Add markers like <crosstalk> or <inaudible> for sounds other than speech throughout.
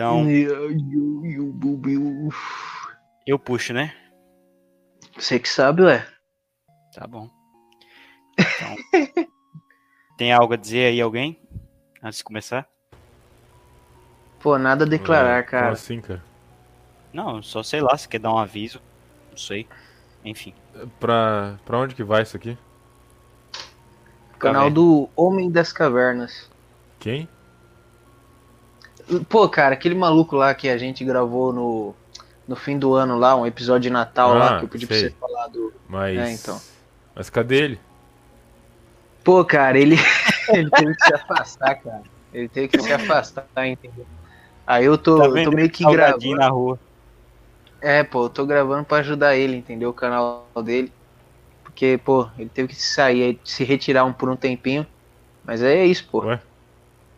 Então, eu puxo, né? Você que sabe, ué. Tá bom. Então, <laughs> tem algo a dizer aí, alguém? Antes de começar? Pô, nada a declarar, Como cara. assim, cara? Não, só sei lá, se quer dar um aviso. Não sei. Enfim. Pra, pra onde que vai isso aqui? Canal do Homem das Cavernas. Quem? Pô, cara, aquele maluco lá que a gente gravou no, no fim do ano lá, um episódio de Natal lá, Ah, que eu pedi sei. pra você falar do. Mas. É, então. Mas cadê ele? Pô, cara, ele, <laughs> ele teve que se afastar, cara. Ele teve que se afastar, entendeu? Aí eu tô, Tá eu tô meio que gravando. na rua. É, pô, eu tô gravando pra ajudar ele, entendeu? O canal dele. Porque, pô, ele teve que sair, se retirar um, por um tempinho. Mas é isso, pô. Ué?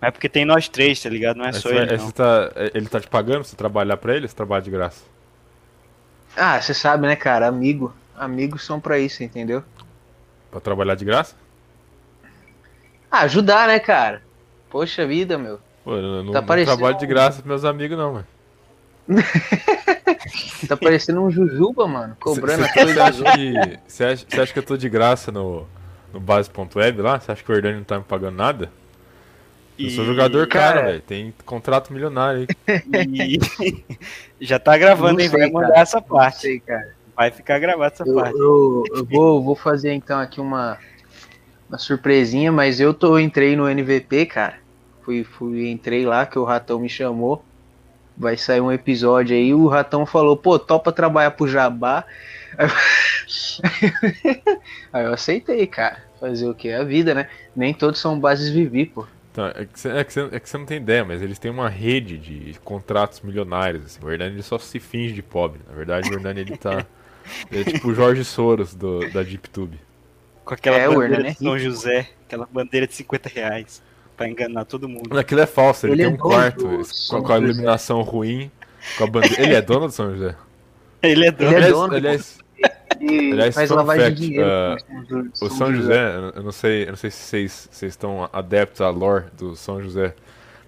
É porque tem nós três, tá ligado? Não é só ele, não. tá, é, ele tá te pagando pra você trabalhar pra ele? Você trabalha de graça? Ah, você sabe, né, cara? Amigo. Amigos são pra isso, entendeu? Pra trabalhar de graça? Ah, ajudar, né, cara? Poxa vida, meu. Pô, eu não, Tá não parecendo trabalho de graça pros meus amigos, não, mano. <laughs> Tá parecendo um Jujuba, mano. Cobrando as coisas Você acha, que, você, acha, acha que eu tô de graça no, no base.web lá? Você acha que o Hernani não tá me pagando nada? Eu sou jogador cara, cara- velho. Tem contrato milionário aí. E... <laughs> Já tá gravando, hein? Vai mandar cara. essa parte. sei, cara. Vai ficar gravada essa Eu, parte. eu- eu vou, vou fazer então aqui uma, uma surpresinha, mas eu tô entrei no NVP, cara. Fui, fui, entrei lá que o Ratão me chamou. Vai sair um episódio aí. O Ratão falou, pô, topa trabalhar pro Jabá. Aí eu <laughs> aceitei, cara. Fazer o que? É a vida, né? Nem todos são bases Vivi, pô. Então, é, que você, é, que você, é que você não tem ideia, mas eles têm uma rede de contratos milionários. Assim. O Hernani ele só se finge de pobre. Na verdade, o Hernani ele tá. Ele é tipo o Jorge Soros do, da DeepTube. Com aquela É, bandeira Hernani de São. José. Aquela bandeira de 50 reais. Pra enganar todo mundo. Aquilo é falso, ele, Ele tem é um quarto com, com a José. iluminação ruim. Com a bandeira. Ele é dono do São José? <laughs> Ele é dono. Ele é dono, aliás, E Aliás, faz lavagem fact, de dinheiro. ah, com o São José, eu- eu não sei, eu não sei se vocês, vocês estão adeptos à lore do São José,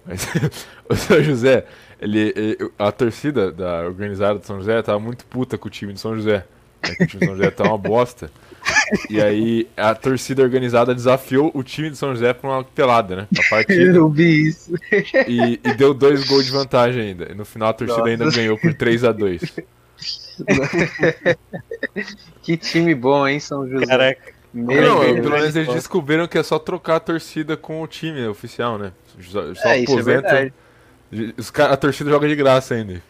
mas <laughs> o São José, ele, ele- a torcida da organizada do São José tava muito puta com o time do São José. né, o time do São José tá uma bosta. <laughs> E aí a torcida organizada desafiou o time do São José pra uma pelada, né? Pra partida. Eu vi isso. E, e deu dois gols de vantagem ainda. E no final a torcida Nossa. ainda ganhou por 3 a 2 <laughs> Que time bom, hein, São José. Caraca. Meu Não, Deus. pelo menos eles descobriram que é só trocar a torcida com o time oficial, né? Só, só É, isso é aposenta. verdade. os cara- a torcida joga de graça ainda.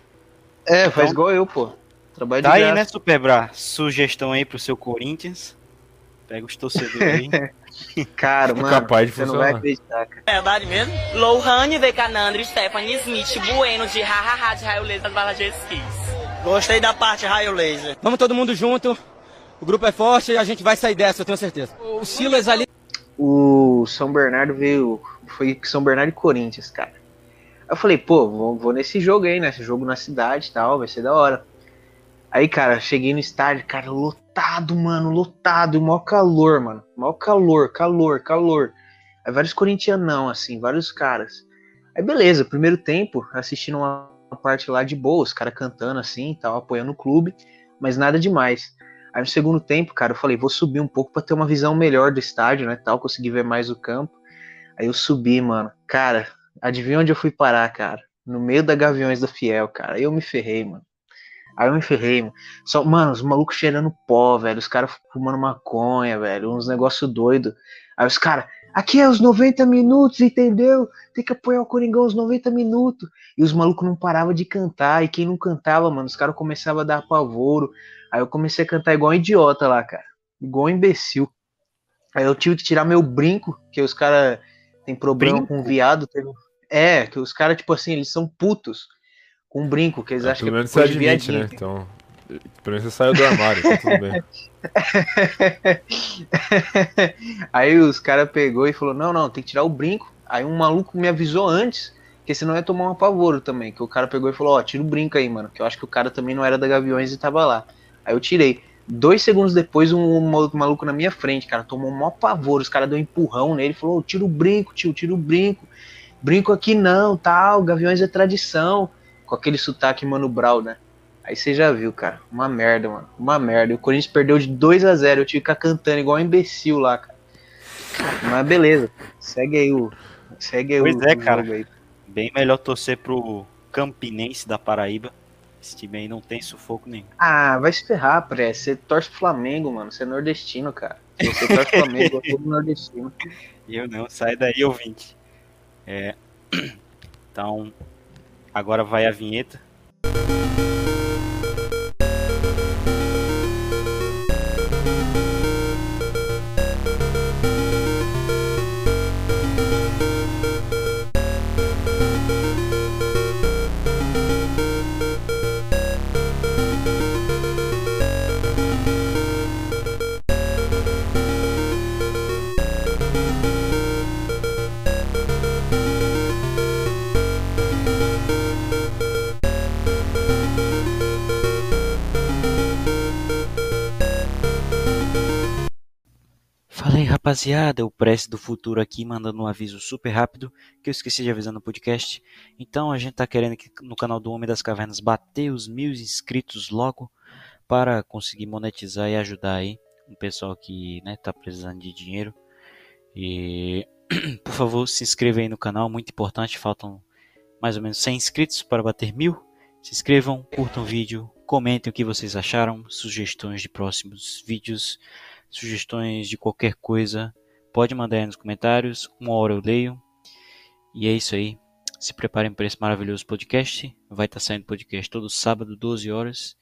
É, faz Então- igual eu, pô. Trabalho Tá de aí, graça. né, Superbra? Sugestão aí pro seu Corinthians. Pega os torcedores aí. <laughs> Cara, É mano, capaz de você não vai funcionar. acreditar, cara. Verdade mesmo? Lohane, Vecanandro, Stephanie Smith, Bueno, de hahaha, de raio de esquis. Gostei da parte raio laser. Vamos todo mundo junto. O grupo é forte e a gente vai sair dessa, eu tenho certeza. O Silas ali. O São Bernardo veio. Foi São Bernardo e Corinthians, cara. Aí eu falei, pô, vou, vou nesse jogo aí, né? Esse jogo na cidade e tal, vai ser da hora. Aí, cara, cheguei no estádio, cara, lotado, mano, lotado, maior calor, mano. Maior calor, calor, calor. Aí vários corintianão, assim, vários caras. Aí beleza, primeiro tempo, assistindo uma parte lá de boa, os caras cantando assim e tal, apoiando o clube, mas nada demais. Aí no segundo tempo, cara, eu falei, vou subir um pouco pra ter uma visão melhor do estádio, né, tal, conseguir ver mais o campo. Aí eu subi, mano. Cara, adivinha onde eu fui parar, cara? No meio da Gaviões da Fiel, cara. Aí eu me ferrei, mano. Aí eu me ferrei, mano. Só, mano, os malucos cheirando pó, velho. Os caras fumando maconha, velho. Uns negócio doido. Aí os caras, aqui é os 90 minutos, entendeu? Tem que apoiar o Coringão os 90 minutos. E os malucos não paravam de cantar. E quem não cantava, mano, os caras começavam a dar apavoro. Aí eu comecei a cantar igual um idiota lá, cara. Igual um imbecil. Aí eu tive que tirar meu brinco, que os caras têm problema Brinco? com viado. É, que os caras, tipo assim, eles são putos com brinco, que eles É, acham que é coisa de admite, viadinho. né? Então, pelo menos você saiu do armário, tá tudo bem. <laughs> Aí os caras pegou e falou: não, não, tem que tirar o brinco. Aí um maluco me avisou antes, que senão ia tomar um apavoro também. Que o cara pegou e falou: ó, tira o brinco aí, mano. Que eu acho que o cara também não era da Gaviões e tava lá. Aí eu tirei. Dois segundos depois, um ma- maluco na minha frente, cara, tomou um maior pavor. Os caras deu um empurrão nele, falou: "Ô, tira o brinco, tio, tira o brinco. brinco aqui não, tal, Gaviões é tradição. Com aquele sotaque Mano Brown, né? Aí você já viu, cara. Uma merda, mano. Uma merda. O Corinthians perdeu de 2 a 0 Eu tive que ficar cantando igual um imbecil lá, cara. Mas beleza. Segue aí o. Segue aí Pois o, é, o cara. aí. Bem melhor torcer pro Campinense da Paraíba. Esse time aí não tem sufoco nenhum. Ah, vai se ferrar, pré. Você torce pro Flamengo, mano. Você é nordestino, cara. Você torce pro Flamengo, eu sou nordestino. <laughs> Eu não, sai daí, ouvinte. É. <clears throat> Então, agora vai a vinheta. Rapaziada, o Prece do Futuro aqui mandando um aviso super rápido que eu esqueci de avisar no podcast. Então a gente tá querendo aqui no canal do Homem das Cavernas bater os mil inscritos logo para conseguir monetizar e ajudar aí o pessoal que né, tá precisando de dinheiro. E <clears throat> por favor, se inscreva aí no canal, muito importante, faltam mais ou menos 100 inscritos para bater mil. Se inscrevam, curtam o vídeo, comentem o que vocês acharam, sugestões de próximos vídeos sugestões de qualquer coisa, pode mandar aí nos comentários. Uma hora eu leio. E é isso aí. Se preparem para esse maravilhoso podcast. Vai estar saindo podcast todo sábado, 12 horas.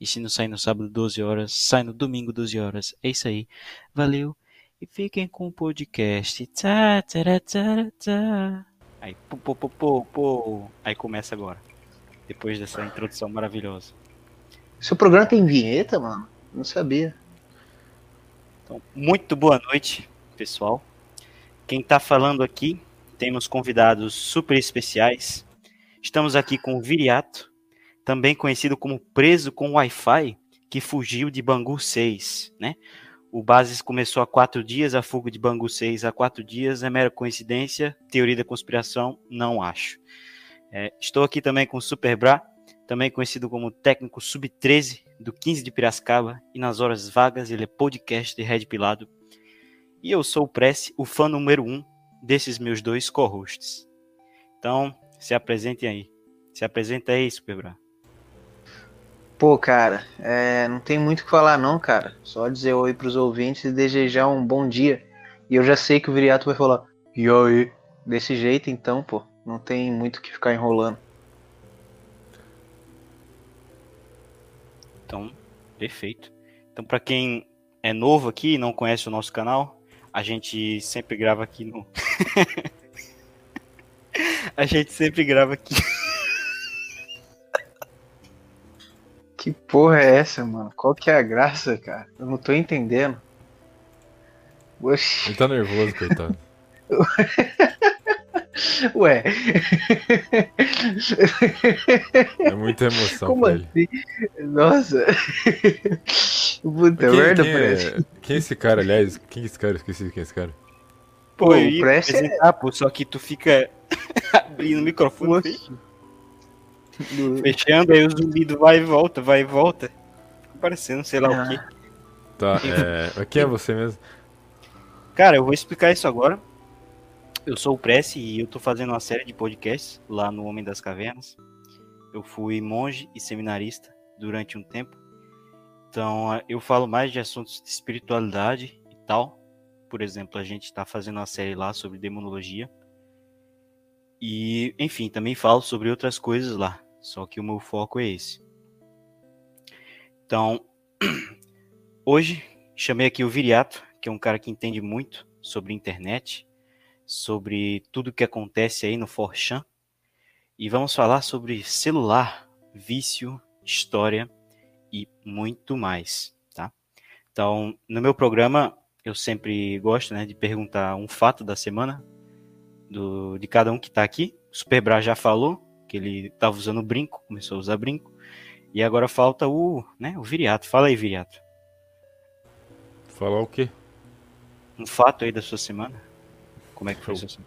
E se não sair no sábado, 12 horas, sai no domingo, 12 horas. É isso aí. Valeu. E fiquem com o podcast. Tá, tará, tará, tá. Aí, pô, pô, pô, pô, pô. Aí começa agora. Depois dessa introdução maravilhosa. Seu programa tem vinheta, mano? Não sabia. Então, muito boa noite, pessoal. Quem está falando aqui, temos convidados super especiais. Estamos aqui com o Viriato, também conhecido como preso com Wi-Fi, que fugiu de Bangu 6, né? O Bases começou há quatro dias, a fuga de Bangu 6 há quatro dias. É mera coincidência? Teoria da conspiração? Não acho. É, estou aqui também com o Super Bra, também conhecido como técnico sub-13 do 15 de Piracicaba, e nas horas vagas ele é podcast de Red Pilado. E eu sou o Prece, o fã número um desses meus dois co-hosts. Então, se apresentem aí. Se apresenta aí, Superbra. Pô, cara, é, não tem muito o que falar não, cara. Só dizer oi pros ouvintes e desejar um bom dia. E eu já sei que o Viriato vai falar, e aí? Desse jeito, então, pô, não tem muito o que ficar enrolando. Então, perfeito. Então, para quem é novo aqui e não conhece o nosso canal, a gente sempre grava aqui no. <laughs> a gente sempre grava aqui. Que porra é essa, mano? Qual que é a graça, cara? Eu não tô entendendo. Oxi. Ele tá nervoso, coitado. <laughs> Ué. É muita emoção Como pra ele. assim? Nossa. Puta Quem, merda, quem, parece. é, quem é esse cara, aliás? Quem é esse cara? Esqueci quem é esse cara. Pô, Pô, ia Prece é- pô, só que tu fica <laughs> abrindo o microfone, fechando, aí o zumbido vai e volta, vai e volta. Fica parecendo, sei lá o Ah. quê. Tá, é. Quem é você mesmo? Cara, eu vou explicar isso agora. Eu sou o Prece e eu tô fazendo uma série de podcasts lá no Homem das Cavernas. Eu fui monge e seminarista durante um tempo. Então, eh, eu falo mais de assuntos de espiritualidade e tal. Por exemplo, a gente tá fazendo uma série lá sobre demonologia. E, enfim, também falo sobre outras coisas lá. Só que o meu foco é esse. Então, <clears throat> hoje chamei aqui o Viriato, que é um cara que entende muito sobre internet, sobre tudo que acontece aí no Forchan. E vamos falar sobre celular, vício, história e muito mais, tá? Então, no meu programa, eu sempre gosto, né, de perguntar um fato da semana do, de cada um que tá aqui. O Superbra já falou que ele tava usando brinco, começou a usar brinco. E agora falta o, né, o Viriato. Fala aí, Viriato. Falar o quê? Um fato aí da sua semana. Como é que foi semana?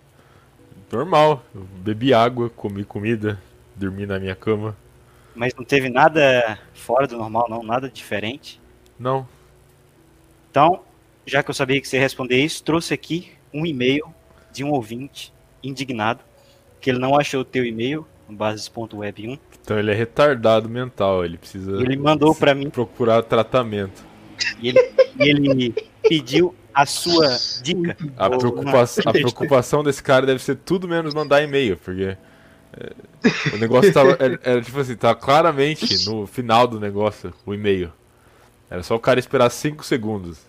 normal. Eu bebi água, comi comida, dormi na minha cama. Mas não teve nada fora do normal, não? Nada diferente? Não. Então, já que eu sabia que você ia responder isso, trouxe aqui um e-mail de um ouvinte indignado, que ele não achou o teu e-mail, no bases.web1. Então ele é retardado mental, ele precisa Ele mandou para mim procurar tratamento. e ele, e ele pediu a sua dica. A, Ou preocupa a preocupação desse cara deve ser tudo menos mandar e-mail, porque é, o negócio tava. Era, era tipo assim, tava claramente no final do negócio o e-mail. Era só o cara esperar 5 segundos.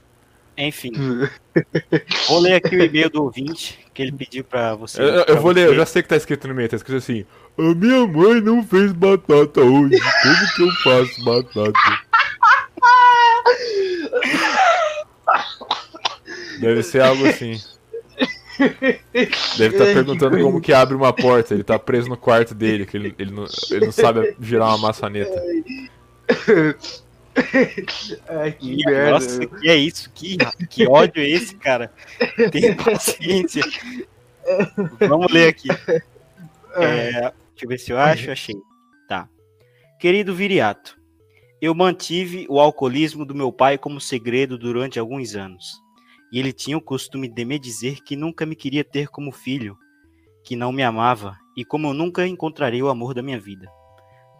Enfim, vou ler aqui o e-mail do ouvinte que ele pediu pra você. Eu, eu- vou ler, eu já sei que tá escrito no e-mail, tá escrito assim: A minha mãe não fez batata hoje, como que eu faço batata? <laughs> Deve ser algo assim. Deve estar <laughs> Ai, que perguntando como que abre uma porta. Ele tá preso no quarto dele, que ele, ele, não, ele não sabe girar uma maçaneta. <laughs> Ai, que Ih, merda. Nossa, que é isso? Que, que ódio é esse, cara? Tenha paciência. Vamos ler aqui. É, deixa eu ver se eu acho. Achei. Tá. Querido Viriato, eu mantive o alcoolismo do meu pai como segredo durante alguns anos. E ele tinha o costume de me dizer que nunca me queria ter como filho, que não me amava e como eu nunca encontraria o amor da minha vida.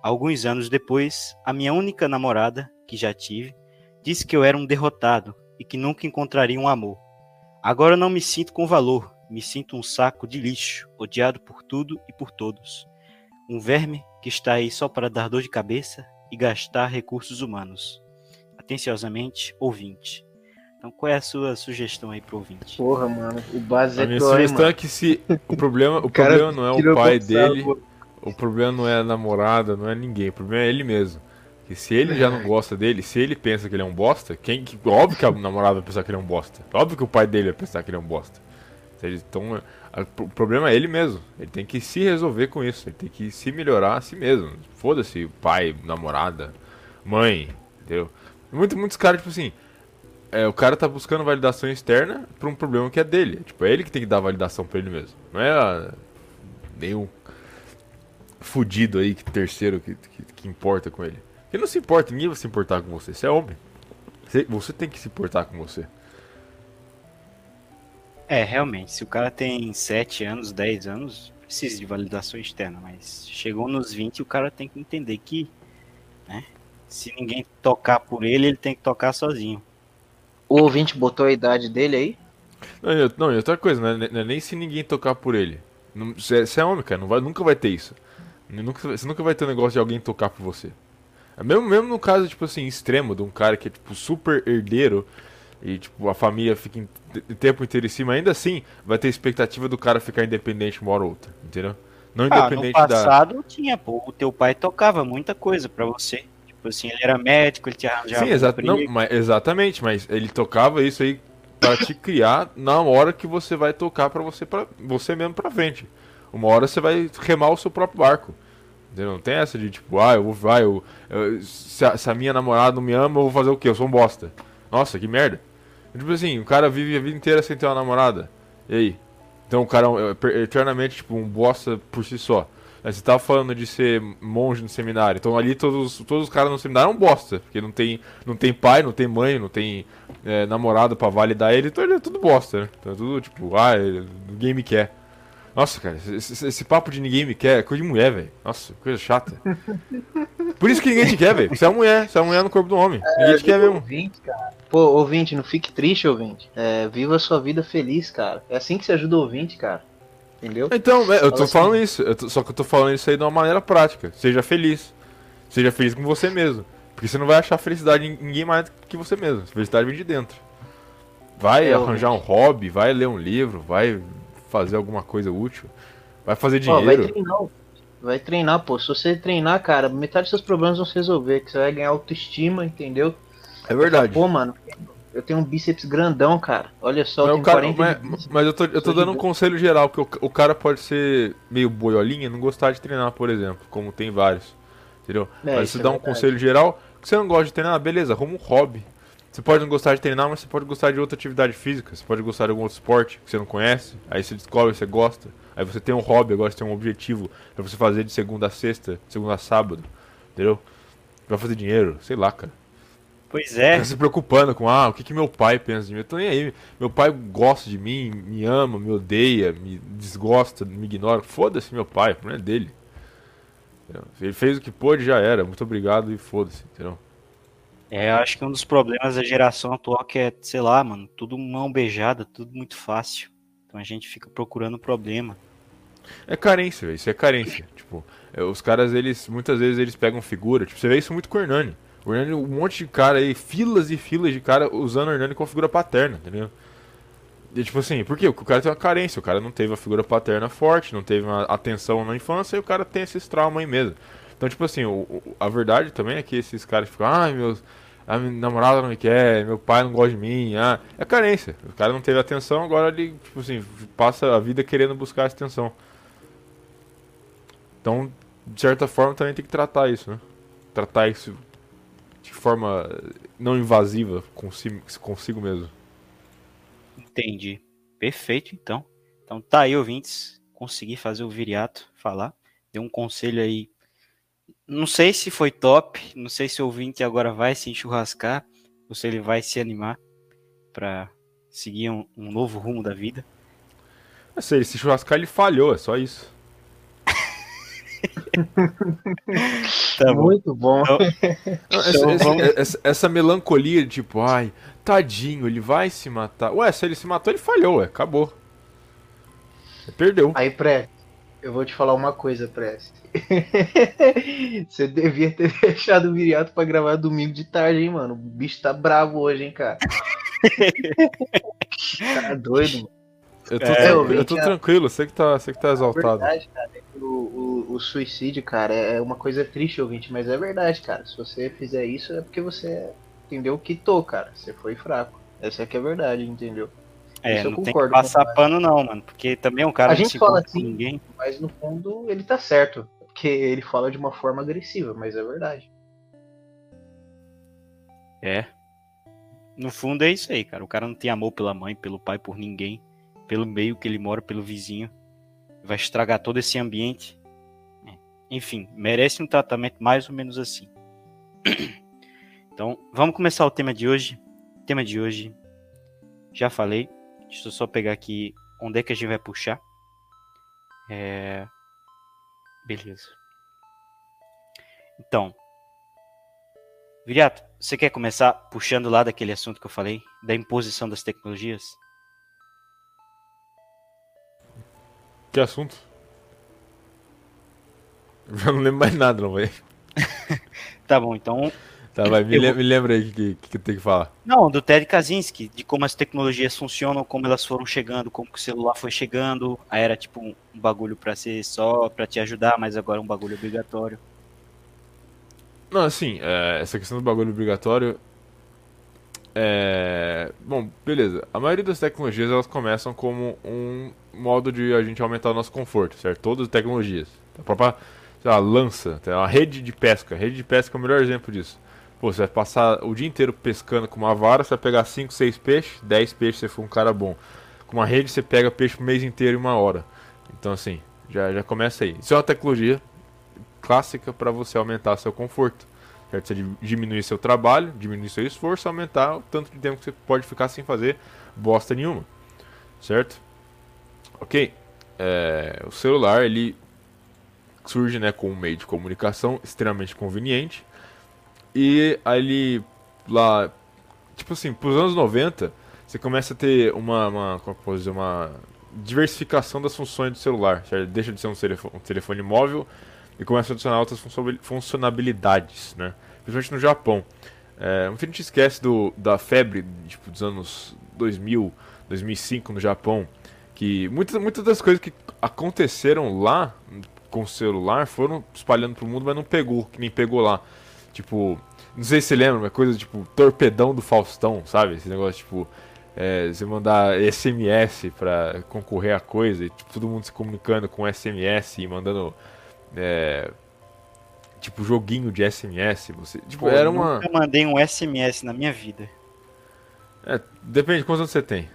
Alguns anos depois, a minha única namorada, que já tive, disse que eu era um derrotado e que nunca encontraria um amor. Agora não me sinto com valor, me sinto um saco de lixo, odiado por tudo e por todos. Um verme que está aí só para dar dor de cabeça e gastar recursos humanos. Atenciosamente, ouvinte. Então, qual é a sua sugestão aí pro ouvinte? Porra, mano. O base A é minha dói, sugestão mano. é que se o problema, o <laughs> cara problema não é o pai dele, sarro. o problema não é a namorada, não é ninguém, o problema é ele mesmo. Que se ele já não gosta dele, se ele pensa que ele é um bosta, quem que óbvio que a namorada vai pensar que ele é um bosta. Óbvio que o pai dele vai pensar que ele é um bosta. Então, a- o problema é ele mesmo. Ele tem que se resolver com isso. Ele tem que se melhorar a si mesmo. Foda-se, pai, namorada, mãe, entendeu? Muito, muitos caras, tipo assim, é, o cara tá buscando validação externa pra um problema que é dele. Tipo, é ele que tem que dar validação pra ele mesmo. Não é a, nenhum fudido aí, que terceiro, que, que, que importa com ele. Ele não se importa, ninguém vai se importar com você. Você é homem. Você, você tem que se importar com você. É, realmente, se o cara tem 7 anos, 10 anos, precisa de validação externa, mas chegou nos 20 o cara tem que entender que, né, se ninguém tocar por ele, ele tem que tocar sozinho. O ouvinte botou a idade dele aí? Não, e- não, e outra coisa, não é, não é nem se ninguém tocar por ele. Não- Você é, é homem, cara, não vai, nunca vai ter isso. Nunca, você nunca vai ter um negócio de alguém tocar por você. É Mesmo, mesmo no caso, tipo assim, extremo, de um cara que é, tipo, super herdeiro e, tipo, a família fica em- o tempo inteiro em cima, ainda assim, vai ter expectativa do cara ficar independente uma hora ou outra, entendeu? Não Ah, no independente da... passado tinha, pô, o teu pai tocava muita coisa pra você. Tipo assim, ele era médico, ele te arranjava Sim, exa não, mas, exatamente, mas ele tocava isso aí pra te criar na hora que você vai tocar pra você para você mesmo pra frente. Uma hora você vai remar o seu próprio barco. Entendeu? Não tem essa de tipo, ah, eu vou, vai, eu, eu- se, a, se a minha namorada não me ama, eu vou fazer o quê? Eu sou um bosta. Nossa, que merda. Tipo assim, o cara vive a vida inteira sem ter uma namorada. E aí? Então o cara é eternamente tipo um bosta por si só. Você tava falando de ser monge no seminário. Então ali todos, todos os caras no seminário são bosta. Porque não tem, não tem pai, não tem mãe, não tem é, namorado pra validar ele. Então ele é tudo bosta, né? Então é tudo tipo, ah, ele- ninguém me quer. Nossa, cara, esse, esse- papo de ninguém me quer é coisa de mulher, velho. Nossa, coisa chata. Por isso que ninguém te quer, velho. Você é mulher, você é mulher no corpo do homem. Ninguém te quer mesmo. Ouvinte, cara. Pô, ouvinte, não fique triste, ouvinte. É, viva a sua vida feliz, cara. É assim que você ajuda o ouvinte, cara. Entendeu? Então, é, eu tô Fala assim. falando isso. tô- só que eu tô falando isso aí de uma maneira prática. Seja feliz. Seja feliz com você mesmo. Porque você não vai achar felicidade em ninguém mais que você mesmo. A felicidade vem de dentro. Vai É, arranjar um hobby, vai ler um livro, vai fazer alguma coisa útil. Vai fazer Ó, vai dinheiro. treinar. Vai treinar, pô. Se você treinar, cara, metade dos seus problemas vão se resolver. Que você vai ganhar autoestima, entendeu? é verdade. Pô, mano, eu tenho um bíceps grandão, cara. Olha só, eu cara- 40 de mas, mas eu tô, eu tô dando um conselho geral, porque o, o cara pode ser meio boiolinha e não gostar de treinar, por exemplo, como tem vários. Entendeu? É, mas você é dá um conselho geral, que você não gosta de treinar, beleza, arruma um hobby. Você pode não gostar de treinar, mas você pode gostar de outra atividade física. Você pode gostar de algum outro esporte que você não conhece. Aí você descobre, você gosta. Aí você tem um hobby, agora você tem um objetivo pra você fazer de segunda a sexta, segunda a sábado. Entendeu? Pra fazer dinheiro, sei lá, cara. Pois é. Tá se preocupando com, ah, o que, que meu pai pensa de mim? Eu tô nem aí. Meu pai gosta de mim, me ama, me odeia, me desgosta, me ignora. Foda-se meu pai, o problema é dele. Entendeu? Ele fez o que pôde já era. Muito obrigado e foda-se, entendeu? É, eu acho que um dos problemas da geração atual que é, sei lá, mano, tudo mão beijada, tudo muito fácil. Então a gente fica procurando problema. É carência, velho. Isso é carência. tipo, é, os caras, eles, muitas vezes, eles pegam figura. Tipo, você vê isso muito com o Hernani. O Hernani, um monte de cara aí, filas e filas de cara usando o Hernani como figura paterna, entendeu? E, tipo assim, por quê? Porque o cara tem uma carência. O cara não teve uma figura paterna forte, não teve uma atenção na infância e o cara tem esses traumas aí mesmo. Então, tipo assim, o, a verdade também é que esses caras ficam, ai, meus, a minha namorada não me quer, meu pai não gosta de mim, ah, é carência. O cara não teve atenção, agora ele, tipo assim, passa a vida querendo buscar essa atenção. Então, de certa forma, também tem que tratar isso, né? Tratar isso forma não invasiva consigo, consigo mesmo. Entendi. Perfeito, então. Então tá aí, ouvintes. Consegui fazer o Viriato falar. Deu um conselho aí não sei se foi top, não sei se o ouvinte agora vai se enchurrascar ou se ele vai se animar para seguir um, um, novo rumo da vida. Se ele se churrascar, ele falhou, é só isso. <laughs> tá Muito bom. Então, essa, essa, essa, essa, melancolia, tipo, ai, tadinho, ele vai se matar. Ué, se ele se matou, ele falhou, ué, acabou. Ele perdeu. Aí, pré, eu vou te falar uma coisa, Prece. <laughs> Você devia ter <laughs> deixado o Viriato pra gravar domingo de tarde, hein, mano? O bicho tá bravo hoje, hein, cara. tá doido, mano. Eu tô, é, eu, eu tô tranquilo, sei que tá, sei que tá exaltado. É verdade, cara, o, o, o, suicídio, cara, é uma coisa triste, ouvinte, mas é verdade, cara. Se você fizer isso, é porque você entendeu o que tô, cara. Você foi fraco. Essa é que é a verdade, entendeu? É, não tem que passar pano não, mano, porque também é um cara a gente fala assim, ninguém. mas no fundo ele tá certo, porque ele fala de uma forma agressiva, mas é verdade. É. No fundo é isso aí, cara. O cara não tem amor pela mãe, pelo pai, por ninguém, pelo meio que ele mora, pelo vizinho. Vai estragar todo esse ambiente. É. Enfim, merece um tratamento mais ou menos assim. <clears throat> Então, vamos começar o tema de hoje. O tema de hoje, já falei, Deixa eu só pegar aqui onde é que a gente vai puxar. É... Beleza. Então, Viriato, você quer começar puxando lá daquele assunto que eu falei, da imposição das tecnologias? Que assunto? <laughs> Eu já não lembro mais nada, não, velho. <laughs> tá bom, então Tá, vai, me, eu... me lembra aí o que, que, tem que falar. Não, do Ted Kaczynski, de como as tecnologias funcionam, como elas foram chegando, como o celular foi chegando. Aí era tipo um, um bagulho para ser só para te ajudar, mas agora é um bagulho obrigatório. Não, assim, é, essa questão do bagulho obrigatório. É. Bom, beleza. A maioria das tecnologias elas começam como um modo de a gente aumentar o nosso conforto, certo? Todas as tecnologias. A própria lá, lança, a rede de pesca. A rede de pesca é o melhor exemplo disso. Pô, você vai passar o dia inteiro pescando com uma vara, você vai pegar 5, 6 peixes, 10 peixes se for um cara bom. Com uma rede você pega peixe o mês inteiro em uma hora. Então assim, já, já começa aí. Isso é uma tecnologia clássica para você aumentar seu conforto. Certo? Você diminuir seu trabalho, diminuir seu esforço, aumentar o tanto de tempo que você pode ficar sem fazer bosta nenhuma. Certo? Ok. É, o celular ele surge né, como um meio de comunicação extremamente conveniente e aí ele lá, tipo assim, pros anos 90, você começa a ter uma, uma como posso dizer, uma diversificação das funções do celular. Certo? Deixa de ser um telefone, um telefone móvel e começa a adicionar outras funcionalidades, né? Principalmente no Japão. É, muita gente esquece do, da febre tipo, dos anos 2000, 2005 no Japão, que muitas, muitas das coisas que aconteceram lá com o celular foram espalhando pro mundo, mas não pegou, que nem pegou lá. Tipo, não sei se você lembra, uma coisa tipo torpedão do Faustão, sabe? Esse negócio tipo. É, você mandar SMS para concorrer a coisa, e tipo, todo mundo se comunicando com SMS e mandando. É, tipo, joguinho de SMS. Você, tipo, Pô, era uma. Eu mandei um SMS na minha vida. É, depende de quantos anos você tem.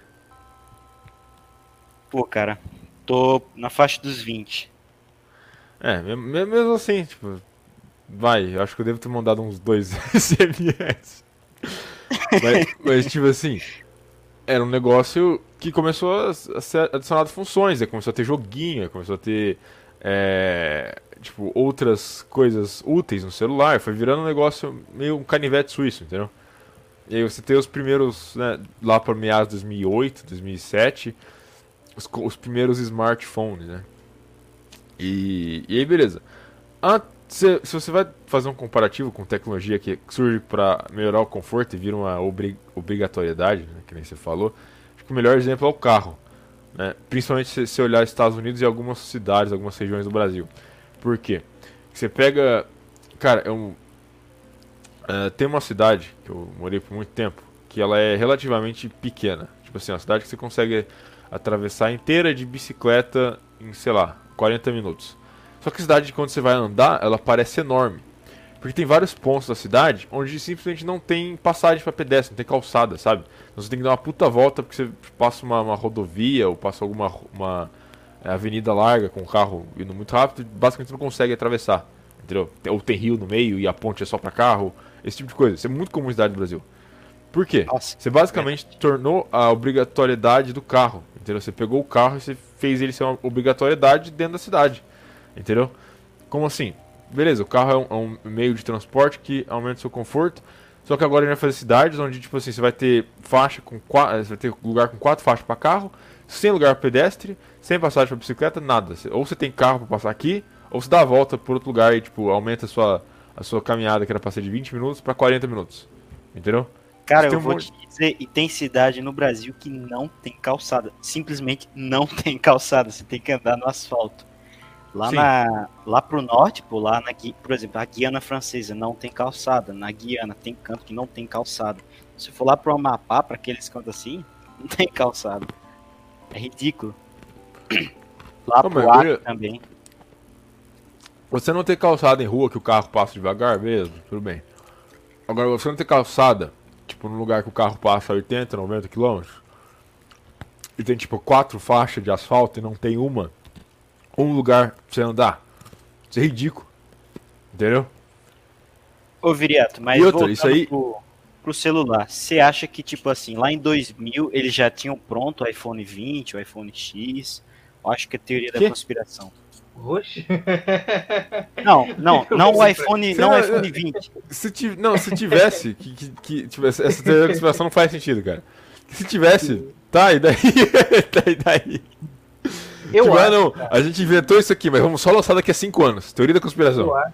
Pô, cara, tô na faixa dos 20. É, me- me- mesmo assim, tipo, vai, eu acho que eu devo ter mandado uns dois <laughs> SMS. mas, mas, tipo assim, era um negócio que começou a, a ser adicionado funções, né? começou a ter joguinho, começou a ter, é, tipo, outras coisas úteis no celular, foi virando um negócio meio um canivete suíço, entendeu? E aí você tem os primeiros, né, lá para meados de 2008, 2007, os, os primeiros smartphones, né? E, e aí, beleza. Ah, se, se você vai fazer um comparativo com tecnologia que surge para melhorar o conforto e vira uma obri- obrigatoriedade, né, que nem você falou, acho que o melhor exemplo é o carro. Né? Principalmente se você olhar Estados Unidos e algumas cidades, algumas regiões do Brasil. Por quê? Você pega. Cara, é é, tem uma cidade que eu morei por muito tempo que ela é relativamente pequena. Tipo assim, uma cidade que você consegue atravessar inteira de bicicleta em, sei lá, 40 minutos. Só que a cidade, quando você vai andar, ela parece enorme. Porque tem vários pontos da cidade onde simplesmente não tem passagem para pedestre, não tem calçada, sabe? Então você tem que dar uma puta volta porque você passa uma, uma rodovia ou passa alguma uma é, avenida larga com o carro indo muito rápido, basicamente você não consegue atravessar, entendeu? Ou tem rio no meio e a ponte é só para carro, esse tipo de coisa. Isso é muito comum na cidade do Brasil. Por quê? Nossa. Você basicamente tornou a obrigatoriedade do carro, entendeu? Você pegou o carro e você fez ele ser uma obrigatoriedade dentro da cidade, entendeu? Como assim? Beleza, o carro é um, é um meio de transporte que aumenta o seu conforto, só que agora a gente vai fazer cidades onde, tipo assim, você vai ter faixa com quatro, você vai ter lugar com quatro faixas para carro, sem lugar para pedestre, sem passagem para bicicleta, nada. Ou você tem carro para passar aqui, ou você dá a volta por outro lugar e, tipo, aumenta a sua, a sua caminhada, que era pra ser de 20 minutos, para 40 minutos. Entendeu? Cara, eu um vou monte- te dizer, e tem cidade no Brasil que não tem calçada. Simplesmente não <laughs> tem calçada. Você tem que andar no asfalto. Lá, Sim. na, lá pro norte, pô, lá na, por exemplo, a Guiana Francesa não tem calçada. Na Guiana tem canto que não tem calçada. Se for lá pro Amapá, pra aqueles cantos assim, <laughs> não tem calçada. É ridículo. <clears throat> Lá mas pro também. Você não ter calçada em rua que o carro passa devagar, mesmo, tudo bem. Agora, você não ter calçada, tipo, num lugar que o carro passa a 80, 90 km, e tem, tipo, quatro faixas de asfalto e não tem uma, um lugar pra você andar. Isso é ridículo. Entendeu? Ô, Viriato, mas E outra, isso aí- pro, pro celular, você acha que, tipo assim, lá em 2000 eles já tinham pronto o iPhone 20, o iPhone X? Eu acho que é teoria da Quê? conspiração. Oxe. Não, não, <laughs> não o iPhone, não o não- iPhone 20. Se tiv- não, se tivesse, que, que, que tivesse, essa teoria da conspiração não faz sentido, cara. Se tivesse, tá, e daí? <laughs> tá, e daí? Eu Tipo, ah, acho, não, cara, a gente inventou isso aqui, mas vamos só lançar daqui a 5 anos. Teoria da conspiração. eu acho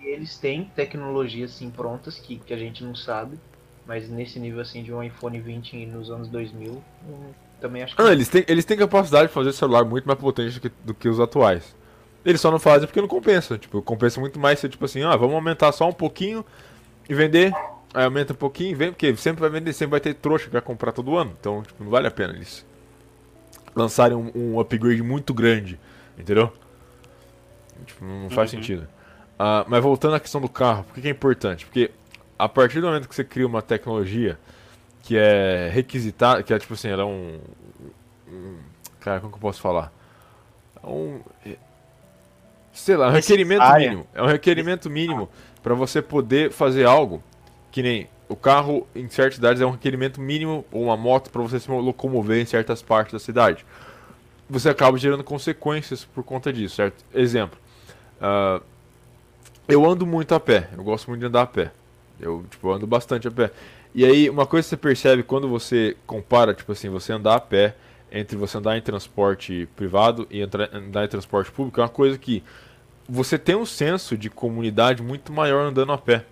que eles têm tecnologias assim prontas que, que a gente não sabe, mas nesse nível assim de um iPhone 20 nos anos 2000, hum, também acho que Ah, eles têm, eles têm capacidade de fazer celular muito mais potente do que, do que os atuais. Eles só não fazem porque não compensa. Tipo, compensa muito mais ser tipo assim, ah, vamos aumentar só um pouquinho e vender. Aí aumenta um pouquinho e vende, porque sempre vai vender, sempre vai ter trouxa que vai comprar todo ano. Então, tipo, não vale a pena eles lançarem um, um upgrade muito grande. Entendeu? Tipo, não, faz Uhum. sentido. Ah, mas voltando à questão do carro, por que é importante? Porque a partir do momento que você cria uma tecnologia que é requisitada, que é tipo assim, ela é um, um- Cara, como que eu posso falar? É um. Sei lá, é um requerimento mínimo. É um requerimento mínimo para você poder fazer algo que nem o carro em certas cidades é um requerimento mínimo, ou uma moto para você se locomover em certas partes da cidade. Você acaba gerando consequências por conta disso, certo? Exemplo. ah, eu ando muito a pé, eu gosto muito de andar a pé. Eu, tipo, ando bastante a pé. E aí, uma coisa que você percebe quando você compara, tipo assim, você andar a pé entre você andar em transporte privado e andar em transporte público, é uma coisa que você tem um senso de comunidade muito maior andando a pé.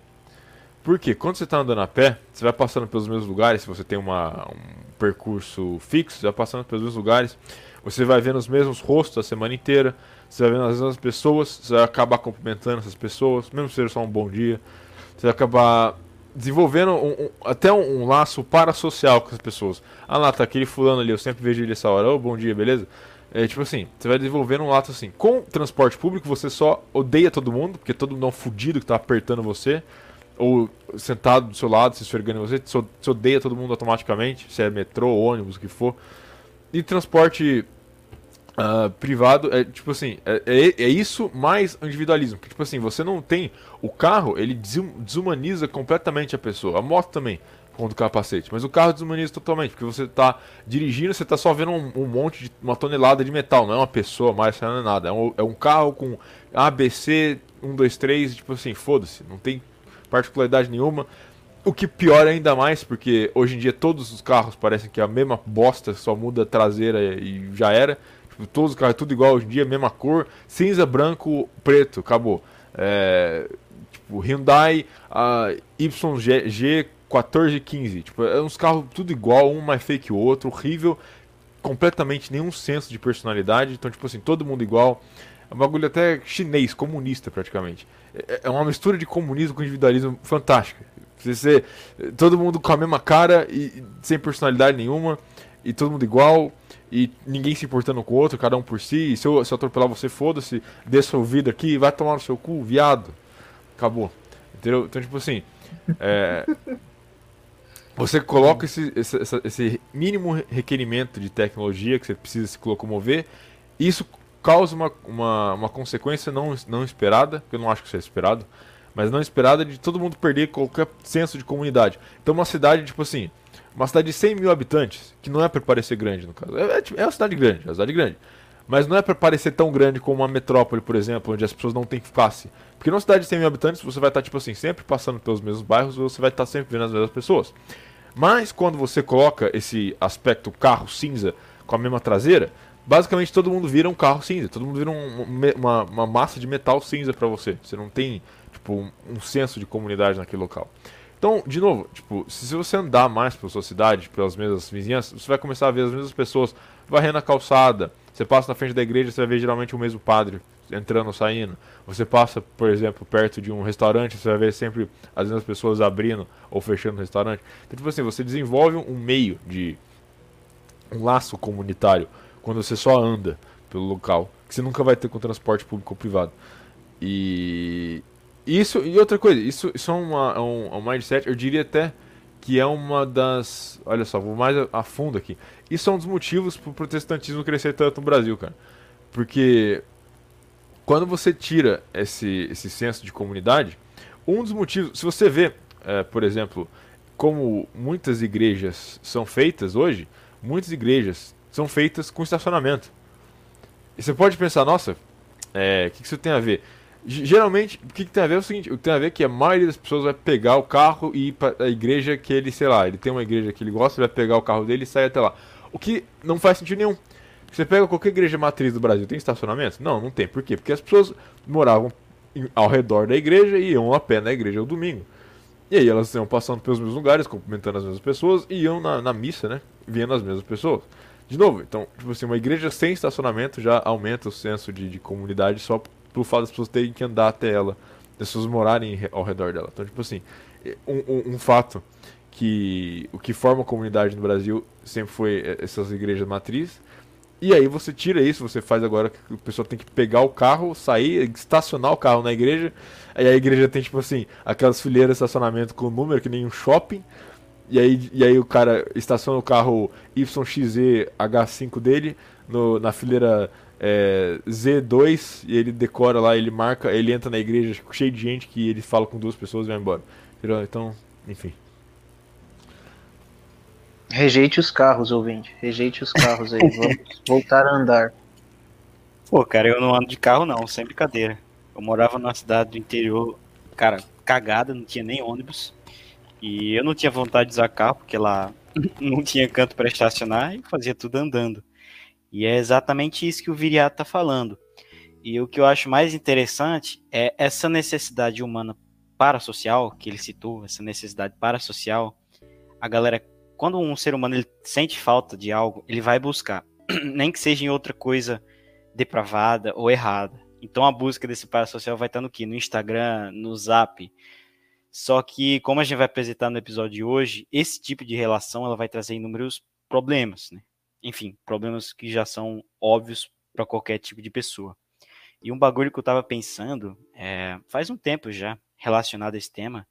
Por quê? Quando você está andando a pé, você vai passando pelos mesmos lugares, se você tem uma, um percurso fixo, você vai passando pelos mesmos lugares, você vai vendo os mesmos rostos a semana inteira, você vai vendo as mesmas pessoas, você vai acabar cumprimentando essas pessoas, mesmo que seja só um bom dia, você vai acabar desenvolvendo um- um- até um, um laço parasocial com as pessoas. Ah lá, tá aquele fulano ali, eu sempre vejo ele essa hora, ô, bom dia, beleza? É tipo assim, você vai desenvolvendo um laço assim. Com transporte público, você só odeia todo mundo, porque todo mundo é um fudido que tá apertando você. ou sentado do seu lado, se esfregando em você, se odeia todo mundo automaticamente, se é metrô, ônibus, o que for. E transporte uh, privado é tipo assim, é, é, é, isso mais individualismo. Que, tipo assim, você não tem. O carro, ele desumaniza completamente a pessoa. A moto também, com o capacete. Mas o carro desumaniza totalmente, porque você está dirigindo, você está só vendo um, um, monte de. uma tonelada de metal, não é uma pessoa mais, não é nada. É um, é um carro com ABC 1, 2, 3, tipo assim, foda-se, não tem particularidade nenhuma. O que piora ainda mais, porque hoje em dia todos os carros parecem que é a mesma bosta, só muda a traseira e já era. Todos os carros é tudo igual hoje em dia, mesma cor, cinza, branco, preto, acabou. É, tipo, Hyundai a YG 1415, tipo, é uns carros tudo igual, um mais fake que o outro, horrível, completamente nenhum senso de personalidade, então tipo assim, todo mundo igual. É um bagulho até chinês, comunista praticamente. É, é uma mistura de comunismo com individualismo fantástica. Você, todo mundo com a mesma cara e sem personalidade nenhuma, e todo mundo igual, e ninguém se importando com o outro, cada um por si. Se eu, se eu atropelar você, foda-se, desça o vidro aqui, vai tomar no seu cu, viado. Acabou. Entendeu? Então, tipo assim, é, <laughs> você coloca esse, esse, esse mínimo requerimento de tecnologia que você precisa se locomover, isso causa uma, uma, uma consequência não, não esperada, que eu não acho que seja esperado, mas não esperada de todo mundo perder qualquer senso de comunidade. Então uma cidade, tipo assim, uma cidade de 100 mil habitantes, que não é para parecer grande no caso, é, é, é uma cidade grande, é uma cidade grande, mas não é para parecer tão grande como uma metrópole, por exemplo, onde as pessoas não têm face. Porque numa cidade de 100 mil habitantes, você vai estar, tipo assim, sempre passando pelos mesmos bairros, você vai estar sempre vendo as mesmas pessoas. Mas quando você coloca esse aspecto carro cinza com a mesma traseira, basicamente todo mundo vira um carro cinza, todo mundo vira um, uma, uma, massa de metal cinza para você. Você não tem tipo um, senso de comunidade naquele local. Então, de novo, tipo, se você andar mais pela sua cidade, pelas mesmas vizinhanças, você vai começar a ver as mesmas pessoas varrendo a calçada. Você passa na frente da igreja, você vai ver geralmente o mesmo padre entrando ou saindo. Você passa, por exemplo, perto de um restaurante, você vai ver sempre as mesmas pessoas abrindo ou fechando o restaurante. Então, tipo assim, você desenvolve um meio de um laço comunitário quando você só anda pelo local, que você nunca vai ter com transporte público ou privado. E isso e outra coisa, isso, isso é, uma, é um, é um mindset, eu diria até que é uma das. Olha só, vou mais a fundo aqui. Isso é um dos motivos para o protestantismo crescer tanto no Brasil, cara. Porque quando você tira esse, esse senso de comunidade, um dos motivos. Se você vê, é, por exemplo, como muitas igrejas são feitas hoje, muitas igrejas são feitas com estacionamento. E você pode pensar, nossa, é, o que, que isso tem a ver? Geralmente, o que, que, tem a ver é o seguinte: o que tem a ver é que a maioria das pessoas vai pegar o carro e ir para a igreja que ele, sei lá, ele tem uma igreja que ele gosta, vai pegar o carro dele e sair até lá. O que não faz sentido nenhum. Você pega qualquer igreja matriz do Brasil, tem estacionamento? Não, não tem. Por quê? Porque as pessoas moravam ao redor da igreja e iam a pé na igreja ao domingo. E aí elas iam passando pelos mesmos lugares, cumprimentando as mesmas pessoas e iam na, na missa, né? Vendo as mesmas pessoas. De novo, então, tipo assim, uma igreja sem estacionamento já aumenta o senso de, de comunidade só pelo fato das pessoas terem que andar até ela, das pessoas morarem ao redor dela. Então, tipo assim, um, um, um fato que o que forma a comunidade no Brasil sempre foi essas igrejas matrizes. E aí você tira isso, você faz agora que a pessoa tem que pegar o carro, sair, estacionar o carro na igreja. Aí a igreja tem, tipo assim, aquelas fileiras de estacionamento com número, que nem um shopping. E aí, e aí o cara estaciona o carro YXZ H5 dele no, na fileira é, Z2 e ele decora lá, ele marca, ele entra na igreja cheio de gente que ele fala com duas pessoas e vai embora. Então, enfim. Rejeite os carros, ouvinte. Rejeite os carros aí. Vamos <laughs> voltar a andar. Pô, cara, eu não ando de carro não, sem brincadeira. Eu morava numa cidade do interior, cara, cagada, não tinha nem ônibus. E eu não tinha vontade de usar carro, porque lá <laughs> não tinha canto para estacionar e fazia tudo andando. E é exatamente isso que o Viriato está falando. E o que eu acho mais interessante é essa necessidade humana parasocial que ele citou, essa necessidade parasocial. A galera, quando um ser humano ele sente falta de algo, ele vai buscar, <clears throat> nem que seja em outra coisa depravada ou errada. Então a busca desse parasocial vai estar no que? No Instagram, no Zap, só que, como a gente vai apresentar no episódio de hoje, esse tipo de relação ela vai trazer inúmeros problemas, né? Enfim, problemas que já são óbvios para qualquer tipo de pessoa. E um bagulho que eu tava pensando, é, faz um tempo já, relacionado a esse tema,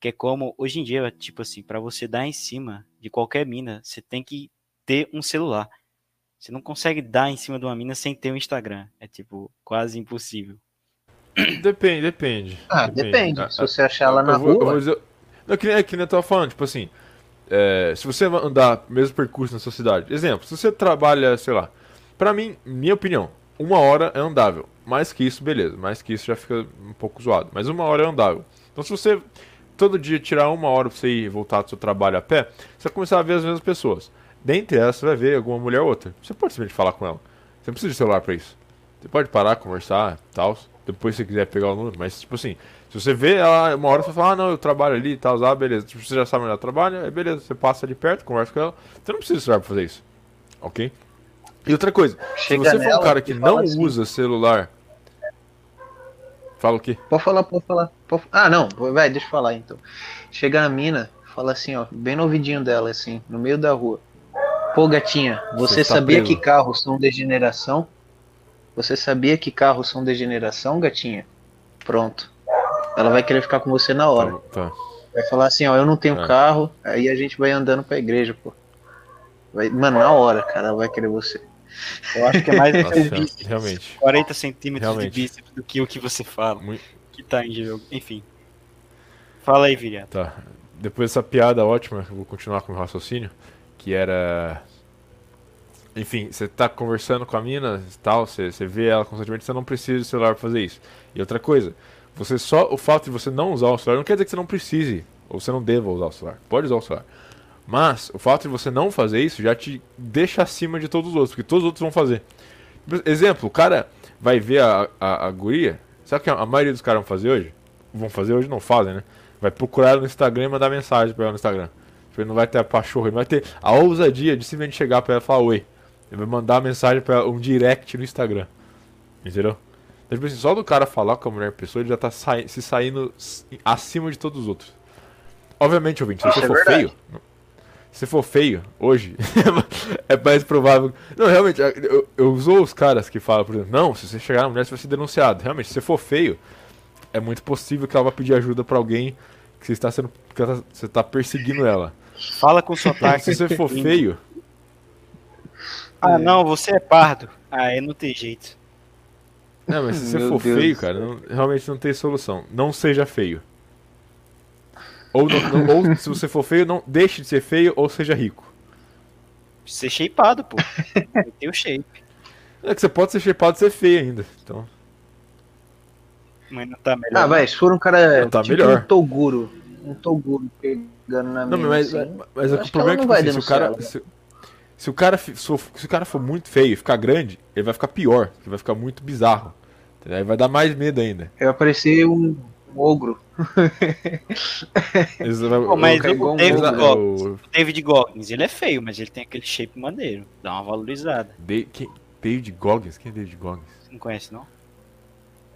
Que é como, hoje em dia, tipo assim, pra você dar em cima de qualquer mina, você tem que ter um celular. Você não consegue dar em cima de uma mina sem ter um Instagram. É, tipo, quase impossível. Depende, depende. Ah, depende. Ah, Se você achar ela na eu vou, eu rua. vou dizer- Não, que nem, é que nem eu tava falando, tipo assim, é, se você andar mesmo percurso na sua cidade, exemplo, se você trabalha, sei lá, pra mim, minha opinião, uma hora é andável. Mais que isso, beleza, mais que isso já fica um pouco zoado, mas uma hora é andável. Então se você todo dia tirar uma hora pra você ir voltar do seu trabalho a pé, você vai começar a ver as mesmas pessoas. Dentre elas, você vai ver alguma mulher ou outra. Você pode simplesmente falar com ela. Você não precisa de celular pra isso. Você pode parar, conversar, tal. Depois se você quiser pegar o número, mas tipo assim, se você vê ela uma hora você fala, ah não, eu trabalho ali e tal, ah, beleza. Tipo, você já sabe onde ela trabalha, é beleza, você passa ali perto, conversa com ela. Você não precisa celular pra fazer isso. Ok? E outra coisa, Chega se você for um cara que não assim. usa celular. Fala o quê? Pode falar, pode falar. pode- Ah, não, vai, deixa eu falar então. Chega na mina, fala assim, ó, bem no ouvidinho dela, assim, no meio da rua. Pô, gatinha, você Você está sabia preso. que carros são degeneração? Você sabia que carros são degeneração, gatinha? Pronto. Ela vai querer ficar com você na hora. Tá, tá. Vai falar assim, ó, eu não tenho É. carro, aí a gente vai andando pra igreja, pô. Vai, mano, na hora, cara, ela vai querer você. Eu acho que é mais Nossa, o bíceps, realmente. 40 centímetros Realmente. de bíceps do que o que você fala. Muito- Que tá em jogo. Enfim. Fala aí, Viriato. Tá. Depois dessa piada ótima, eu vou continuar com o raciocínio. Que era. Enfim, você tá conversando com a mina e tal, você, você vê ela constantemente, você não precisa de celular pra fazer isso. E outra coisa, você só. O fato de você não usar o celular não quer dizer que você não precise, ou você não deva usar o celular. Pode usar o celular. Mas o fato de você não fazer isso já te deixa acima de todos os outros, porque todos os outros vão fazer. Exemplo, o cara vai ver a, a, a guria. Sabe o que a maioria dos caras vão fazer hoje? Vão fazer hoje, não fazem, né? Vai procurar ela no Instagram e mandar mensagem pra ela no Instagram. Tipo, ele não vai ter a pachorra, ele vai ter a ousadia de simplesmente chegar pra ela e falar oi. Ele vai mandar mensagem pra ela, um direct no Instagram. Entendeu? Então, tipo assim, só do cara falar com a mulher pessoa, ele já tá sai- se saindo acima de todos os outros. Obviamente, ouvinte, se você é for verdade. feio. Se for feio, hoje, <laughs> é mais provável. Não, realmente, eu, eu usou os caras que falam, por exemplo, não, se você chegar na mulher, você vai ser denunciado. Realmente, se você for feio, é muito possível que ela vá pedir ajuda pra alguém que você está sendo. que tá- você está perseguindo ela. Fala com sotaque. Mas <laughs> se você for feio, Ah, não, você é pardo. Ah, aí não tem jeito. não, mas se você Meu for Deus feio, cara, não- realmente não tem solução. Não seja feio. Ou, não- não- ou se você for feio, não deixe de ser feio ou seja rico. Ser shapeado, pô. <laughs> Tem o shape. É que você pode ser shapeado e ser feio ainda. Então, Mas não tá melhor. Ah, vai, se for um cara Não, tá tipo melhor. um Toguro, um Toguro pegando na Não, mina, mas, assim, mas, acho o que problema é que, não tipo vai assim, se o cara. denunciar Se, se o cara, se, o- cara for muito feio e ficar grande, ele vai ficar pior. Ele vai ficar muito bizarro. Aí vai dar mais medo ainda. vai aparecer um, um ogro. Pô, mas o um David, ogro, Goggins, o- o David Goggins, ele é feio, mas ele tem aquele shape maneiro. Dá uma valorizada. Da- quem- David Goggins? Quem é David Goggins? Você não conhece, não?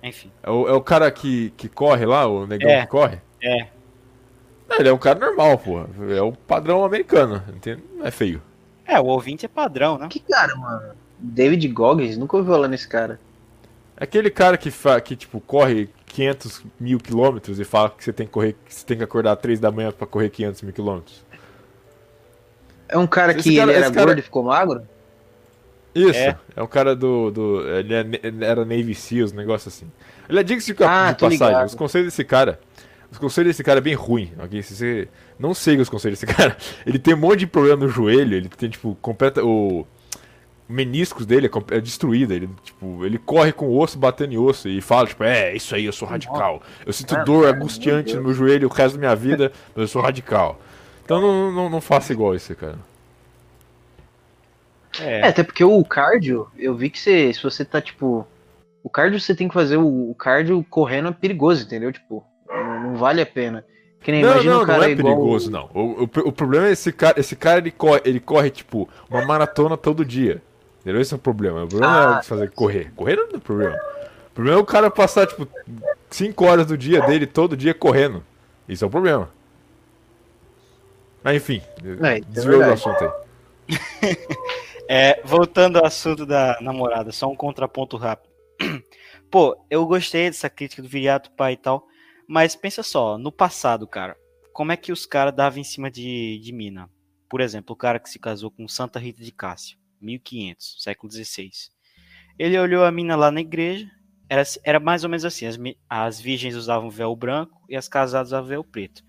Enfim. É o, é o cara que, que corre lá, o negão É. que corre? É. Não, ele é um cara normal, porra. É o padrão americano. Entende? Não é feio. É, o ouvinte é padrão, né? Que cara, mano? David Goggins? Nunca ouvi falar nesse cara. É aquele cara que, fa, que tipo, corre 500 mil quilômetros e fala que você tem que correr, que você tem que acordar às 3 da manhã pra correr 500 mil quilômetros. É um cara Esse que cara- ele era esse cara- gordo e ficou magro? Isso, É. é, um cara do. do ele, é ele era Navy Seals, um negócio assim. Ele é diga-se de, Ah, de passagem. ligado. Os conselhos desse cara. Os conselhos desse cara é bem ruim. ok? Se você não siga os conselhos desse <laughs> cara, ele tem um monte de problema no joelho, ele tem, tipo, completa. O, o meniscos dele é, é destruído. Ele, tipo, ele corre com o osso batendo em osso e fala, tipo, é, isso aí, eu sou radical. Eu sinto Ah, dor cara, angustiante no meu joelho o resto da minha vida, mas eu sou radical. Então não, não, não faça igual esse cara. É, É. até porque o cardio, eu vi que você, se você tá, tipo. O cardio você tem que fazer o, o cardio correndo é perigoso, entendeu? Tipo, não, vale a pena. Que nem Não, imagina não, um cara não é igual. perigoso, não. O, o, o problema é esse cara, esse cara ele corre, ele corre, tipo, uma maratona todo dia. Entendeu? Esse é o problema. O problema não Ah, é fazer correr. Correr não é o problema. O problema é o cara passar, tipo, 5 horas do dia dele todo dia correndo. Isso é o problema. Mas enfim, É, é desviou do verdade. assunto aí. <laughs> É, voltando ao assunto da namorada, só um contraponto rápido. <clears throat> Pô, eu gostei dessa crítica do Viriato pai e tal, mas pensa só, no passado, cara, como é que os caras davam em cima de, de mina. Por exemplo, o cara que se casou com Santa Rita de Cássia, 1500, século XVI. Ele olhou a mina lá na igreja, era, era mais ou menos assim: as, as virgens usavam véu branco e as casadas usavam véu preto.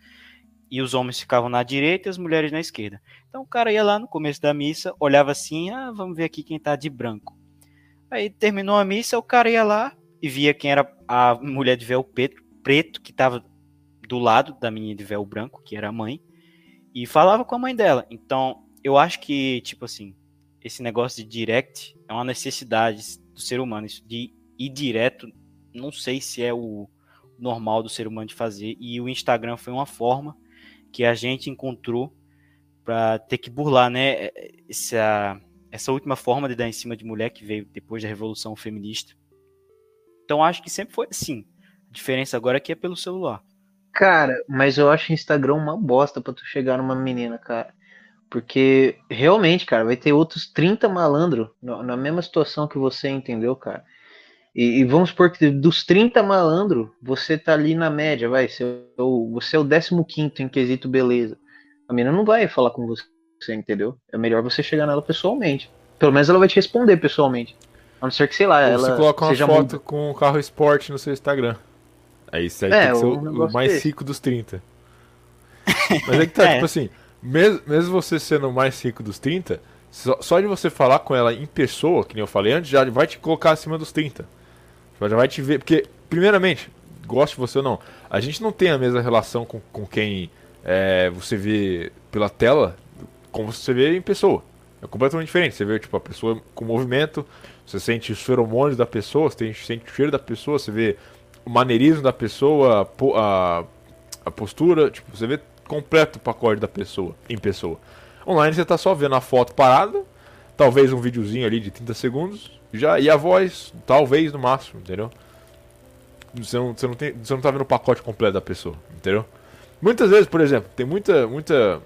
E os homens ficavam na direita e as mulheres na esquerda. Então o cara ia lá no começo da missa, olhava assim: ah, vamos ver aqui quem tá de branco. Aí terminou a missa, o cara ia lá e via quem era a mulher de véu preto, preto que estava do lado da menina de véu branco, que era a mãe, e falava com a mãe dela. Então, eu acho que, tipo assim, esse negócio de direct é uma necessidade do ser humano, isso de ir direto, não sei se é o normal do ser humano de fazer, e o Instagram foi uma forma que a gente encontrou para ter que burlar, né, essa, essa última forma de dar em cima de mulher que veio depois da revolução feminista. Então acho que sempre foi assim. Diferença agora é que é pelo celular. Cara, mas eu acho o Instagram uma bosta pra tu chegar numa menina, cara. Porque realmente, cara, vai ter outros 30 malandro na mesma situação que você, entendeu, cara? E, e, vamos supor que dos 30 malandro, você tá ali na média, vai, você, é o, você é o 15 em quesito beleza. A menina não vai falar com você, entendeu? É melhor você chegar nela pessoalmente. Pelo menos ela vai te responder pessoalmente. A não ser que, sei lá, Ou ela. Você coloca uma foto muito... com um carro esporte no seu Instagram. Aí você é, tem que ser o, o mais rico dos 30. <laughs> Mas é que tá, é. tipo assim, mesmo, mesmo você sendo o mais rico dos 30, só, só de você falar com ela em pessoa, que nem eu falei antes, já vai te colocar acima dos 30. Já vai te ver. Porque, primeiramente, goste você ou não, a gente não tem a mesma relação com, com quem é, você vê pela tela como você vê em pessoa. É completamente diferente. Você vê tipo, a pessoa com movimento, você sente os feromônios da pessoa, você sente o cheiro da pessoa, você vê o maneirismo da pessoa, a, a postura, tipo, você vê completo o pacote da pessoa, em pessoa. Online você está só vendo a foto parada, talvez um videozinho ali de 30 segundos, já e a voz, talvez no máximo, entendeu? Você não, você não, tem, você não tá vendo o pacote completo da pessoa, entendeu? Muitas vezes, por exemplo, tem muita. muita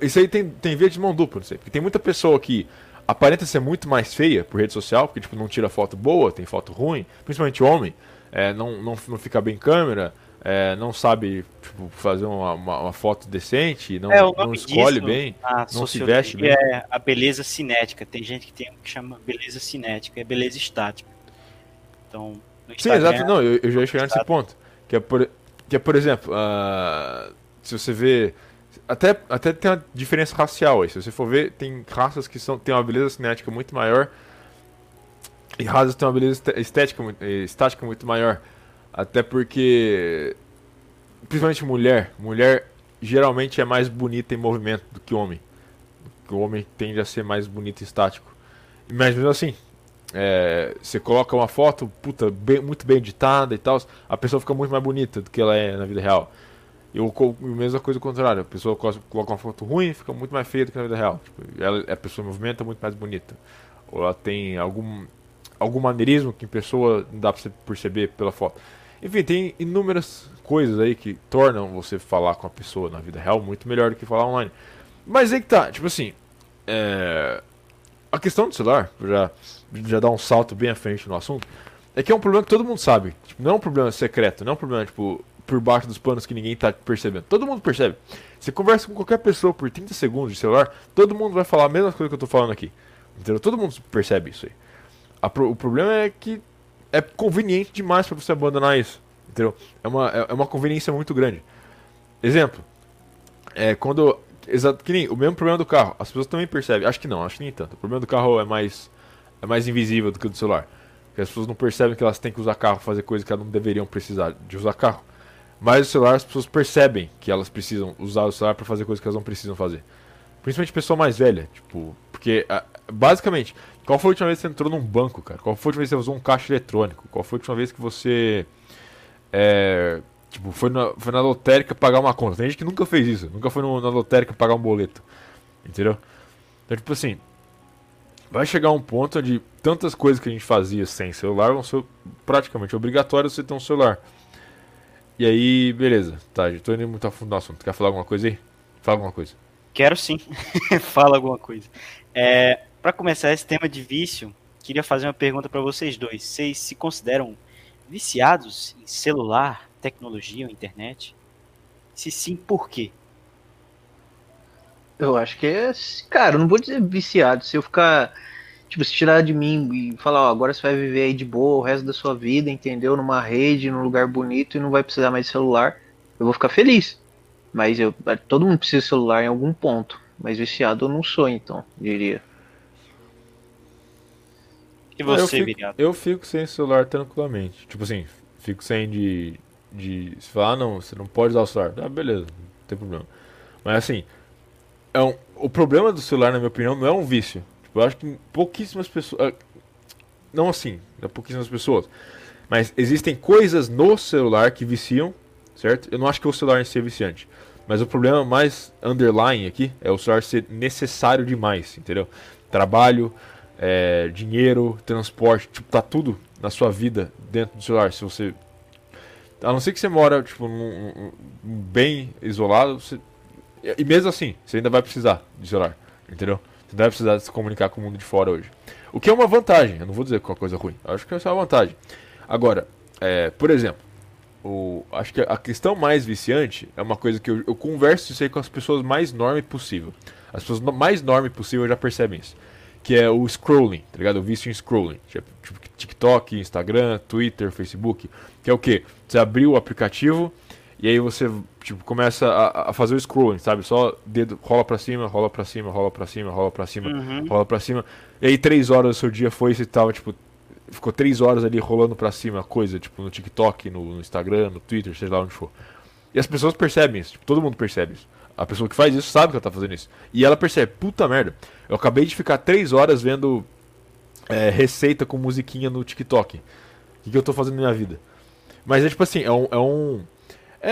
isso aí tem, tem via de mão dupla, não sei. Porque tem muita pessoa que aparenta ser muito mais feia por rede social, porque tipo, não tira foto boa, tem foto ruim, principalmente homem, é, não, não, não fica bem em câmera, é, não sabe tipo, fazer uma, uma, uma, foto decente, não, é, não escolhe disso, bem, não se veste bem. É a beleza cinética. Tem gente que tem que chama beleza cinética, é beleza estática. Então, Sim, exato. Não, eu, eu já ia chegar nesse ponto. Que é, por, que é, por exemplo, uh, se você vê. Até, até tem uma diferença racial aí. Se você for ver, tem raças que são, têm uma beleza cinética muito maior. E raças que têm uma beleza estética, estática muito maior. Até porque. Principalmente mulher. Mulher geralmente é mais bonita em movimento do que homem. O homem tende a ser mais bonito e estático. Mas mesmo assim, é, você coloca uma foto, puta, bem, muito bem editada e tal, a pessoa fica muito mais bonita do que ela é na vida real. E a mesma coisa ao contrário, a pessoa coloca uma foto ruim fica muito mais feia do que na vida real. Tipo, ela, a pessoa em movimento é muito mais bonita. Ou ela tem algum, algum maneirismo que a pessoa não dá pra você perceber pela foto. Enfim, tem inúmeras coisas aí que tornam você falar com a pessoa na vida real muito melhor do que falar online. Mas aí que tá, tipo assim, é... a questão do celular, já, já dar um salto bem à frente no assunto, é que é um problema que todo mundo sabe. Tipo, não é um problema secreto, não é um problema, tipo, por baixo dos panos que ninguém tá percebendo. Todo mundo percebe. Você conversa com qualquer pessoa por 30 segundos de celular, todo mundo vai falar a mesma coisa que eu tô falando aqui. Entendeu? Todo mundo percebe isso aí. o problema é que é conveniente demais para você abandonar isso. Entendeu? É uma, é, é uma conveniência muito grande. Exemplo. É quando. Exato, que nem o mesmo problema do carro. As pessoas também percebem. Acho que não, acho que nem tanto. O problema do carro é mais. É mais invisível do que o do celular. Porque as pessoas não percebem que elas têm que usar carro fazer coisas que elas não deveriam precisar de usar carro. Mas o celular as pessoas percebem que elas precisam usar o celular para fazer coisas que elas não precisam fazer. Principalmente pessoa mais velha, tipo, porque basicamente qual foi a última vez que você entrou num banco, cara? Qual foi a última vez que você usou um caixa eletrônico? Qual foi a última vez que você. É, tipo, foi na, foi na lotérica pagar uma conta? Tem gente que nunca fez isso, nunca foi no, na lotérica pagar um boleto. Entendeu? Então, tipo assim. Vai chegar um ponto onde tantas coisas que a gente fazia sem celular vão ser praticamente obrigatórias você ter um celular. E aí, beleza. Tá, já tô indo muito a fundo no assunto. Quer falar alguma coisa aí? Fala alguma coisa. Quero sim. <laughs> Fala alguma coisa. É, para começar esse tema de vício, queria fazer uma pergunta para vocês dois. Vocês se consideram viciados em celular, tecnologia ou internet? Se sim, por quê? Eu acho que é. Cara, eu não vou dizer viciado. Se eu ficar. Tipo, se tirar de mim e falar, ó, agora você vai viver aí de boa o resto da sua vida, entendeu? Numa rede, num lugar bonito e não vai precisar mais de celular, eu vou ficar feliz. Mas eu, todo mundo precisa de celular em algum ponto. Mas viciado eu não sou, então, diria. E você, eu fico, eu fico sem celular tranquilamente. Tipo assim, fico sem de. de se falar, ah, não, você não pode usar o celular. Ah, beleza, não tem problema. Mas assim, é um, o problema do celular, na minha opinião, não é um vício. Eu acho que pouquíssimas pessoas. ah, Não assim, é pouquíssimas pessoas. Mas existem coisas no celular que viciam, certo? Eu não acho que o celular em si é viciante. Mas o problema mais underlying aqui é o celular ser necessário demais, entendeu? Trabalho, é, dinheiro, transporte, tipo, tá tudo na sua vida dentro do celular. Se você. A não ser que você mora, tipo, num, num- bem isolado, você- e mesmo assim, você ainda vai precisar de celular, entendeu? Ainda vai precisar se comunicar com o mundo de fora hoje. O que é uma vantagem, eu não vou dizer que é uma coisa ruim. Eu acho que essa é uma vantagem. Agora, é, por exemplo, o, acho que a questão mais viciante é uma coisa que eu, eu converso isso aí com as pessoas mais norme possível. As pessoas mais norme possível já percebem isso. Que é o scrolling, tá ligado? O vício em scrolling. Tipo, TikTok, Instagram, Twitter, Facebook. Que é o quê? Você abriu o aplicativo e aí você tipo, começa a, a fazer o scrolling, sabe? Só dedo rola pra cima, rola pra cima, rola pra cima, rola pra cima, Uhum. rola pra cima. E aí três horas do seu dia foi e você tava, tipo, ficou três horas ali rolando pra cima a coisa, tipo, no TikTok, no, no Instagram, no Twitter, seja lá onde for. E as pessoas percebem isso, tipo, todo mundo percebe isso. A pessoa que faz isso sabe que ela tá fazendo isso. E ela percebe, puta merda, eu acabei de ficar três horas vendo é, receita com musiquinha no TikTok. O que, que eu tô fazendo na minha vida? Mas é tipo assim, é um. É, um,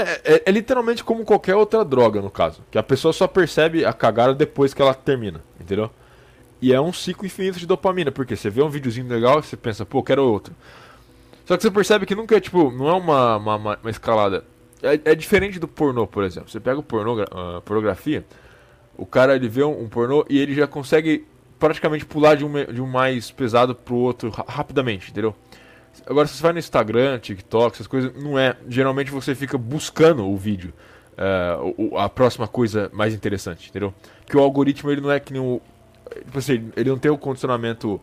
é, é- é literalmente como qualquer outra droga, no caso. Que a pessoa só percebe a cagada depois que ela termina, entendeu? E é um ciclo infinito de dopamina, porque você vê um videozinho legal e você pensa, pô, quero outro. Só que você percebe que nunca é, tipo, não é uma, uma, uma- escalada. É, é diferente do pornô, por exemplo. Você pega o pornogra a pornografia, o cara ele vê um, um pornô e ele já consegue praticamente pular de um, de um mais pesado pro outro ra- rapidamente, entendeu? Agora, se você vai no Instagram, TikTok, essas coisas, não é. Geralmente você fica buscando o vídeo, o- a próxima coisa mais interessante, entendeu? Que o algoritmo ele não é que nem o. Tipo assim, ele não tem o condicionamento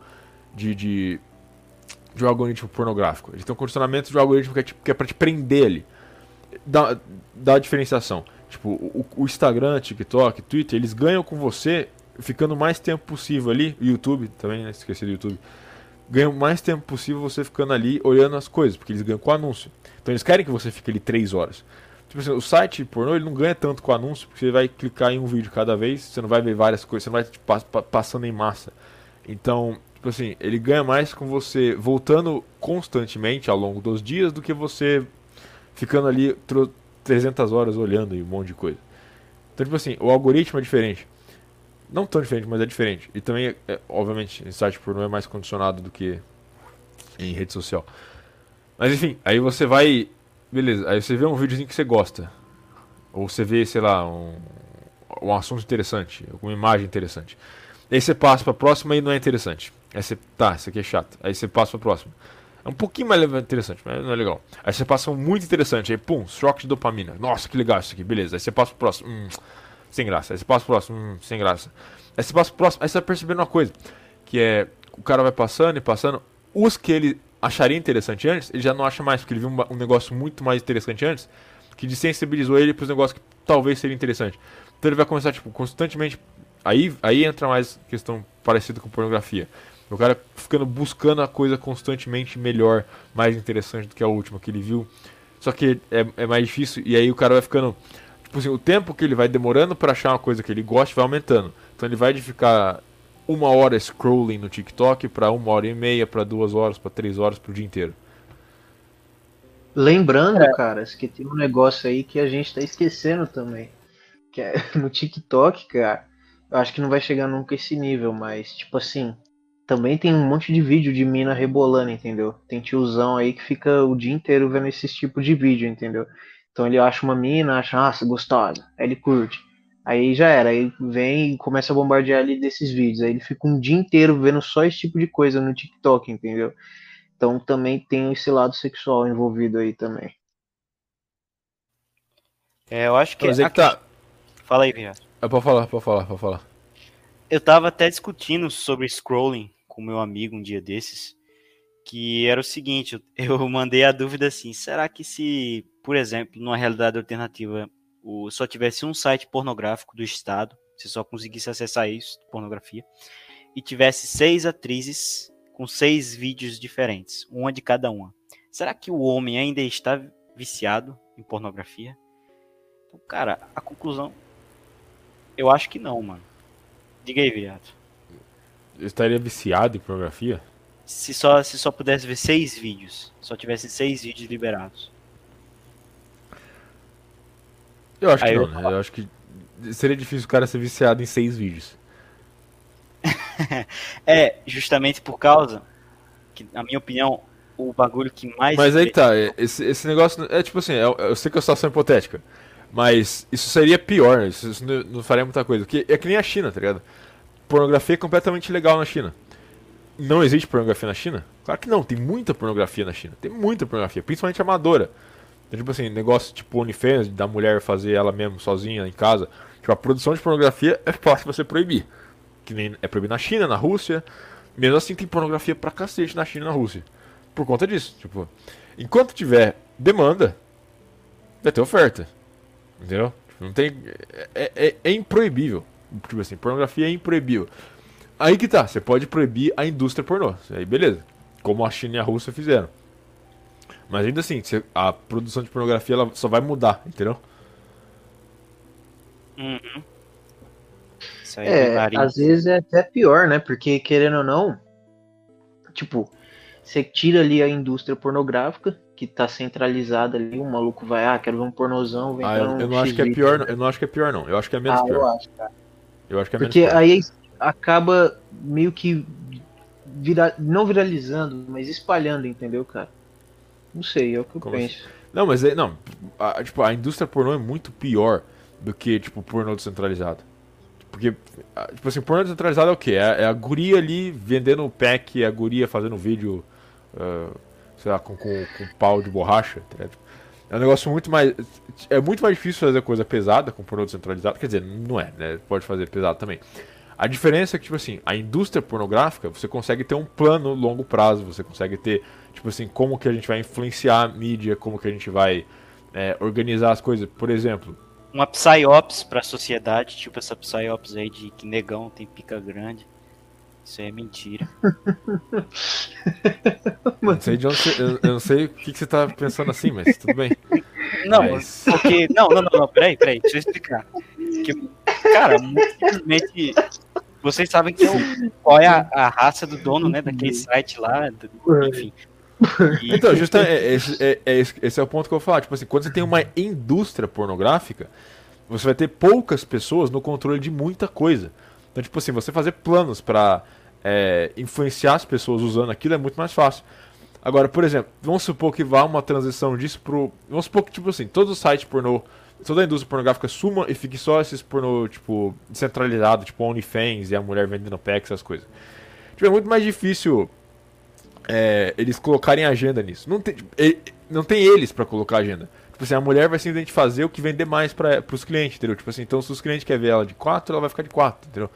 de, de, de um algoritmo pornográfico. Ele tem um condicionamento de um algoritmo que é, tipo, que é pra te prender ali. Dá, dá a diferenciação. Tipo, o, o Instagram, TikTok, Twitter, eles ganham com você ficando o mais tempo possível ali. YouTube também, né? Esqueci do YouTube ganham o mais tempo possível você ficando ali olhando as coisas, porque eles ganham com anúncio. Então eles querem que você fique ali 3 horas. Tipo assim, o site pornô ele não ganha tanto com anúncio, porque você vai clicar em um vídeo cada vez, você não vai ver várias coisas, você não vai tipo, pa- pa- passando em massa. Então, tipo assim, ele ganha mais com você voltando constantemente ao longo dos dias do que você ficando ali tro- 300 horas olhando e um monte de coisa. Então, tipo assim, o algoritmo é diferente. Não tão diferente, mas é diferente. E também, é, obviamente, em site pornô é mais condicionado do que em rede social. Mas enfim, aí você vai. Beleza, aí você vê um videozinho que você gosta. Ou você vê, sei lá, um, um assunto interessante, alguma imagem interessante. Aí você passa pra próxima e não é interessante. Aí você. Tá, isso aqui é chato. Aí você passa pra próxima. É um pouquinho mais interessante, mas não é legal. Aí você passa um muito interessante, aí pum, choque de dopamina. Nossa, que legal isso aqui, beleza. Aí você passa pro próximo. Hum, sem graça. Aí você passa próximo, hum, sem graça. Aí você passa próximo, aí você vai percebendo uma coisa. Que é, o cara vai passando e passando. Os que ele acharia interessante antes, ele já não acha mais, porque ele viu um, um negócio muito mais interessante antes, que desensibilizou ele pros negócios que talvez seria interessante. Então ele vai começar, tipo, constantemente. Aí, aí entra mais questão parecida com pornografia. O cara ficando buscando a coisa constantemente melhor, mais interessante do que a última que ele viu. Só que é, é mais difícil, e aí o cara vai ficando. Tipo assim, o tempo que ele vai demorando pra achar uma coisa que ele gosta vai aumentando. Então ele vai de ficar uma hora scrolling no TikTok pra uma hora e meia, pra duas horas, pra três horas, pro dia inteiro. Lembrando, caras, que tem um negócio aí que a gente tá esquecendo também. Que é <laughs> no TikTok, cara. Eu acho que não vai chegar nunca esse nível, mas, tipo assim, também tem um monte de vídeo de mina rebolando, entendeu? Tem tiozão aí que fica o dia inteiro vendo esses tipos de vídeo, entendeu? Então ele acha uma mina, acha, nossa, gostosa. Aí ele curte. Aí já era, aí vem e começa a bombardear ele desses vídeos. Aí ele fica um dia inteiro vendo só esse tipo de coisa no TikTok, entendeu? Então também tem esse lado sexual envolvido aí também. É, eu acho que. Mas é que tá. Fala aí, Viado. É pra falar, pra falar, pra falar. Eu tava até discutindo sobre scrolling com meu amigo um dia desses, que era o seguinte, <laughs> eu mandei a dúvida assim, será que se, por exemplo, numa realidade alternativa, o, só tivesse um site pornográfico do estado, você só conseguisse acessar isso, pornografia, e tivesse seis atrizes com seis vídeos diferentes, uma de cada uma, será que o homem ainda está viciado em pornografia? Então, cara, a conclusão, eu acho que não, mano. Diga aí, viado. Estaria viciado em pornografia? Se só, se só pudesse ver seis vídeos, só tivesse seis vídeos liberados. Eu acho que Aí não, eu- né? Eu acho que seria difícil o cara ser viciado em seis vídeos. <laughs> É, justamente por causa que, na minha opinião, o bagulho que mais. Mas aí que tá, é, esse, esse negócio é tipo assim, eu, eu sei que é uma situação hipotética, mas isso seria pior, isso, isso não, não faria muita coisa. Porque é que nem a China, tá ligado? Pornografia é completamente legal na China. Não existe pornografia na China? Claro que não, tem muita pornografia na China. Tem muita pornografia, principalmente amadora. Então, tipo assim, negócio tipo OnlyFans, da mulher fazer ela mesmo sozinha em casa. Tipo, a produção de pornografia é fácil você proibir. Que nem é proibido na China, na Rússia. Mesmo assim tem pornografia pra cacete na China e na Rússia. Por conta disso. Tipo, enquanto tiver demanda, vai ter oferta. Entendeu? Tipo, Não tem. É, é, é improibível. Tipo assim, pornografia é improibível. Aí que tá, você pode proibir a indústria pornô. Aí beleza. Como a China e a Rússia fizeram. Mas ainda assim, a produção de pornografia ela só vai mudar, entendeu? Uhum. Isso aí É, varia. às vezes é até pior, né? Porque, querendo ou não, tipo, você tira ali a indústria pornográfica, que tá centralizada ali, o maluco vai, ah, quero ver um pornozão, vem Ah, eu, um eu não acho que é pior, não. eu não acho que é pior não. Eu acho que é menos Ah, eu pior. acho, cara. Eu acho que é menos Porque pior. aí acaba meio que vira... não viralizando, mas espalhando, entendeu, cara? Não sei, é o que eu Como penso. Não, mas é, não, a, tipo, a indústria pornô é muito pior do que, tipo, pornô descentralizado. Porque, tipo assim, pornô descentralizado é o quê? É, é a guria ali vendendo o pack, é a guria fazendo vídeo, ah, sei lá, com, com, com pau de borracha, tá ligado? É um negócio muito mais. É muito mais difícil fazer coisa pesada com pornô descentralizado. Quer dizer, não é, né? Pode fazer pesado também. A diferença é que, tipo assim, a indústria pornográfica, você consegue ter um plano longo prazo, você consegue ter, tipo assim, como que a gente vai influenciar a mídia, como que a gente vai é, organizar as coisas. Por exemplo, Uma psyops pra sociedade, tipo essa psyops aí de que negão tem pica grande. Isso aí é mentira. <laughs> eu não sei de onde você, eu, eu não sei o que, que você tá pensando assim, mas tudo bem. <laughs> Não, Mas- porque. Não, não, não, não, peraí, peraí, deixa eu explicar. Que, cara, muito simplesmente. Vocês sabem que é o- qual é a, a raça do dono, né? Daquele site lá, do- enfim. E- Então, justamente, é, esse, é, é esse, esse é o ponto que eu vou falar. Tipo assim, quando você tem uma indústria pornográfica, você vai ter poucas pessoas no controle de muita coisa. Então, tipo assim, você fazer planos pra é, influenciar as pessoas usando aquilo é muito mais fácil. Agora, por exemplo, vamos supor que vá uma transição disso pro. Vamos supor que, tipo assim, todos os sites pornô, toda a indústria pornográfica suma e fique só esses pornô, tipo, descentralizado, tipo OnlyFans e a mulher vendendo pack, essas coisas. Tipo, é muito mais difícil é, eles colocarem agenda nisso. Não tem, tipo, não tem eles pra colocar agenda. Tipo assim, a mulher vai simplesmente fazer o que vender mais para pros clientes, entendeu? Tipo assim, então se os clientes querem ver ela de 4, ela vai ficar de 4, entendeu?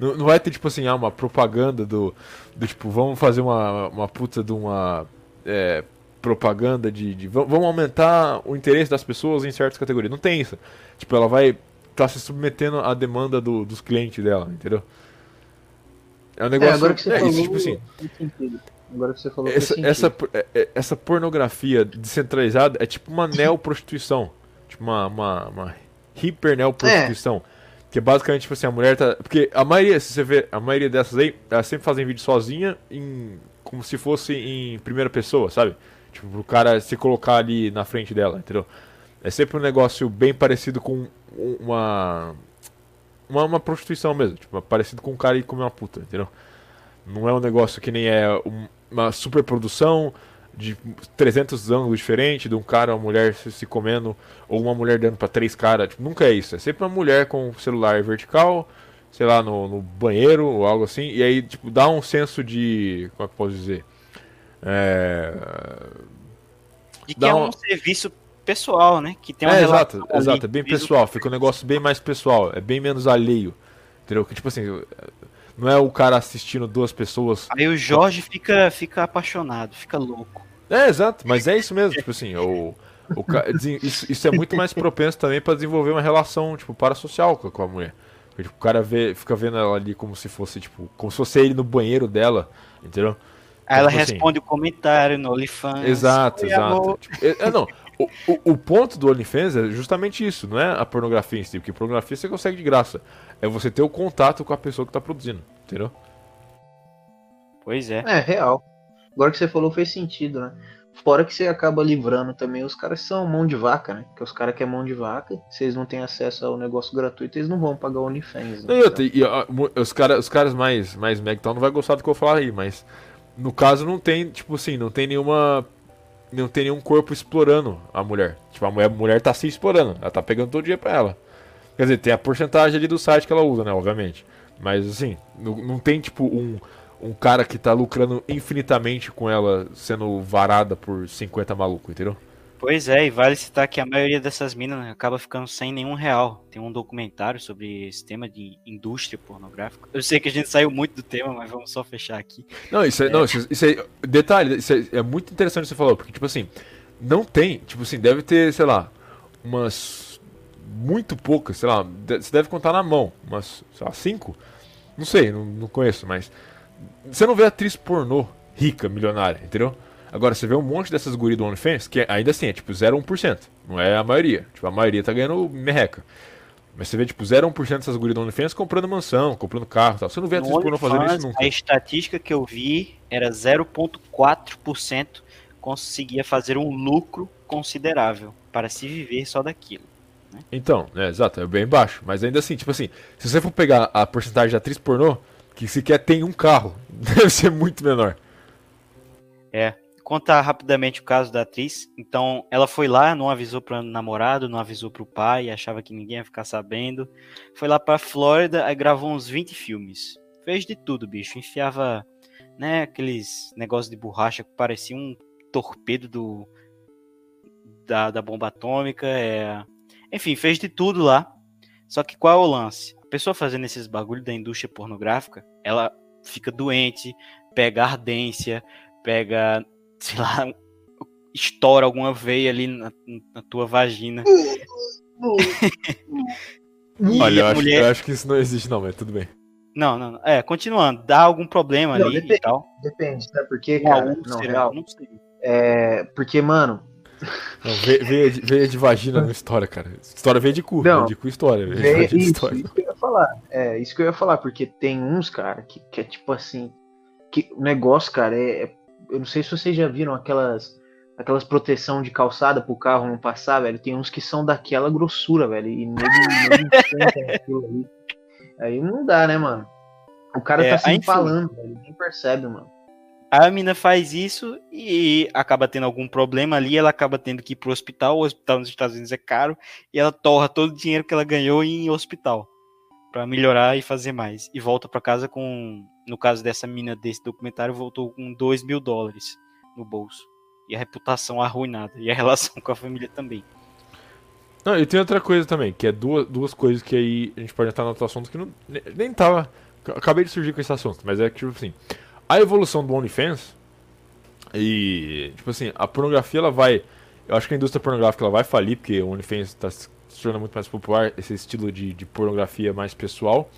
Não, não vai ter, tipo assim, ah, uma propaganda do, do tipo, vamos fazer uma, uma puta de uma é, propaganda de, de va- vamos aumentar o interesse das pessoas em certas categorias. Não tem isso. Tipo, ela vai estar se submetendo à demanda do- dos clientes dela, entendeu? É um É, negócio. agora que você é, falou, isso, tipo assim. Agora que você falou, essa, essa, é- é- essa pornografia descentralizada é tipo uma <laughs> neoprostituição. Tipo uma, uma, uma hiper neoprostituição. Que é basicamente, tipo assim, a mulher tá. Porque a maioria, se você ver, a maioria dessas aí, elas sempre fazem vídeo sozinha, em, como se fosse em primeira pessoa, sabe? Tipo, pro cara se colocar ali na frente dela, entendeu? É sempre um negócio bem parecido com uma. Uma, uma prostituição mesmo, tipo, parecido com um cara ir comer uma puta, entendeu? Não é um negócio que nem é um- uma superprodução de 300 ângulos diferentes, de um cara, uma mulher se, comendo, ou uma mulher dando pra três caras. Tipo, nunca é isso. É sempre uma mulher com o celular vertical, sei lá, no, no banheiro ou algo assim, e aí, tipo, dá um senso de. Como é que eu posso dizer? É. De que Dá é uma- um serviço pessoal, né? Que tem uma é, exato, exato, é bem pessoal, fica um negócio bem mais pessoal, é bem menos alheio. Entendeu? Que tipo assim, não é o cara assistindo duas pessoas. Aí o Jorge fica, fica apaixonado, fica louco. É, exato, mas é isso mesmo, tipo assim, o, o isso, isso é muito mais propenso também pra desenvolver uma relação, tipo, parasocial com, com a mulher. Porque, tipo, o cara vê, fica vendo ela ali como se fosse, tipo, como se fosse ele no banheiro dela, entendeu? Aí ela Tipo assim, responde o comentário no OnlyFans. Exato, exato. Tipo, é, é, não, o, o, o ponto do OnlyFans é justamente isso, não é a pornografia em si, porque pornografia você consegue de graça. É você ter o contato com a pessoa que tá produzindo, entendeu? Pois é. É, real. Agora que você falou fez sentido, né? Fora que você acaba livrando também os caras são mão de vaca, né? Porque os caras que é mão de vaca, se eles não têm acesso ao negócio gratuito, eles não vão pagar o OnlyFans. Né? e outra, e, os, cara, os caras mais, mais mega tal não vai gostar do que eu falar aí, mas no caso não tem, tipo assim, não tem nenhuma. Não tem nenhum corpo explorando a mulher. Tipo, a mulher, a mulher tá se explorando, ela tá pegando todo dia pra ela. Quer dizer, tem a porcentagem ali do site que ela usa, né, obviamente. Mas assim, não, não tem tipo um, um cara que tá lucrando infinitamente com ela sendo varada por 50 malucos, entendeu? Pois é, e vale citar que a maioria dessas minas acaba ficando sem nenhum real. Tem um documentário sobre esse tema de indústria pornográfica. Eu sei que a gente saiu muito do tema, mas vamos só fechar aqui. Não, isso é, não, isso, isso é, detalhe, isso é, é muito interessante o que você falou, porque, tipo assim, não tem, tipo assim, deve ter, sei lá, umas, muito poucas, sei lá, você deve contar na mão, umas, sei lá, cinco? Não sei, não, não conheço, mas você não vê atriz pornô rica, milionária, entendeu? Agora, você vê um monte dessas guri do OnlyFans, que ainda assim é tipo 0,1%, não é a maioria, tipo, a maioria tá ganhando merreca. Mas você vê, tipo, 0,1% dessas guri do OnlyFans comprando mansão, comprando carro e tal. Você não vê atriz pornô fazendo isso nunca. A estatística que eu vi era 0,4% conseguia fazer um lucro considerável para se viver só daquilo. Então, é, exato, é bem baixo. Mas ainda assim, tipo assim, se você for pegar a porcentagem de atriz pornô, que sequer tem um carro, <laughs> deve ser muito menor. É. Contar rapidamente o caso da atriz. Então, ela foi lá, não avisou para o namorado, não avisou para o pai, achava que ninguém ia ficar sabendo. Foi lá para Flórida, aí gravou uns 20 filmes. Fez de tudo, bicho. Enfiava, né, aqueles negócios de borracha que parecia um torpedo do da, da bomba atômica. É... Enfim, fez de tudo lá. Só que qual é o lance? Pessoa fazendo esses bagulho da indústria pornográfica, ela fica doente, pega ardência, pega, <laughs> sei lá, estoura alguma veia ali na, na tua vagina. E Olha, eu acho, mulher- eu acho que isso não existe, não, mas tudo bem. Não, não, não. É, continuando, dá algum problema Não, ali e depende. tal. Depende, sabe por quê, Uma cara? Não, não sei. É, porque, mano, Não, veia, veia de, de vagina não história, cara. História veio de cu, Não. veio de cu história. Veio de É vagina isso, história. isso que eu ia falar. É, isso que eu ia falar, porque tem uns, cara, que, que é tipo assim. Que o negócio, cara, é, é- Eu não sei se vocês já viram aquelas. Aquelas proteção de calçada pro carro não passar, velho. Tem uns que são daquela grossura, velho. E nego, aí. Aí não dá, né, mano? O cara É, tá se empalando, velho. Nem percebe, mano. A mina faz isso e acaba tendo algum problema ali, ela acaba tendo que ir pro hospital, o hospital nos Estados Unidos é caro, e ela torra todo o dinheiro que ela ganhou em hospital Pra melhorar e fazer mais. E volta pra casa com, no caso dessa mina desse documentário, voltou com 2 mil dólares no bolso. E a reputação arruinada, e a <laughs> relação com a família também. Não, e tem outra coisa também, que é duas, duas coisas que aí a gente pode entrar no outro assunto que não, ne- nem tava. Acabei de surgir com esse assunto, mas é que, tipo assim, a evolução do OnlyFans e, tipo assim, a pornografia ela vai. Eu acho que a indústria pornográfica ela vai falir, porque o OnlyFans está se tornando muito mais popular, esse estilo de, de pornografia mais pessoal.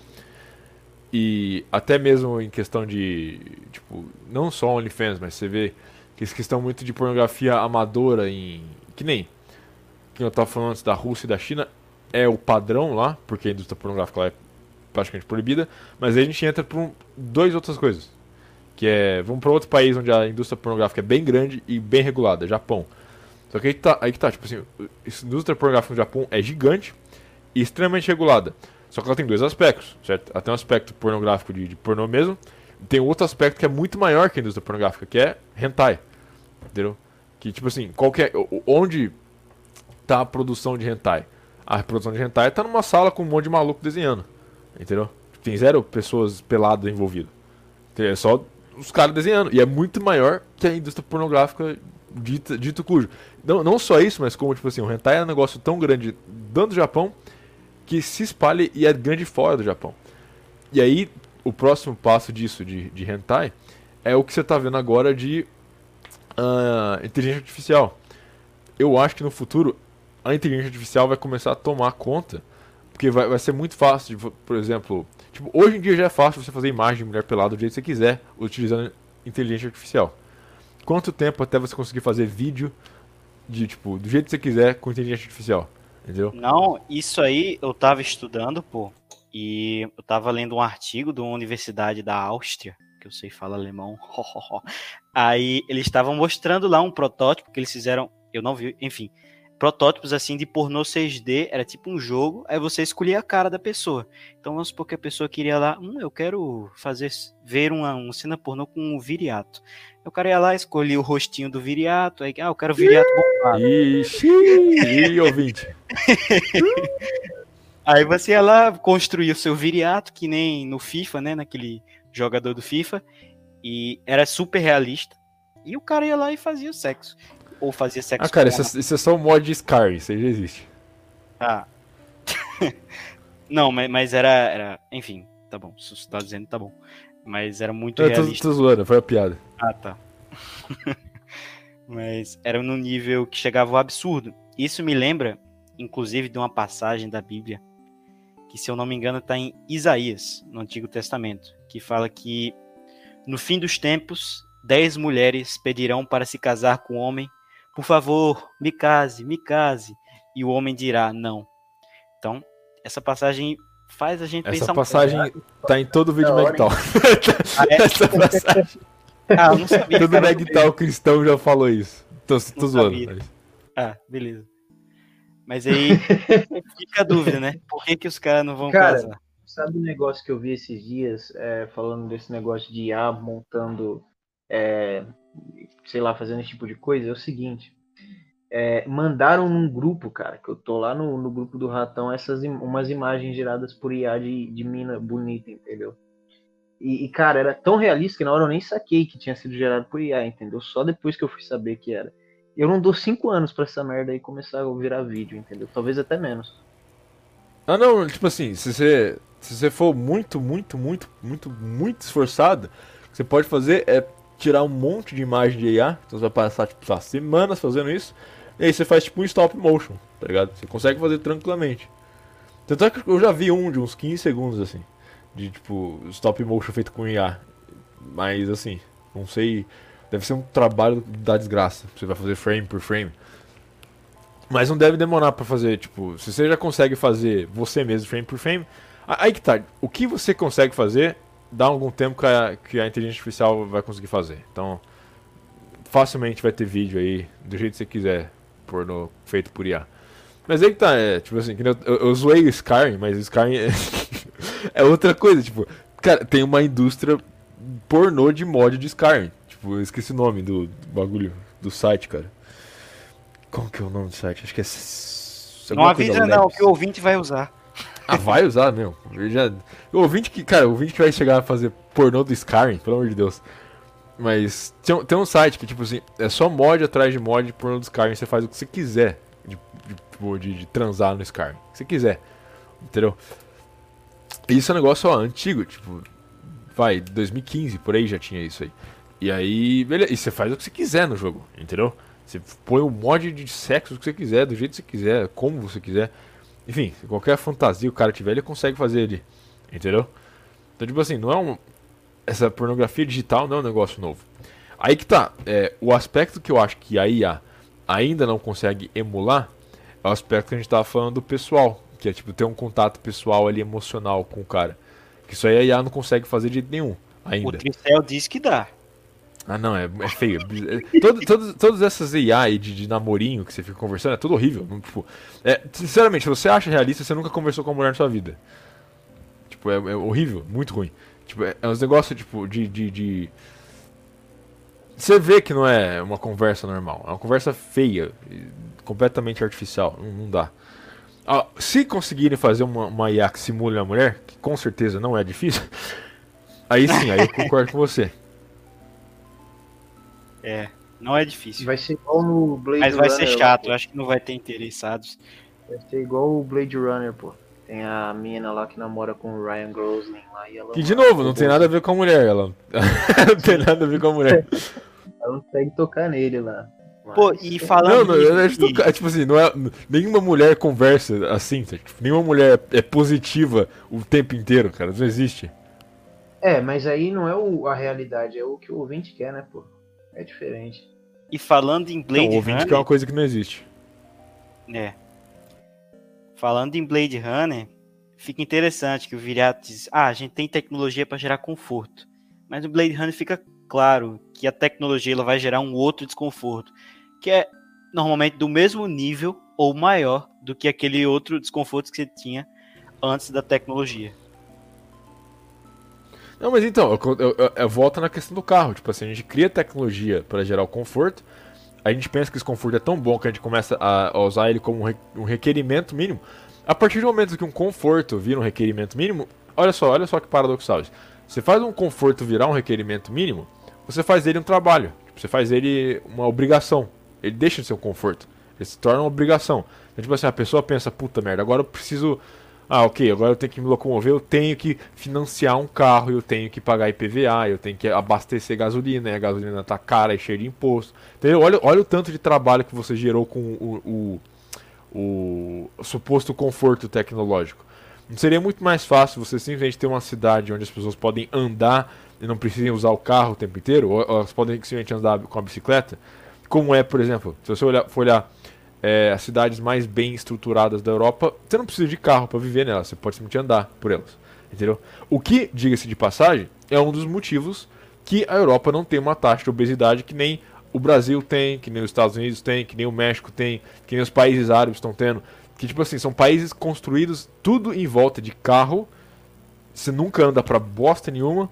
E até mesmo em questão de, tipo, não só OnlyFans, mas você vê que essa questão muito de pornografia amadora em. Que nem que eu tava falando antes da Rússia e da China, é o padrão lá, porque a indústria pornográfica lá é praticamente proibida, mas aí a gente entra por um, dois outras coisas. Que é, vamos para outro país onde a indústria pornográfica é bem grande e bem regulada, Japão. Só que aí que tá, aí que tá tipo assim, a indústria pornográfica no Japão é gigante e extremamente regulada. Só que ela tem dois aspectos, certo? Ela tem um aspecto pornográfico de, de pornô mesmo, e tem outro aspecto que é muito maior que a indústria pornográfica, que é hentai. Entendeu? Que tipo assim, qualquer onde tá a produção de hentai? A produção de hentai tá numa sala com um monte de maluco desenhando. Entendeu? Tem zero pessoas peladas envolvidas. É só os caras desenhando. E é muito maior que a indústria pornográfica dito, dito cujo. Não, não só isso, mas como, tipo assim, o hentai é um negócio tão grande dentro do Japão que se espalha e é grande fora do Japão. E aí, o próximo passo disso, de, de hentai, é o que você tá vendo agora de uh, inteligência artificial. Eu acho que no futuro a inteligência artificial vai começar a tomar conta, porque vai, vai ser muito fácil, de, por exemplo, tipo, hoje em dia já é fácil você fazer imagem de mulher pelada do jeito que você quiser, utilizando inteligência artificial. Quanto tempo até você conseguir fazer vídeo de tipo, do jeito que você quiser com inteligência artificial? Entendeu? Não, isso aí eu tava estudando, pô, e eu tava lendo um artigo de uma universidade da Áustria, que eu sei fala alemão. <laughs> aí eles estavam mostrando lá um protótipo que eles fizeram, eu não vi, enfim, protótipos assim de pornô 6D, era tipo um jogo, aí você escolhia a cara da pessoa. Então vamos supor que a pessoa queria lá, hum, eu quero fazer ver uma, uma cena pornô com um viriato. O cara ia lá, escolhia o rostinho do viriato, aí, ah, eu quero viriato bombado. Ixi, ouvinte. <laughs> aí você ia lá, construir o seu viriato, que nem no FIFA, né, naquele jogador do FIFA, e era super realista. E o cara ia lá e fazia o sexo ou fazia sexo Ah, cara, isso, é, isso é só o mod de Scar, isso aí já existe. Ah. <laughs> Não, mas, mas era, era. Enfim, tá bom. Se você tá dizendo, tá bom. Mas era muito eu realista. Tô, tô zoando, foi a piada. Ah, tá. <laughs> mas era no nível que chegava o absurdo. Isso me lembra, inclusive, de uma passagem da Bíblia, que, se eu não me engano, está em Isaías, no Antigo Testamento, que fala que no fim dos tempos, dez mulheres pedirão para se casar com o homem por favor, me case, me case. E o homem dirá, não. Então, essa passagem faz a gente essa pensar... Essa passagem um tá em todo o vídeo Megtal. Ah, <laughs> é? essa passagem... Ah, não sabia. Todo Megtal cristão já falou isso. Tô, tô zoando. Mas... Ah, beleza. Mas aí <laughs> fica a dúvida, né? Por que, que os caras não vão cara, casar? Sabe um negócio que eu vi esses dias, é, falando desse negócio de IA montando é, sei lá, fazendo esse tipo de coisa, é o seguinte. É, mandaram num grupo, cara, que eu tô lá no, no grupo do Ratão, essas umas imagens geradas por IA de, de mina bonita, entendeu? E, e, cara, era tão realista que na hora eu nem saquei que tinha sido gerado por IA, entendeu? Só depois que eu fui saber que era. Eu não dou cinco anos para essa merda aí começar a virar vídeo, entendeu? Talvez até menos. Ah, não, tipo assim, se você, se você for muito, muito, muito, muito, muito esforçado, o que você pode fazer é tirar um monte de imagem de IA. Então você vai passar, tipo, semanas fazendo isso. E aí você faz tipo um stop motion, tá ligado? Você consegue fazer tranquilamente. Tanto é que eu já vi um de uns 15 segundos, assim. De tipo, stop motion feito com IA. Mas assim, não sei. Deve ser um trabalho da desgraça. Você vai fazer frame por frame. Mas não deve demorar para fazer, tipo, se você já consegue fazer você mesmo frame por frame, aí que tá. O que você consegue fazer dá algum tempo que a, que a inteligência artificial vai conseguir fazer. Então, facilmente vai ter vídeo aí, do jeito que você quiser, porno feito por IA. Mas aí que tá, é, tipo assim, eu, eu, zoei o Skyrim, mas o Skyrim é, <laughs> é, outra coisa, tipo, cara, tem uma indústria pornô de mod de Skyrim. Tipo, eu esqueci o nome do, do bagulho, do site, cara. Como que é o nome do site? Acho que é... Não avisa não, que o ouvinte vai usar. Ah, vai usar. Eu já... O ouvinte que, cara, o ouvinte que vai chegar a fazer pornô do Skyrim, pelo amor de Deus. Mas tem, tem um site que, tipo assim, é só mod atrás de mod de pornô do Skyrim. Você faz o que você quiser de, de, de, de transar no Skyrim. O que você quiser. Entendeu? E isso é um negócio, ó, antigo, tipo, vai, 2015, por aí já tinha isso aí. E aí, beleza, e você faz o que você quiser no jogo, entendeu? Você põe o mod de sexo que você quiser, do jeito que você quiser, como você quiser. Enfim, qualquer fantasia o cara tiver, ele consegue fazer ele. Entendeu? Então, tipo assim, não é um. Essa pornografia digital não é um negócio novo. Aí que tá. É, o aspecto que eu acho que a IA ainda não consegue emular é o aspecto que a gente tava falando do pessoal. Que é tipo ter um contato pessoal ali emocional com o cara. Que isso aí a IA não consegue fazer de jeito nenhum. Ainda. O Tricel diz que dá. Ah, não, é, é feio. É, todo, todo, todas essas AI de, de namorinho que você fica conversando é tudo horrível. Não, tipo, é, sinceramente, se você acha realista, você nunca conversou com uma mulher na sua vida. Tipo, é, é horrível, muito ruim. Tipo, é, é uns negócios, tipo, de, de, de, Você vê que não é uma conversa normal. É uma conversa feia, completamente artificial. Não, não dá. Ah, se conseguirem fazer uma, uma IA que simule a mulher, que com certeza não é difícil, <laughs> aí sim, aí eu concordo com você. É, Não é difícil. Vai ser igual no Blade Mas Runner. vai ser lá, chato, eu acho que não vai ter interessados. Vai ser igual o Blade Runner, pô. Tem a mina lá que namora com o Ryan Gosling lá e ela. Que de novo, não tem nada a ver com a mulher, ela. <laughs> não tem nada a ver com a mulher. <laughs> Ela consegue tocar nele lá. Mas- Pô, e Não, falando não, eu acho de- que, tipo assim, não é, nenhuma mulher conversa assim, tá? Tipo, nenhuma mulher é positiva o tempo inteiro, cara, não existe. É, mas aí não é o- a realidade, é o que o ouvinte quer, né, pô? É diferente. E falando em Blade Não, o ouvinte Runner, que é uma coisa que não existe. É. Falando em Blade Runner, fica interessante que o Viriato diz: ah, a gente tem tecnologia para gerar conforto. Mas no Blade Runner fica claro que a tecnologia ela vai gerar um outro desconforto, que é normalmente do mesmo nível ou maior do que aquele outro desconforto que você tinha antes da tecnologia. Não, mas então, eu, eu, eu- na questão do carro. Tipo assim, a gente cria tecnologia para gerar o conforto, a gente pensa que esse conforto é tão bom que a gente começa a, a usar ele como um, re- requerimento mínimo. A partir do momento que um conforto vira um requerimento mínimo, olha só, olha só que paradoxal. Você faz um conforto virar um requerimento mínimo, você faz dele um trabalho. Tipo, você faz ele uma obrigação. Ele deixa de ser um conforto. Ele se torna uma obrigação. Então, tipo assim, a pessoa pensa, puta merda, agora eu preciso ah, ok, agora eu tenho que me locomover, eu tenho que financiar um carro, eu tenho que pagar IPVA, eu tenho que abastecer gasolina, e a gasolina tá cara e cheia de imposto. Entendeu? Olha, olha o tanto de trabalho que você gerou com o, o, o, suposto conforto tecnológico. Não seria muito mais fácil você simplesmente ter uma cidade onde as pessoas podem andar e não precisem usar o carro o tempo inteiro, ou elas podem simplesmente andar com a bicicleta? Como é, por exemplo, se você olhar, for olhar é, as cidades mais bem estruturadas da Europa, você não precisa de carro para viver nelas, você pode simplesmente andar por elas, entendeu? O que, diga-se de passagem, é um dos motivos que a Europa não tem uma taxa de obesidade que nem o Brasil tem, que nem os Estados Unidos tem, que nem o México tem, que nem os países árabes estão tendo, que tipo assim, são países construídos tudo em volta de carro, você nunca anda pra bosta nenhuma.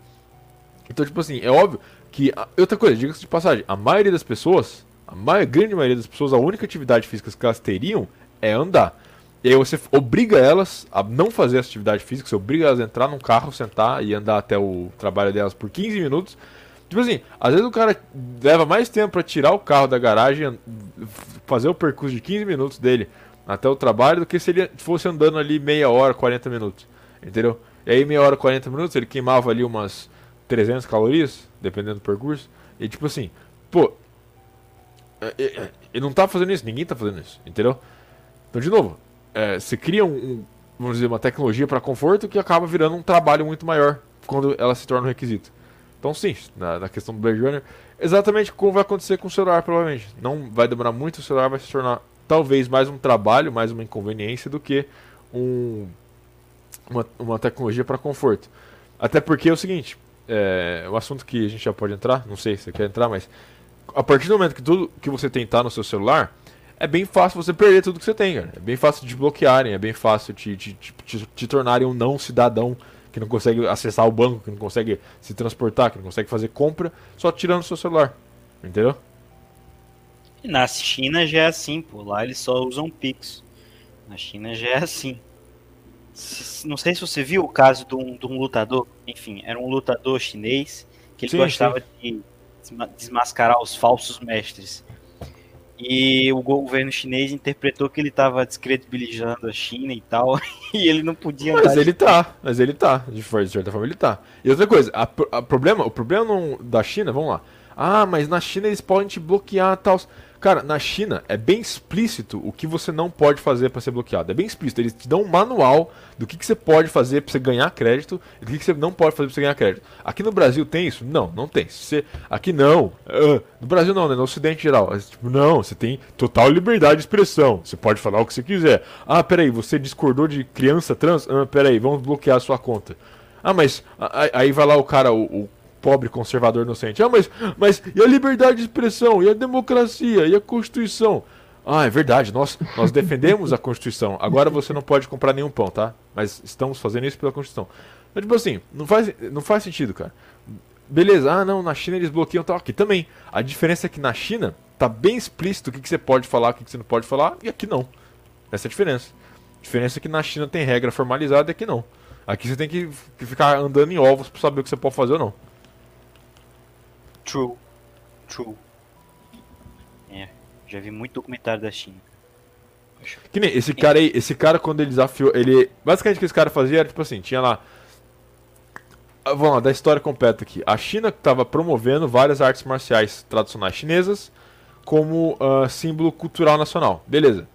Então, tipo assim, é óbvio que. Outra coisa, diga-se de passagem, a maioria das pessoas, a mai- grande maioria das pessoas, a única atividade física que elas teriam é andar. E aí você obriga elas a não fazer essa atividade física, você obriga elas a entrar num carro, sentar e andar até o trabalho delas por 15 minutos. Tipo assim, às vezes o cara leva mais tempo pra tirar o carro da garagem, fazer o percurso de 15 minutos dele até o trabalho, do que se ele fosse andando ali meia hora, 40 minutos. Entendeu? E aí, meia hora, 40 minutos, ele queimava ali umas 300 calorias, dependendo do percurso. E tipo assim, pô, ele não tá fazendo isso, ninguém tá fazendo isso, entendeu? Então, de novo, é, você cria um, um, vamos dizer, uma tecnologia para conforto que acaba virando um trabalho muito maior quando ela se torna um requisito. Então, sim, na, na questão do Blade Runner, exatamente como vai acontecer com o celular, provavelmente. Não vai demorar muito, o celular vai se tornar talvez mais um trabalho, mais uma inconveniência do que um, uma, uma tecnologia para conforto. Até porque é o seguinte, é assunto que a gente já pode entrar, não sei se você quer entrar, mas a partir do momento que tudo que você tem tá no seu celular, é bem fácil você perder tudo que você tem, cara. É bem fácil de bloquearem, é bem fácil te, te, te, te, te tornarem um não cidadão que não consegue acessar o banco, que não consegue se transportar, que não consegue fazer compra, só tirando o seu celular. Entendeu? E na China já é assim, pô. Lá eles só usam Pix. Na China já é assim. Não sei se você viu o caso de um, de um lutador. Enfim, era um lutador chinês que ele Sim, gostava de desma- desmascarar os falsos mestres. E o governo chinês interpretou que ele estava descredibilizando a China e tal. <laughs> E ele não podia Mas ele tá, mas ele tá, de de certa forma ele tá. E outra coisa, a, a problema, o problema não- da China, vamos lá. Ah, mas na China eles podem te bloquear e tal. Cara, na China é bem explícito o que você não pode fazer para ser bloqueado. É bem explícito. Eles te dão um manual do que, que você pode fazer para você ganhar crédito e do que, que você não pode fazer para você ganhar crédito. Aqui no Brasil tem isso? Não, não tem. Você, aqui não. Ah, no Brasil não, né? No Ocidente geral. Tipo, não, você tem total liberdade de expressão. Você pode falar o que você quiser. Ah, peraí, você discordou de criança trans? Ah, peraí, vamos bloquear a sua conta. Ah, mas aí vai lá o cara, o, o pobre conservador inocente. Ah, mas, mas e a liberdade de expressão? E a democracia? E a Constituição? Ah, é verdade, nós, nós <laughs> defendemos a Constituição. Agora você não pode comprar nenhum pão, tá? Mas estamos fazendo isso pela Constituição. Então, tipo assim, não faz, não faz sentido, cara. Beleza, ah não, na China eles bloqueiam tal. Aqui também. A diferença é que na China tá bem explícito o que, que você pode falar, o que, que você não pode falar, e aqui não. Essa é a diferença. A diferença é que na China tem regra formalizada e aqui não. Aqui você tem que, que ficar andando em ovos pra saber o que você pode fazer ou não. True. True. Já vi muito documentário da China. Que nem esse cara aí, esse cara quando ele desafiou, ele. Basicamente o que esse cara fazia era tipo assim, tinha lá. Ah, Vamos lá, da história completa aqui. A China estava promovendo várias artes marciais tradicionais chinesas como ah, símbolo cultural nacional. Beleza.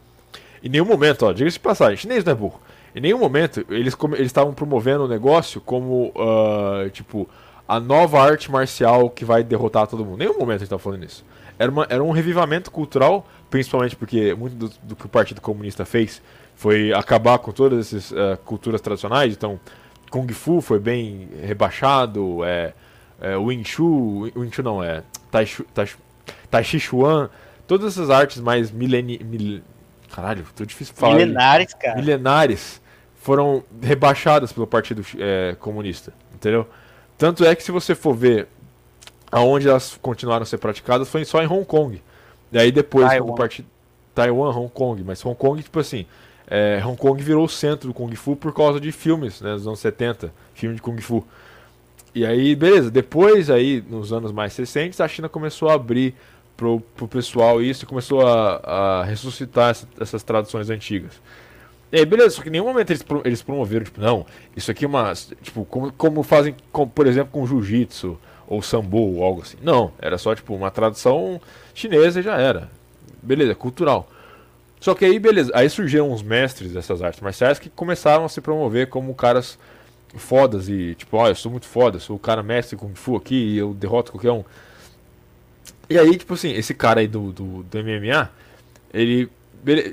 Em nenhum momento, ó, diga-se de passagem, chinês não é burro. Em nenhum momento eles estavam promovendo o negócio como, ah, tipo, a nova arte marcial que vai derrotar todo mundo. Nenhum momento eles estavam falando isso. Era, uma- era um revivamento cultural, principalmente porque muito do, do que o Partido Comunista fez foi acabar com todas essas ah, culturas tradicionais. Então, Kung Fu foi bem rebaixado, é, é, Wing Chun, Wing Chun não, é Tai, Chu, tai, tai Chi Chuan, todas essas artes mais mileni, mil, caralho, tô difícil de falar. Milenares, cara. Milenares foram rebaixadas pelo Partido é, Comunista, entendeu? Tanto é que se você for ver aonde elas continuaram a ser praticadas foi só em Hong Kong. E aí depois Taiwan. quando o partido Taiwan, Hong Kong, mas Hong Kong tipo assim, é, Hong Kong virou o centro do Kung Fu por causa de filmes, né, dos anos 70, filme de Kung Fu. E aí, beleza, depois aí, nos anos mais recentes, a China começou a abrir pro, pro pessoal isso e começou a, a ressuscitar essa- essas tradições antigas. Aí, beleza, só que em nenhum momento eles, eles promoveram, tipo, não, isso aqui é uma. Tipo, como, como fazem, com, por exemplo, com jiu-jitsu ou sambo ou algo assim. Não, era só, tipo, uma tradução chinesa e já era. Beleza, cultural. Só que aí, beleza, aí surgiram uns mestres dessas artes marciais que começaram a se promover como caras fodas e, tipo, ó, eu sou muito foda, sou o cara mestre Kung Fu aqui e eu derroto qualquer um. E aí, tipo assim, esse cara aí do, do, do MMA, ele.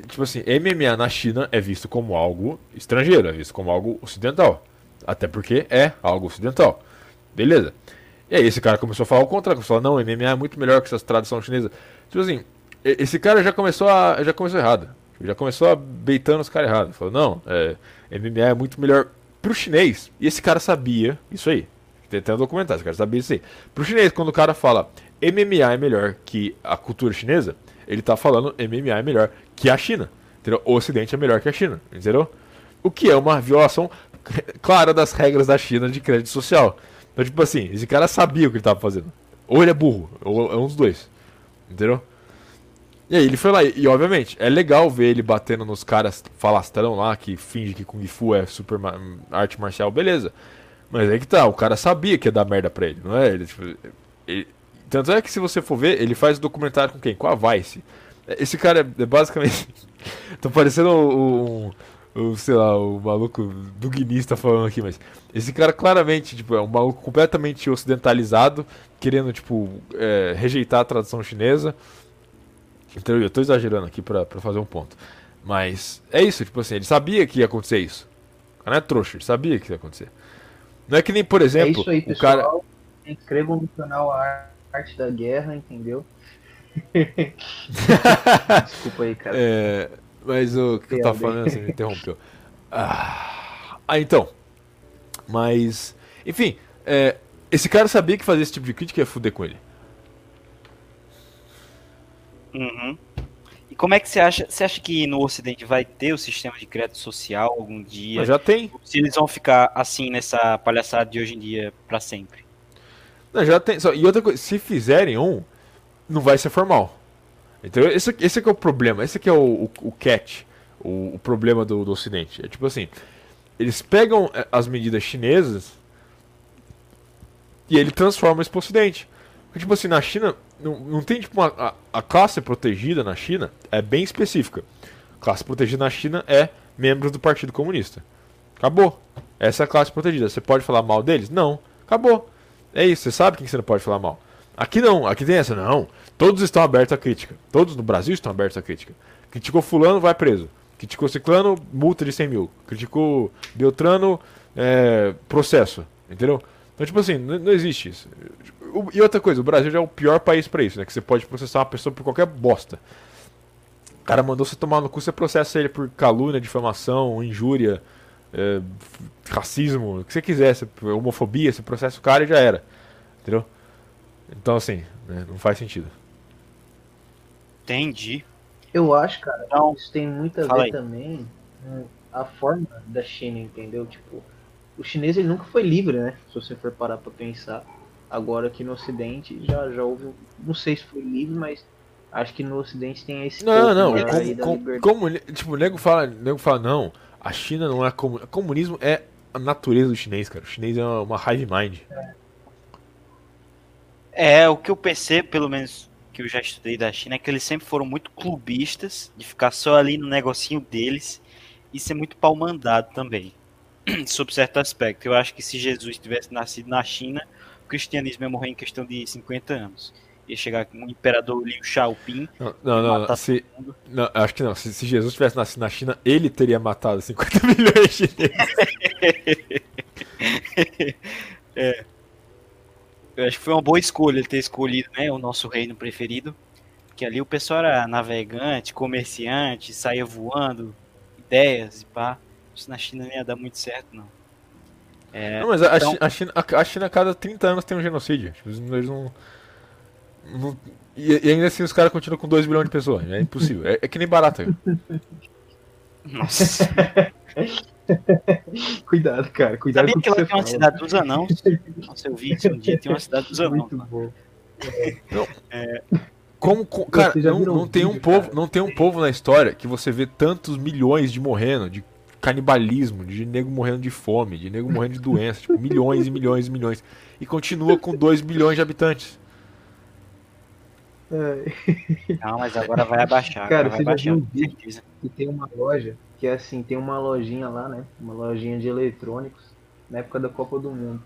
Tipo assim, MMA na China é visto como algo estrangeiro, é visto como algo ocidental. Até porque é algo ocidental. Beleza. E aí esse cara começou a falar o contrário, começou a falar, não, MMA é muito melhor que essas tradições chinesas. Tipo assim, esse cara já começou a. já começou errado. Já começou a beitando os caras errados. Falou, não, é, MMA é muito melhor pro chinês. E esse cara sabia isso aí. Tem até um documentário, esse cara sabia isso aí. Pro chinês, quando o cara fala MMA é melhor que a cultura chinesa, ele tá falando MMA é melhor que a China. Entendeu? O Ocidente é melhor que a China, entendeu? O que é uma violação <laughs> clara das regras da China de crédito social. Então, tipo assim, esse cara sabia o que ele tava fazendo. Ou ele é burro, ou é um dos dois. Entendeu? E aí ele foi lá, e, obviamente, é legal ver ele batendo nos caras falastrão lá, que finge que Kung Fu é super ma- arte marcial, beleza. Mas aí que tá, o cara sabia que ia dar merda pra ele, não é? Ele, tipo, ele- tanto é que se você for ver, ele faz documentário com quem? Com a Vice. Esse cara é, é basicamente. <laughs> tá parecendo um, um, um, sei lá, o maluco do Guinness tá falando aqui, mas. Esse cara claramente, tipo, é um maluco completamente ocidentalizado, querendo, tipo, é, rejeitar a tradição chinesa. Então eu tô exagerando aqui pra, pra fazer um ponto. Mas é isso, tipo assim, ele sabia que ia acontecer isso. O cara não é trouxa, ele sabia que ia acontecer. Não é que nem, por É exemplo, isso aí, o pessoal. cara. Inscrevam no canal Ar- Arte da Guerra, entendeu? <laughs> Desculpa aí, cara. É, mas o que eu tava falando, você me interrompeu. Ah, ah, então. Mas, enfim, é, esse cara sabia que fazer esse tipo de crítica ia fuder com ele. Uhum. E como é que você acha? Você acha que no Ocidente vai ter o sistema de crédito social algum dia? Mas já tem. Se eles vão ficar assim nessa palhaçada de hoje em dia pra sempre? Não, já tem. só- e outra coisa, se fizerem um, não vai ser formal. Então esse, esse é o problema, esse é o, o, o catch, o, o problema do, do Ocidente. É tipo assim, eles pegam eh, as medidas chinesas e ele transforma isso pro Ocidente. Porque, tipo assim, na China, não, não tem tipo uma, a, a classe protegida na China é bem específica. A classe protegida na China é membros do Partido Comunista. Acabou. Essa é a classe protegida. Você pode falar mal deles? Não. Acabou. É isso, você sabe quem você não pode falar mal. Aqui não, aqui tem essa, não. Todos estão abertos à crítica. Todos no Brasil estão abertos à crítica. Criticou fulano, vai preso. Criticou ciclano, multa de 100 mil. Criticou Beltrano, é, processo. Entendeu? Então, tipo assim, não, não existe isso. E outra coisa, o Brasil já é o pior país pra isso, né? Que você pode processar uma pessoa por qualquer bosta. O cara mandou você tomar no cu, você processa ele por calúnia, difamação, injúria, é, racismo, o que você quiser, homofobia, você processa o cara e já era. Entendeu? Então, assim, né, não faz sentido. Entendi. Eu acho, cara, Então, isso tem muito a ver aí. também com a forma da China, entendeu? Tipo, o chinês ele nunca foi livre, né? Se você for parar pra pensar. Agora aqui no Ocidente já, já houve, não sei se foi livre, mas Acho que no Ocidente tem esse Não, não, como, como, tipo, o nego fala, o nego fala, não, a China não é comunismo. Comunismo é a natureza do chinês, cara. O chinês é uma, uma hive mind. É, o que eu percebo, pelo menos que eu já estudei da China, é que eles sempre foram muito clubistas, de ficar só ali no negocinho deles e ser muito pau mandado também, <clears throat> sob certo aspecto. Eu acho que se Jesus tivesse nascido na China, o cristianismo ia morrer em questão de 50 anos. Ia chegar com o imperador Liu Xiaoping, Não, não, não, se, não, acho que não. Se, se Jesus tivesse nascido na China, ele teria matado 50 <laughs> milhões de chineses. <laughs> Eu acho que foi uma boa escolha ele ter escolhido né, o nosso reino preferido. Que ali o pessoal era navegante, comerciante, saía voando, ideias e pá. Isso na China não ia dar muito certo, não. É, Não, mas a, a então- a China, a, a China a cada 30 anos tem um genocídio. Tipo, eles não- não. não- e, e ainda assim os caras continuam com 2 bilhões de pessoas. É impossível. É, é que nem barata. <laughs> Nossa. <laughs> <laughs> Cuidado, cara. Cuidado Sabia com o que que lá tem uma fala. cidade dos anãos? <laughs> Nossa, eu vi um dia, tem uma cidade dos anãos. Muito bom. Como, co- cara, Você já não, viu não um tem um povo, cara? não tem um povo na história que você vê tantos milhões de morrendo, de canibalismo, de nego morrendo de fome, de nego morrendo de doença, tipo, milhões e milhões e milhões. E continua com 2 bilhões de habitantes. É, Não, mas agora vai abaixar. Cara, você vai já baixar, viu um vídeo? certeza. E tem uma loja que assim, tem uma lojinha lá, né? Uma lojinha de eletrônicos na época da Copa do Mundo.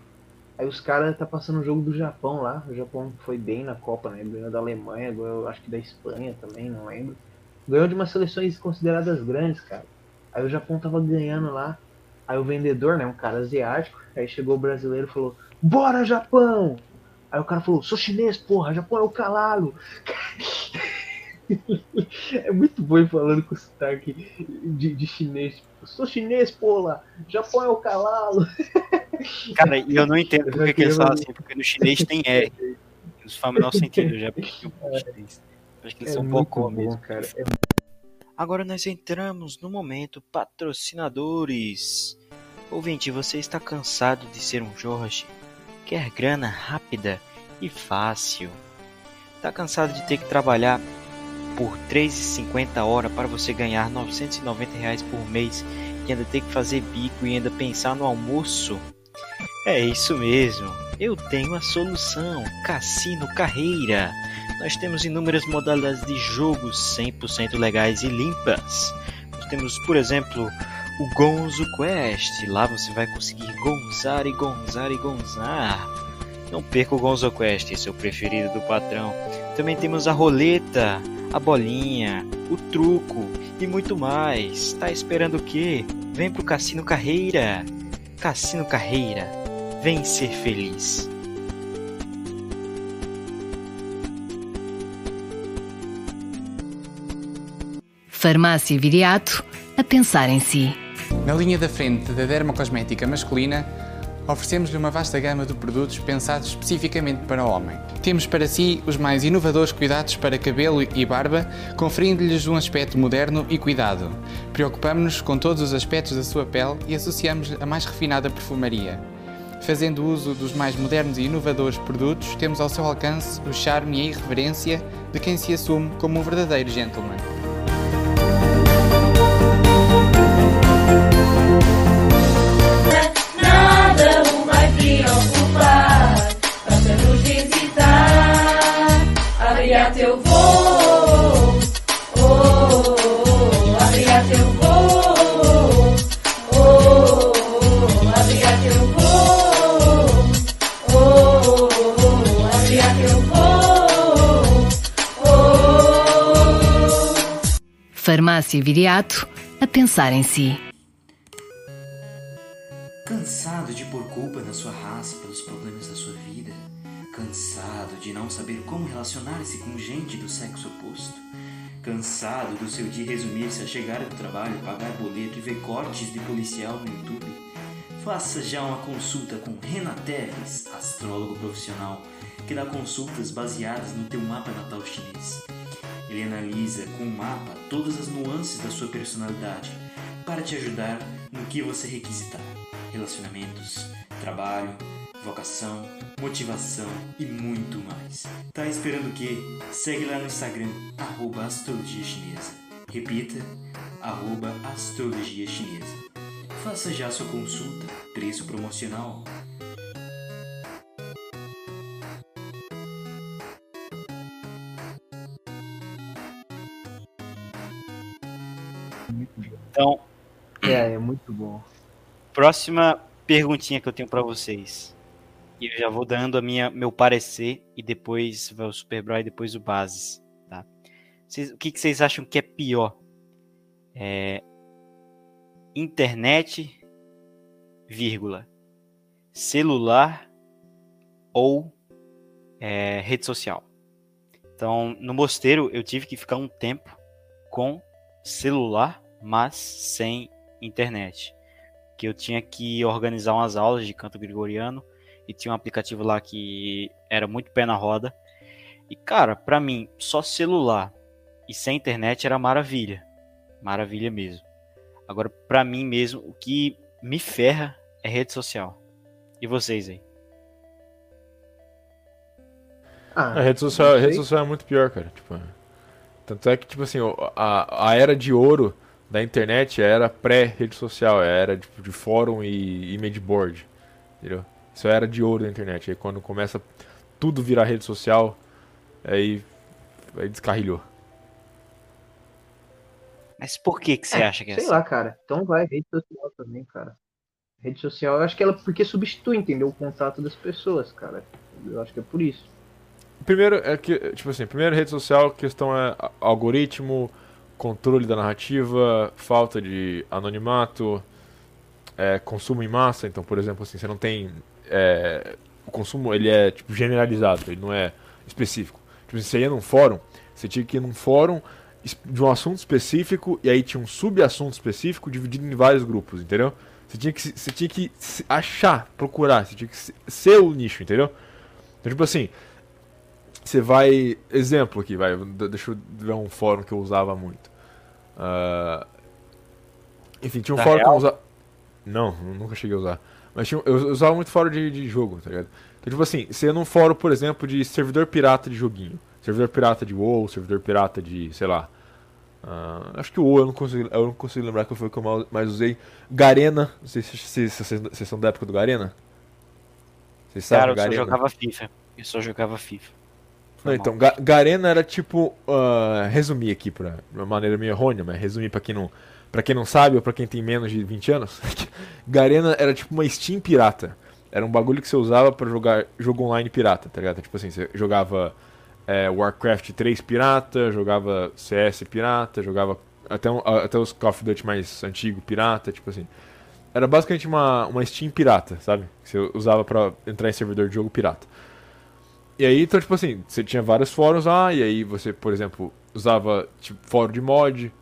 Aí os caras tá passando o jogo do Japão lá. O Japão foi bem na Copa, né? Ganhou da Alemanha, ganhou acho que da Espanha também, não lembro. Ganhou de umas seleções consideradas grandes, cara. Aí o Japão tava ganhando lá. Aí o vendedor, né, um cara asiático, aí chegou o brasileiro e falou: Bora, Japão! Aí o cara falou: Sou chinês, porra, Japão é o calado. <laughs> É muito bom falando com sotaque de, de chinês. Tipo, sou chinês, porra! Japão é o calalo. <laughs> Cara, e eu não entendo por que, eles falam assim, porque no chinês tem R. Isso faz o menor sentido, já chinês. Acho que eles É são um bom, mesmo. cara. É Agora nós entramos no momento patrocinadores. Ouvinte, você está cansado de ser um Jorge? Quer grana rápida e fácil? Tá cansado de ter que trabalhar por R$ 3,50 hora para você ganhar 990 reais por mês e ainda ter que fazer bico e ainda pensar no almoço? É isso mesmo. Eu tenho a solução. Cassino Carreira. Nós temos inúmeras modalidades de jogos 100% legais e limpas. Nós temos, por exemplo, o Gonzo Quest. Lá você vai conseguir gonzar e gonzar e gonzar. Não perca o Gonzo Quest, o preferido do patrão. Também temos a roleta, a bolinha, o truco e muito mais. Tá esperando o quê? Vem pro Cassino Carreira. Cassino Carreira. Vem ser feliz. Farmácia Viriato, a pensar em si. Na linha da frente da dermocosmética masculina, oferecemos-lhe uma vasta gama de produtos pensados especificamente para o homem. Temos para si os mais inovadores cuidados para cabelo e barba, conferindo-lhes um aspecto moderno e cuidado. Preocupamos-nos com todos os aspectos da sua pele e associamos a mais refinada perfumaria. Fazendo uso dos mais modernos e inovadores produtos, temos ao seu alcance o charme e a irreverência de quem se assume como um verdadeiro gentleman. O vai preocupar, basta nos visitar. Teu voo, oh, oh, oh, teu voo, oh, teu voo, oh, abriga teu voo. Farmácia Viriato, a pensar em si. Cansado relacionar-se com gente do sexo oposto? Cansado do seu dia resumir-se a chegar do trabalho, pagar boleto e ver cortes de policial no YouTube? Faça já uma consulta com Rena Teves, astrólogo profissional, que dá consultas baseadas no teu mapa natal chinês. Ele analisa com o mapa todas as nuances da sua personalidade para te ajudar no que você requisitar: relacionamentos, trabalho, vocação, motivação e muito mais. Tá esperando o quê? Segue lá no Instagram, arroba astrologia chinesa. Repita, arroba astrologia chinesa. Faça já sua consulta, preço promocional. Então, É, é muito bom. próxima perguntinha que eu tenho pra vocês. E eu já vou dando a minha, meu parecer e depois vai o Superbro e depois o Bases, tá? O que, que vocês acham que é pior? É, internet, vírgula, celular ou é, rede social? Então, no mosteiro eu tive que ficar um tempo com celular, mas sem internet que eu tinha que organizar umas aulas de canto gregoriano e tinha um aplicativo lá que era muito pé na roda. E cara, pra mim, só celular e sem internet era maravilha. Maravilha mesmo. Agora, pra mim mesmo, o que me ferra é rede social. E vocês aí? Ah, A rede social, a rede social é muito pior, cara. Tipo, tanto é que, tipo assim, a, a era de ouro da internet era pré-rede social, era tipo, de fórum e, e medboard. Entendeu? Isso era de ouro da internet. Aí quando começa tudo virar rede social, aí, aí descarrilhou. Mas por que, que você acha que é Sei assim? lá, cara. Então vai, rede social também, cara. Rede social, eu acho que ela porque substitui, entendeu? O contato das pessoas, cara. Eu acho que é por isso. Primeiro é que, tipo assim, primeiro rede social, a questão é algoritmo, controle da narrativa, falta de anonimato, é, consumo em massa. Então, por exemplo, assim, você não tem. É, o consumo ele é tipo, generalizado, ele não é específico. Tipo, assim, você ia num fórum, você tinha que ir num fórum de um assunto específico e aí tinha um subassunto específico dividido em vários grupos, entendeu? Você tinha que, você tinha que achar, procurar, você tinha que se- ser o nicho, entendeu? Então, tipo assim, você vai. Exemplo aqui, vai. Deixa eu ver um fórum que eu usava muito. Ah, enfim, tinha um Da fórum que eu Real? usava. Não, nunca cheguei a usar. Mas tinha, um- eu usava muito fórum de, de jogo, tá ligado? Então, tipo assim, você ia num fórum, por exemplo, de servidor pirata de joguinho. Servidor pirata de WoW, servidor pirata de, sei lá. ah, acho que o WoW eu não consigo, eu não consigo lembrar que foi o que eu mais- usei. Garena, não sei se, se, se vocês, vocês são da época do Garena. Vocês sabem Cara, eu só Garena? jogava FIFA. Eu só jogava FIFA. Não, então. Ga- Garena era tipo. ah, resumir aqui pra, de uma maneira meio errônea, mas resumir pra quem não. Pra quem não sabe ou pra quem tem menos de 20 anos, <laughs> Garena era tipo uma Steam pirata. Era um bagulho que você usava pra jogar jogo online pirata, tá ligado? Tipo assim, você jogava é, Warcraft 3 pirata, jogava CS pirata, jogava até, até os Call of Duty mais antigo pirata, tipo assim. Era basicamente uma, uma Steam pirata, sabe? Que você usava pra entrar em servidor de jogo pirata. E aí, então, tipo assim, você tinha vários fóruns lá, e aí você, por exemplo, usava tipo, fórum de mod.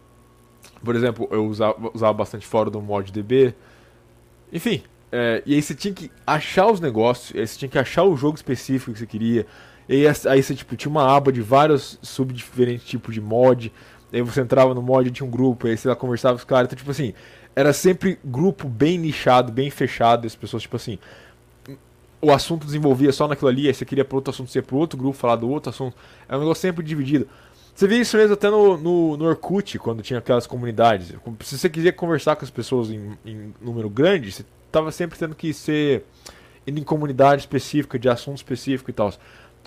Por exemplo, eu usava, usava bastante fórum do ModDB. Enfim, é, e aí você tinha que achar os negócios, aí você tinha que achar o jogo específico que você queria. E aí, você tipo, tinha uma aba de vários subdiferentes tipos de mod. Aí você entrava no mod tinha um grupo, aí você lá conversava com os caras. Então, tipo assim, era sempre grupo bem nichado, bem fechado, as pessoas, tipo assim, o assunto desenvolvia só naquilo ali, aí você queria para outro assunto, ia pro outro grupo falar do outro assunto. É um negócio sempre dividido. Você vê isso mesmo até no, no, no Orkut, quando tinha aquelas comunidades. Se você quiser conversar com as pessoas em, em número grande, você tava sempre tendo que ser indo em comunidade específica, de assunto específico e tal.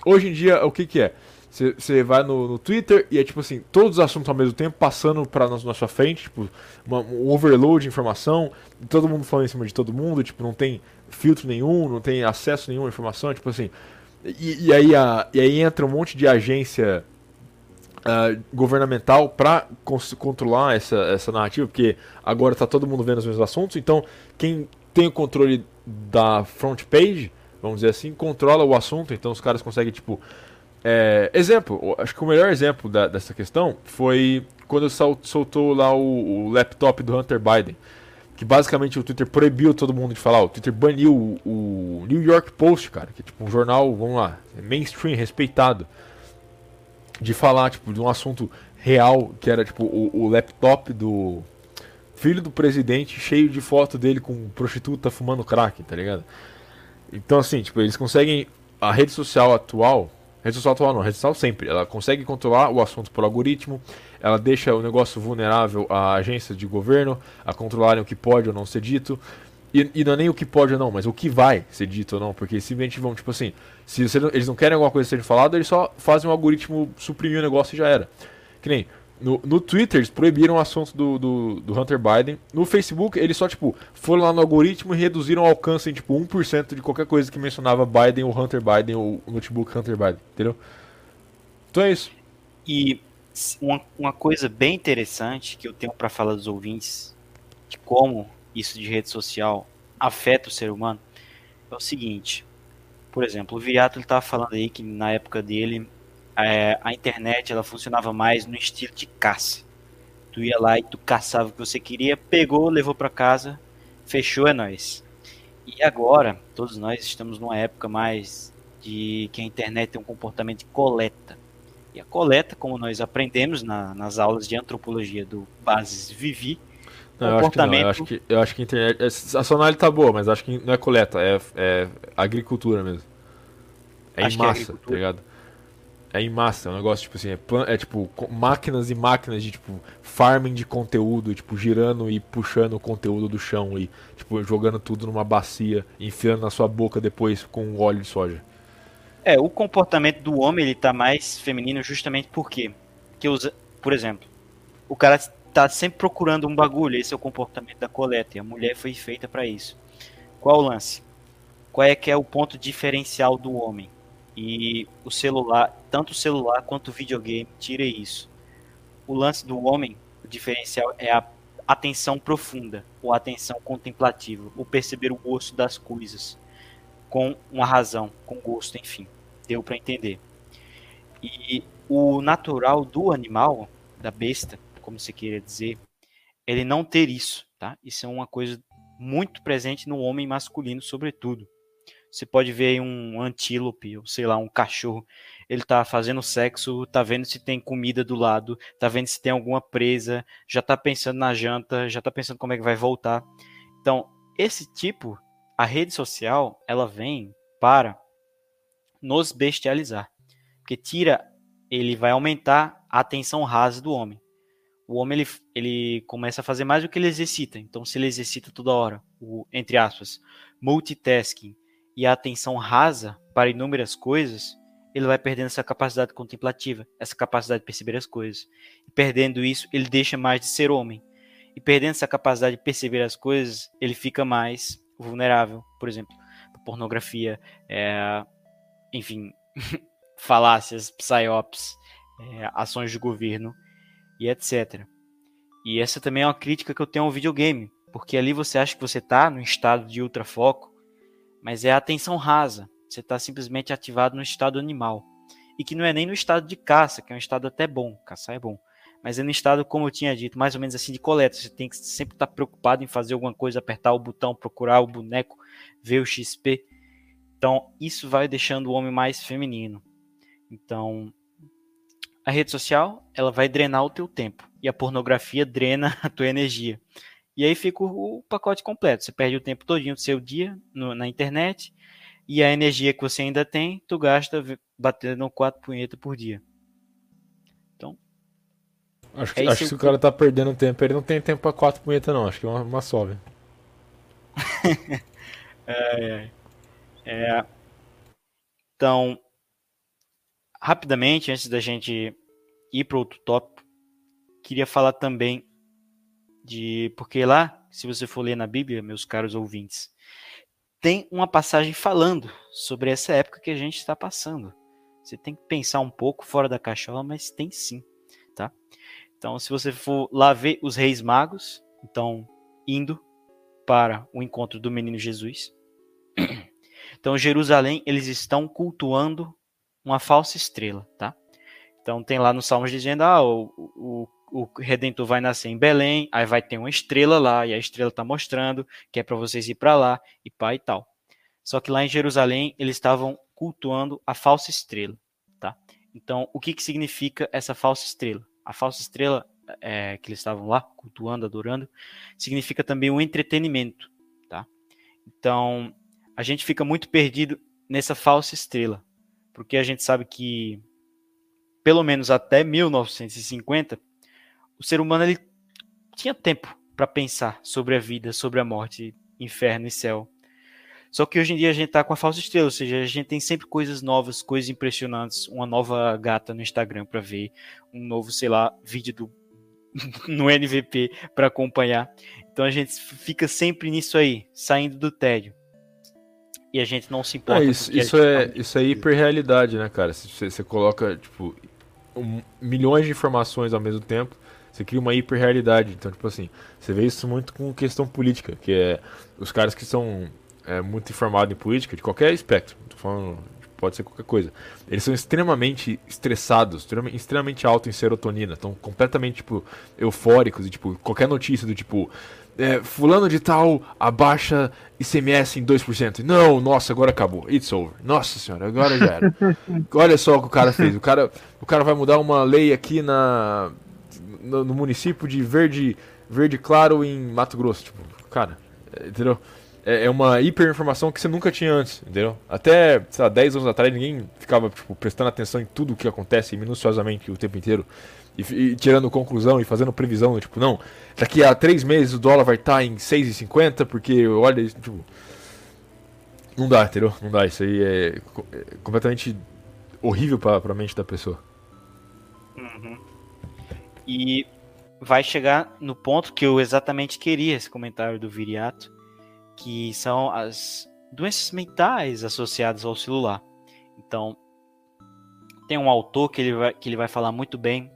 Hoje em dia, o que que é? Você- vai no, no Twitter e é tipo assim, todos os assuntos ao mesmo tempo passando pra, na, na sua frente, tipo, uma- um overload de informação, todo mundo falando em cima de todo mundo, tipo, não tem filtro nenhum, não tem acesso nenhum à informação, tipo assim. E, e aí, a, e aí entra um monte de agência ah, governamental para controlar essa, essa narrativa, porque agora tá todo mundo vendo os mesmos assuntos, então quem tem o controle da front page, vamos dizer assim, controla o assunto, então os caras conseguem, tipo. é, exemplo, acho que o melhor exemplo da- dessa questão foi quando sol- soltou lá o, o laptop do Hunter Biden. Que basicamente o Twitter proibiu todo mundo de falar. O Twitter baniu o, o New York Post, cara, que é tipo um jornal, vamos lá, mainstream, respeitado de falar, tipo, de um assunto real, que era, tipo, o, o laptop do filho do presidente cheio de foto dele com prostituta fumando crack, tá ligado? Então, assim, tipo, eles conseguem. A rede social atual. Rede social atual não, rede social sempre. Ela consegue controlar o assunto por algoritmo. Ela deixa o negócio vulnerável a agências de governo a controlarem o que pode ou não ser dito. E, e não é nem o que pode ou não, mas o que vai ser dito ou não. Porque simplesmente vão, tipo assim, se eles não querem alguma coisa seja falada, eles só fazem um algoritmo suprimir o negócio e já era. Que nem. No, no Twitter, eles proibiram o assunto do, do, do Hunter Biden. No Facebook, eles só, tipo, foram lá no algoritmo e reduziram o alcance em, tipo, 1% de qualquer coisa que mencionava Biden ou Hunter Biden ou o notebook Hunter Biden, entendeu? Então é isso. E uma, uma coisa bem interessante que eu tenho para falar dos ouvintes de como isso de rede social afeta o ser humano é o seguinte. Por exemplo, o Viriato estava falando aí que na época dele é, a internet ela funcionava mais no estilo de caça. Tu ia lá e tu caçava o que você queria, pegou, levou para casa, fechou, é nóis. E agora, todos nós estamos numa época mais de que a internet tem um comportamento de coleta. E a coleta, como nós aprendemos na- nas aulas de antropologia do Bases Vivi, Não, eu acho que não. Eu acho que, eu acho que a internet. A análise tá boa, mas acho que não é coleta, é, é agricultura mesmo. É Acho em que é massa, tá agricultura. ligado? É em massa, é um negócio tipo assim, é, plan- é tipo máquinas e máquinas de tipo farming de conteúdo, tipo girando e puxando o conteúdo do chão e tipo jogando tudo numa bacia, enfiando na sua boca depois com óleo de soja. É, o comportamento do homem ele tá mais feminino justamente? Porque usa, por exemplo, o cara tá sempre procurando um bagulho, esse é o comportamento da coleta, e a mulher foi feita para isso. Qual o lance? Qual é que é o ponto diferencial do homem? E o celular, tanto o celular quanto o videogame, tira isso. O lance do homem, o diferencial é a atenção profunda, ou atenção contemplativa, o perceber o gosto das coisas com uma razão, com gosto, enfim. Deu para entender. E o natural do animal, da besta, como você queira dizer, ele não ter isso, tá? Isso é uma coisa muito presente no homem masculino, sobretudo. Você pode ver um antílope, ou sei lá, um cachorro, ele tá fazendo sexo, tá vendo se tem comida do lado, tá vendo se tem alguma presa, já tá pensando na janta, já tá pensando como é que vai voltar. Então, esse tipo a rede social ela vem para nos bestializar, porque tira, ele vai aumentar a atenção rasa do homem. O homem ele, ele começa a fazer mais do que ele exercita. Então, se ele exercita toda hora, o entre aspas, multitasking e a atenção rasa para inúmeras coisas, ele vai perdendo essa capacidade contemplativa, essa capacidade de perceber as coisas. E perdendo isso, ele deixa mais de ser homem. E perdendo essa capacidade de perceber as coisas, ele fica mais vulnerável, por exemplo, à pornografia, é, enfim, <laughs> falácias, psyops, é, ações de governo e etc. E essa também é uma crítica que eu tenho ao videogame, porque ali você acha que você está no estado de ultrafoco, mas é a atenção rasa. Você está simplesmente ativado no estado animal. E que não é nem no estado de caça, que é um estado até bom, caçar é bom. Mas é no estado, como eu tinha dito, mais ou menos assim de coleta. Você tem que sempre estar preocupado em fazer alguma coisa, apertar o botão, procurar o boneco, ver o XP. Então, isso vai deixando o homem mais feminino. Então, a rede social, ela vai drenar o teu tempo. E a pornografia drena <laughs> a tua energia. E aí fica o, pacote completo. Você perde o tempo todinho do seu dia no, na internet. E a energia que você ainda tem, tu gasta batendo quatro punhetas por dia. Então, Acho que, É acho que se o- cara tá perdendo tempo, ele não tem tempo pra quatro punheta não, acho que é uma, uma só, velho. É, é, então, rapidamente, antes da gente ir para outro tópico, queria falar também de. Porque lá, se você for ler na Bíblia, meus caros ouvintes, tem uma passagem falando sobre essa época que a gente está passando. Você tem que pensar um pouco fora da cachola, mas tem sim, tá? Então, se você for lá ver os reis magos, então indo para o encontro do menino Jesus, <clears throat> então, Jerusalém, eles estão cultuando uma falsa estrela, tá? Então, tem lá nos Salmos dizendo, ah, o, o, o Redentor vai nascer em Belém, aí vai ter uma estrela lá, e a estrela tá mostrando que é para vocês ir para lá, e pá e tal. Só que lá em Jerusalém, eles estavam cultuando a falsa estrela, tá? Então, o que que significa essa falsa estrela? A falsa estrela é, que eles estavam lá cultuando, adorando, significa também um entretenimento, tá? Então, a gente fica muito perdido nessa falsa estrela, porque a gente sabe que pelo menos até 1950 o ser humano ele tinha tempo para pensar sobre a vida, sobre a morte, inferno e céu. Só que hoje em dia a gente tá com a falsa estrela, ou seja, a gente tem sempre coisas novas, coisas impressionantes, uma nova gata no Instagram para ver, um novo, sei lá, vídeo do <laughs> no NVP para acompanhar. Então a gente fica sempre nisso aí, saindo do tédio. E a gente não se importa. É, isso, isso, é, isso é hiperrealidade, né, cara? Se você, você coloca, tipo, um- milhões de informações ao mesmo tempo, você cria uma hiperrealidade. Então, tipo assim, você vê isso muito com questão política, que é os caras que são é, muito informados em política, de qualquer espectro, tô falando, pode ser qualquer coisa, eles são extremamente estressados, extremamente, extremamente alto em serotonina, estão completamente, tipo, eufóricos e, tipo, qualquer notícia do tipo. É, fulano de tal abaixa ICMS em 2%. Não, nossa, agora acabou. It's over. Nossa senhora, agora já era. <laughs> Olha só o que o cara fez. O cara, o cara vai mudar uma lei aqui na no, no município de Verde, Verde Claro em Mato Grosso. Tipo, cara, é, entendeu? É, é uma hiperinformação que você nunca tinha antes, entendeu? Até, sei lá, 10 anos atrás ninguém ficava tipo, prestando atenção em tudo o que acontece minuciosamente o tempo inteiro. E, e tirando conclusão e fazendo previsão, tipo, não, daqui a 3 meses o dólar vai estar em 6,50 porque, olha, tipo... Não dá, entendeu? Não dá, isso aí é, é completamente horrível pra, pra mente da pessoa. E vai chegar no ponto que eu exatamente queria esse comentário do Viriato, que são as doenças mentais associadas ao celular. Então, tem um autor que ele vai, que ele vai falar muito bem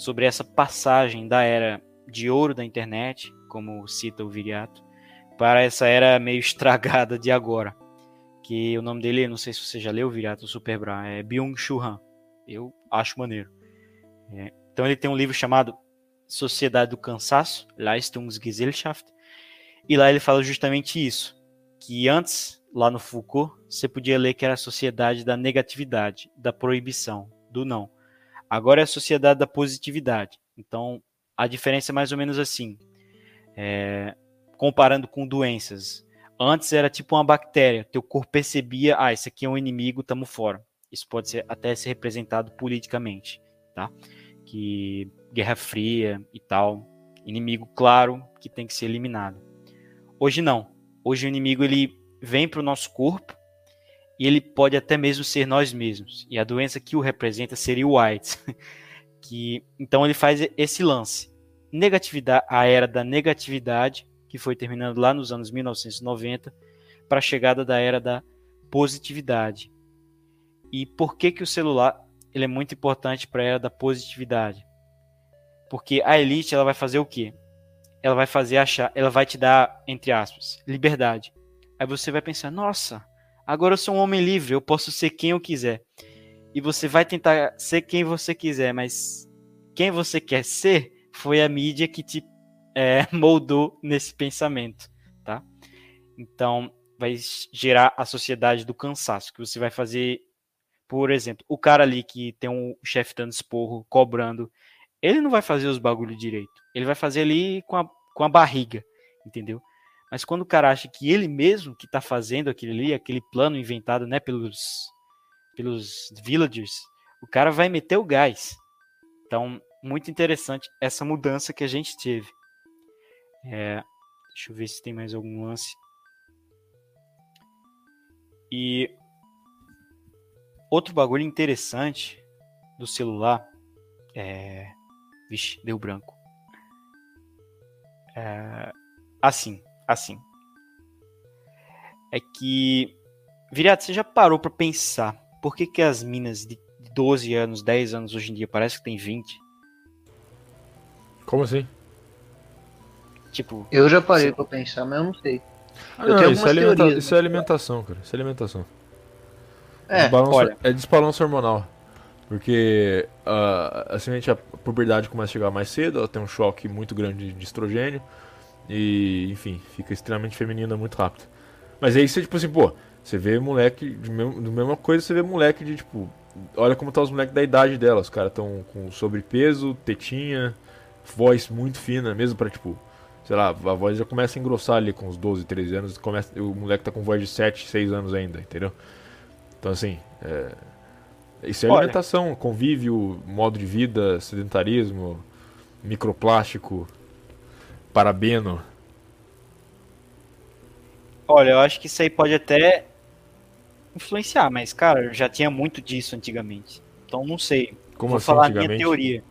sobre essa passagem da era de ouro da internet, como cita o Viriato, para essa era meio <laughs> estragada de agora. Que o nome dele, não sei se você já leu, Viriato, o Super Bra, é Byung-Chul Han. Eu acho maneiro. É, então ele tem um livro chamado Sociedade do Cansaço, Leistungsgesellschaft, e lá ele fala justamente isso, que antes, lá no Foucault, você podia ler que era a sociedade da negatividade, da proibição, do não. Agora é a sociedade da positividade. Então, a diferença é mais ou menos assim. É, comparando com doenças. Antes era tipo uma bactéria, teu corpo percebia, ah, esse aqui é um inimigo, tamo fora. Isso pode ser, até ser representado politicamente, tá? Que Guerra Fria e tal, inimigo claro que tem que ser eliminado. Hoje não. Hoje o inimigo ele vem para o nosso corpo e ele pode até mesmo ser nós mesmos. E a doença que o representa seria o AIDS. <laughs> que então ele faz esse lance. Negatividade, a era da negatividade, que foi terminando lá nos anos 1990, para a chegada da era da positividade. E por que que o celular ele é muito importante para a era da positividade? Porque a elite ela vai fazer o quê? Ela vai fazer achar, ela vai te dar entre aspas, liberdade. Aí você vai pensar, nossa, agora eu sou um homem livre, eu posso ser quem eu quiser. E você vai tentar ser quem você quiser, mas quem você quer ser foi a mídia que te é, <laughs> moldou nesse pensamento, tá? Então vai gerar a sociedade do cansaço, que você vai fazer, por exemplo, o cara ali que tem um chefe dando esporro, cobrando, ele não vai fazer os bagulho direito. Ele vai fazer ali com a, com a barriga, entendeu? Mas quando o cara acha que ele mesmo que tá fazendo aquilo ali, aquele plano inventado, né, pelos pelos villagers, o cara vai meter o gás. Então, muito interessante essa mudança que a gente teve. É, deixa eu ver se tem mais algum lance. E outro bagulho interessante do celular é. Vixe, deu branco. É, assim, assim. É que. Viriato, você já parou pra pensar por que, que as minas de 12 anos, 10 anos hoje em dia parece que tem 20? Como assim? Tipo. Eu já parei pra pensar, mas eu não sei. Ah, Eu não, tenho isso, é alimenta- teorias, isso é alimentação, cara. Isso é alimentação. É, Desbalanço- olha. é desbalanço hormonal. Porque ah, assim a gente- a puberdade começa a chegar mais cedo, ela tem um choque muito grande de estrogênio. E, enfim, fica extremamente feminina muito rápido. Mas aí você, tipo assim, pô, você vê moleque, de mesmo, do mesma coisa, você vê moleque de, tipo, olha como tá os moleques da idade dela. Os caras tão com sobrepeso, tetinha, voz muito fina, mesmo pra, tipo, sei lá, a voz já começa a engrossar ali com uns 12, 13 anos, começa, o moleque tá com voz de 7, 6 anos ainda, entendeu? Então assim, é, isso é Olha. alimentação, convívio, modo de vida, sedentarismo, microplástico, parabeno. Olha, eu acho que isso aí pode até influenciar, mas, cara, já tinha muito disso antigamente. Então, não sei. Como Vou assim falar a minha teoria.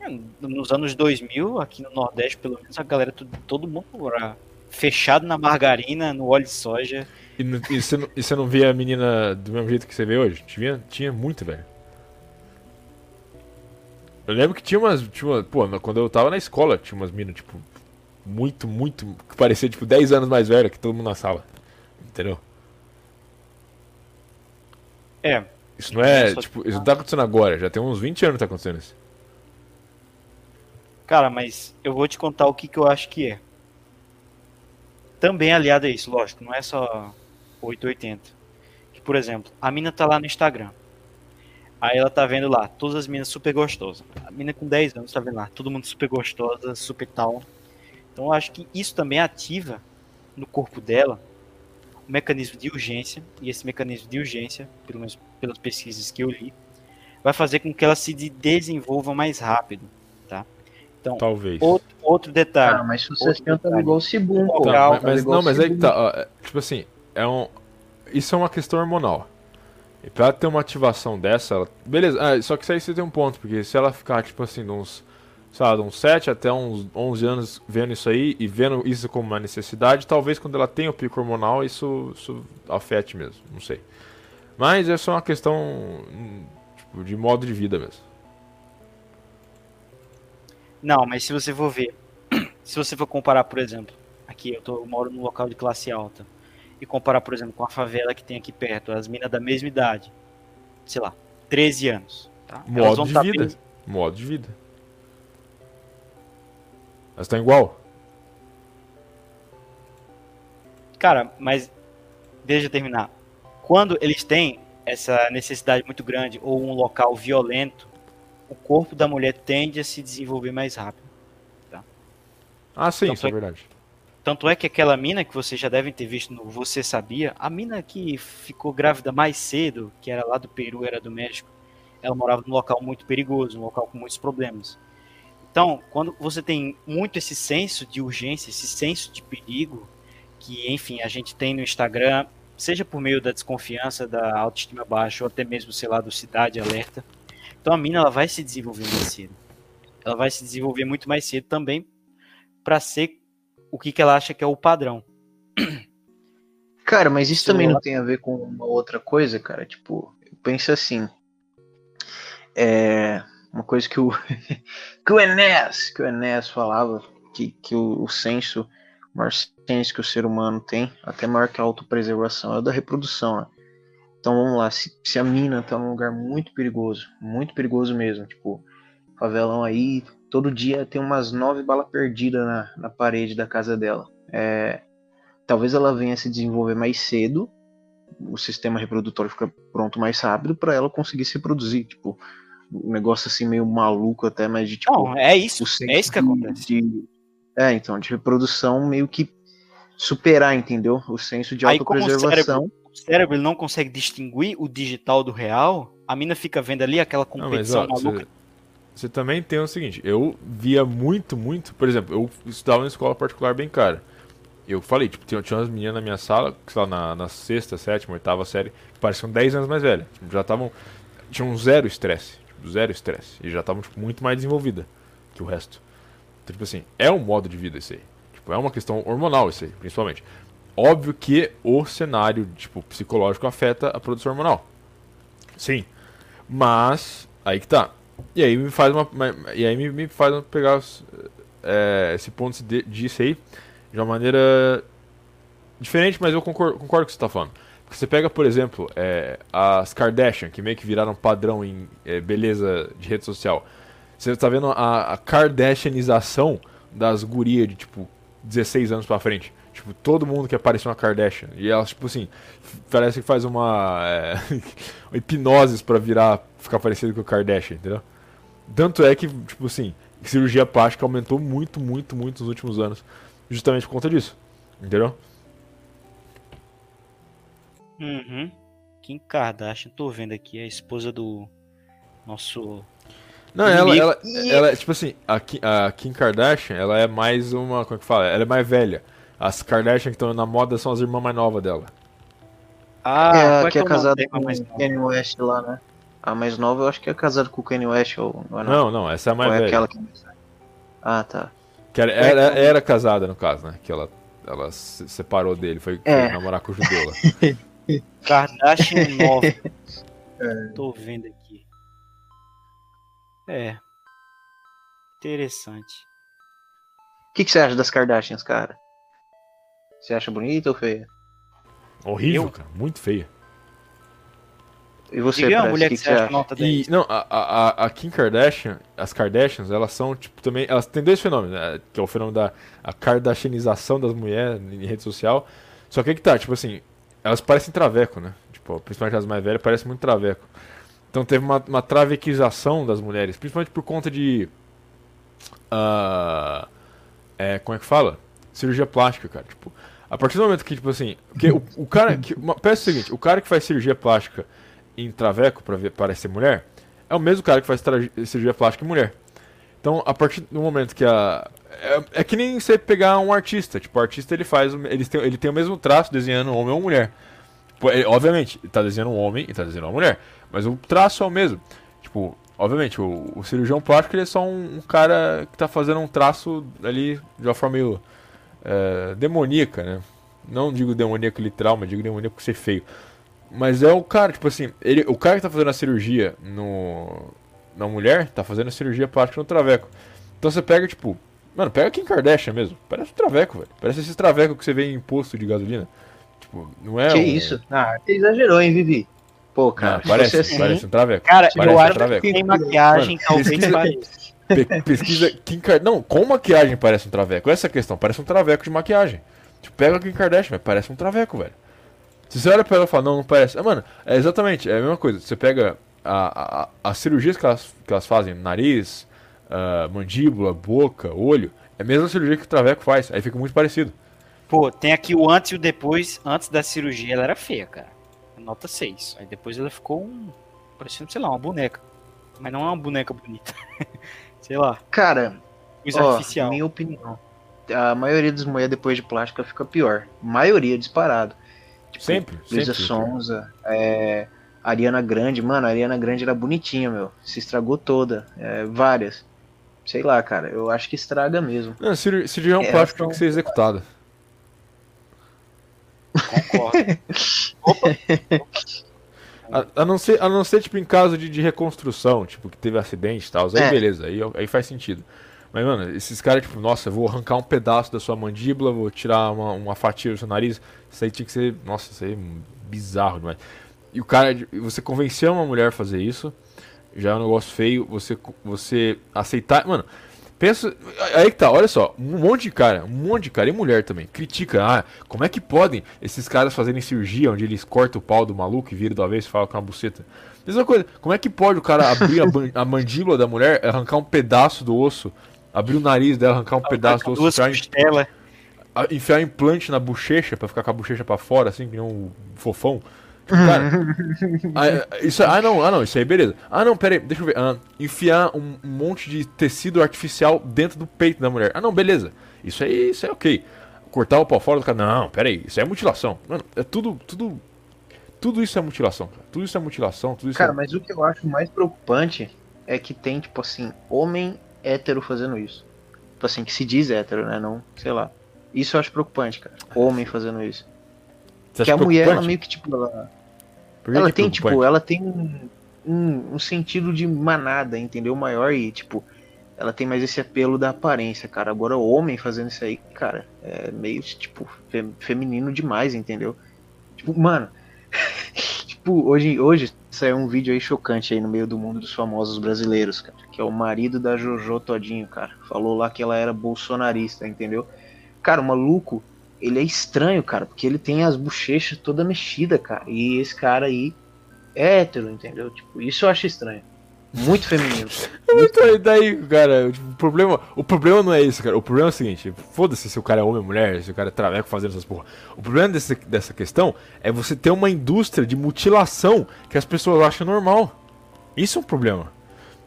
É, Nos anos 2000, aqui no Nordeste, pelo menos, a galera, todo, mundo era fechado na margarina, no óleo de soja. E, e você não, e você não vê a menina do mesmo jeito que você vê hoje? Tinha, tinha muito, velho. Eu lembro que tinha umas. Tinha uma, pô, quando eu tava na escola, tinha umas minas, tipo, muito, muito. que parecia, tipo, 10 anos mais velha que todo mundo na sala. Entendeu? É. Isso não é. Só- Tipo, isso não tá acontecendo agora, já tem uns 20 anos que tá acontecendo isso. Cara, mas eu vou te contar o que, que eu acho que é. Também aliado a isso, lógico, não é só 880. Que, por exemplo, a mina tá lá no Instagram. Aí ela tá vendo lá, todas as minas super gostosas. A mina com 10 anos tá vendo lá, todo mundo super gostosa, super tal. Então eu acho que isso também ativa no corpo dela um mecanismo de urgência. E esse mecanismo de urgência, pelo menos pelas pesquisas que eu li, vai fazer com que ela se de- desenvolva mais rápido, tá? Então, Talvez. outro, outro detalhe. Ah, mas se você Outro tenta detalhe. igual o Cibum. Tá, mas, mas- não, mas o aí que Cibum. tá. ó, é, tipo assim, é um. Isso é uma questão hormonal. E pra ter uma ativação dessa, ela- beleza, ah, só que isso aí você tem um ponto, porque se ela ficar, tipo assim, de uns, sei lá, de uns 7 até uns 11 anos vendo isso aí e vendo isso como uma necessidade, talvez quando ela tenha o pico hormonal isso, isso afete mesmo, não sei. Mas é só uma questão tipo, de modo de vida mesmo. Não, mas se você for ver, <clears throat> se você for comparar, por exemplo, aqui eu, tô, eu moro num local de classe alta, e comparar, por exemplo, com a favela que tem aqui perto, as minas da mesma idade, sei lá, 13 anos. Tá? Elas Modo vão de tá vida. bem- Modo de vida. Elas estão igual. Cara, mas deixa eu terminar. Quando eles têm essa necessidade muito grande ou um local violento, o corpo da mulher tende a se desenvolver mais rápido. Ah, sim, Então, isso é verdade. Tanto é que aquela mina que vocês já devem ter visto no Você Sabia, a mina que ficou grávida mais cedo, que era lá do Peru, era do México, ela morava num local muito perigoso, um local com muitos problemas. Então, quando você tem muito esse senso de urgência, esse senso de perigo, que, enfim, a gente tem no Instagram, seja por meio da desconfiança, da autoestima baixa, ou até mesmo, sei lá, do Cidade Alerta. Então, a mina ela vai se desenvolver mais cedo. Ela vai se desenvolver muito mais cedo também para ser o que, que ela acha que é o padrão. Cara, mas isso também não tem a ver com uma outra coisa, cara. Tipo, eu penso assim. É. Uma coisa que o. <laughs> que o Enéas, que o Enéas falava, que, que o, o senso, o maior senso que o ser humano tem, até maior que a autopreservação, é o da reprodução, né? Então vamos lá, se, se a mina tá num lugar muito perigoso, muito perigoso mesmo, tipo, favelão aí, todo dia tem umas nove balas perdidas na, na parede da casa dela. É, talvez ela venha se desenvolver mais cedo, o sistema reprodutor fica pronto mais rápido para ela conseguir se reproduzir, tipo, um negócio assim meio maluco até, mas de tipo, Não, é isso, o senso é isso que de- acontece. de- é, então, de reprodução meio que superar, entendeu? O senso de Aí, como o autopreservação. cérebro, o cérebro não consegue distinguir o digital do real, a mina fica vendo ali aquela Não, mas competição ó, maluca. você, você também tem o seguinte, eu via muito, muito, por exemplo, eu estudava em escola particular bem cara. Eu falei, tipo, tinha, tinha umas meninas na minha sala, sei lá, na, na sexta, sétima, oitava série, que pareciam 10 anos mais velhas. Tipo, já estavam. Tinham zero estresse. Tipo, zero estresse. E já estavam, tipo, muito mais desenvolvida que o resto. Então, tipo assim, é um modo de vida isso aí. Tipo, é uma questão hormonal isso aí, principalmente. Óbvio que o cenário, tipo, psicológico afeta a produção hormonal. Sim. Mas, aí que tá. E aí me faz uma. ma- E aí me, me faz pegar é, esse ponto disso aí de uma maneira diferente, mas eu concordo, concordo com o que você tá falando. Porque você pega, por exemplo, é, as Kardashian, que meio que viraram padrão em é, beleza de rede social. Você tá vendo a, a Kardashianização das gurias de, tipo, 16 anos pra frente. Tipo, todo mundo quer parecer uma Kardashian. E elas, tipo assim, parece que faz uma, é, <laughs> uma hipnose pra virar, ficar parecido com o Kardashian, entendeu? Tanto é que, tipo assim, cirurgia plástica aumentou muito, muito, muito nos últimos anos. Justamente por conta disso. Entendeu? Uhum. Kim Kardashian, tô vendo aqui, a esposa do nosso. Não, ela, ela, ela, é, tipo assim, a Kim, a Kim Kardashian, ela é mais uma, como é que fala? Ela é mais velha. As Kardashian que estão na moda são as irmãs mais novas dela. Ah, é, qual que é, irmã com mais o nova? Kanye West lá, né? A mais nova eu acho que é casada com o Kanye West ou não é Não, não, essa é a mais Ou é velha. aquela que... Ah, tá. Que era, era, era casada, no caso, né? Que ela, ela se separou dele, foi, foi É. namorar com o judeu lá. <laughs> Kardashian nova. Tô vendo aqui. É. Interessante. O que, que você acha das Kardashians, cara? Você acha bonita ou feia? Horrível, cara. Muito feia. E você, Diga mulher que, que, você acha acha? nota E, 10. não, a, a, a- Kim Kardashian, as Kardashians, elas são, tipo, também. Elas têm dois fenômenos, né? Que é o fenômeno da a Kardashianização das mulheres em rede social. Só que aí que tá, tipo assim, elas parecem traveco, né? Tipo, principalmente as mais velhas, parecem muito traveco. Então teve uma, uma travequização das mulheres, principalmente por conta de. ah, é, como é que fala? Cirurgia plástica, cara. Tipo, a partir do momento que, tipo assim. Porque o, o cara. Que, uma, pensa o seguinte: o cara que faz cirurgia plástica em traveco pra ver, parecer mulher é o mesmo cara que faz cirurgia plástica em mulher. Então, a partir do momento que a. É, é que nem você pegar um artista. Tipo, o artista ele faz. Ele tem, ele tem o mesmo traço desenhando homem ou mulher. Tipo, ele- obviamente, ele tá desenhando um homem e tá desenhando uma mulher. Mas o traço é o mesmo. Tipo, obviamente, o, o cirurgião plástico ele é só um, um cara que tá fazendo um traço ali de uma forma meio é, demoníaca, né? Não digo demoníaco literal, mas digo demoníaco ser feio. Mas é o cara, tipo assim, ele, o cara que tá fazendo a cirurgia no, na mulher, tá fazendo a cirurgia plástica no traveco. Então você pega, tipo, mano, pega Kim Kardashian mesmo. Parece um traveco, velho. Parece esses travecos que você vê em posto de gasolina. Tipo, não é Que um- isso? Ah, você exagerou, hein, Vivi? Pô, cara, Não, se parece, assim, parece um traveco. Cara, parece eu um acho que traveco. tem maquiagem, Mano, talvez <laughs> pareça. Pe- pesquisa Kim Kardashian. Não, com maquiagem parece um traveco. Essa é a questão. Parece um traveco de maquiagem. Tipo, pega a Kim Kardashian, mas parece um traveco, velho. Se você olha pra ela e fala, não, não parece. Ah, mano, é exatamente, é a mesma coisa. Você pega a, a, as cirurgias que elas, que elas fazem, nariz, ah, mandíbula, boca, olho, é a mesma cirurgia que o traveco faz. Aí fica muito parecido. Pô, tem aqui o antes e o depois. Antes da cirurgia ela era feia, cara. Nota 6. Aí depois ela ficou um. parecendo, sei lá, uma boneca. Mas não é uma boneca bonita. <laughs> sei lá, Cara, coisa ó, artificial. minha opinião. A maioria das mulheres depois de plástica fica pior. Maioria disparado. Tipo, Sempre, Luísa sempre. Sonza, é, Ariana Grande, mano, a Ariana Grande era bonitinha, meu. Se estragou toda. é, várias. Sei lá, cara, eu acho que estraga mesmo. Não, cir- cirurgião É, plástico então- tem que ser executado. Concordo. <laughs> A, a não ser, a não ser, tipo, em caso de, de reconstrução, tipo, que teve acidente e tal. Aí É. beleza, aí, aí faz sentido. Mas, mano, esses caras, tipo, nossa, eu vou arrancar um pedaço da sua mandíbula, vou tirar uma, uma fatia do seu nariz. Isso aí tinha que ser. Nossa, isso aí é bizarro demais. E o cara, você convencer uma mulher a fazer isso, já é um negócio feio. Você, você aceitar. Mano, pensa. Aí que tá, olha só. Um monte de cara, um monte de cara, e mulher também, critica. Ah, como é que podem esses caras fazerem cirurgia onde eles cortam o pau do maluco e viram do avesso e falam com uma buceta? Mesma coisa, como é que pode o cara abrir a, a mandíbula da mulher, arrancar um pedaço do osso, abrir o nariz dela, arrancar um pedaço do osso, enfiar, costelas. a- enfiar implante na bochecha pra ficar com a bochecha pra fora, assim, que nem um fofão. Cara, <laughs> ah, isso, ah, não, ah, não, isso aí, beleza. Ah, não, pera aí, deixa eu ver. Ah, enfiar um, monte de tecido artificial dentro do peito da mulher. Ah, não, beleza. Isso aí, isso aí é ok. Cortar o pau fora do cara. Não, pera aí, isso aí é mutilação. Mano, é tudo, tudo. Tudo isso é mutilação, cara. Tudo isso é mutilação, tudo isso Cara, é. mas o que eu acho mais preocupante é que tem, tipo assim, homem hétero fazendo isso. Tipo assim, que se diz hétero, né? Não, sei lá. Isso eu acho preocupante, cara. Homem fazendo isso. Você que a mulher, ela meio que, tipo, ela, que ela que é tem, tipo, ela tem um, um, um sentido de manada, entendeu? Maior e, tipo, ela tem mais esse apelo da aparência, cara. Agora, o homem fazendo isso aí, cara, é meio, tipo, fe- feminino demais, entendeu? Tipo, mano, <laughs> tipo, hoje, hoje saiu um vídeo aí chocante aí no meio do mundo dos famosos brasileiros, cara. Que é o marido da Jojo Todinho, cara. Falou lá que ela era bolsonarista, entendeu? Cara, o maluco, ele é estranho, cara, porque ele tem as bochechas toda mexida, cara. E esse cara aí é hétero, entendeu? Tipo, isso eu acho estranho. Muito feminino. <laughs> Então, daí, cara, o problema, o problema não é isso, cara. O problema é o seguinte, foda-se se o cara é homem ou mulher, se o cara é traveco fazendo essas porra. O problema desse, dessa questão é você ter uma indústria de mutilação que as pessoas acham normal. Isso é um problema.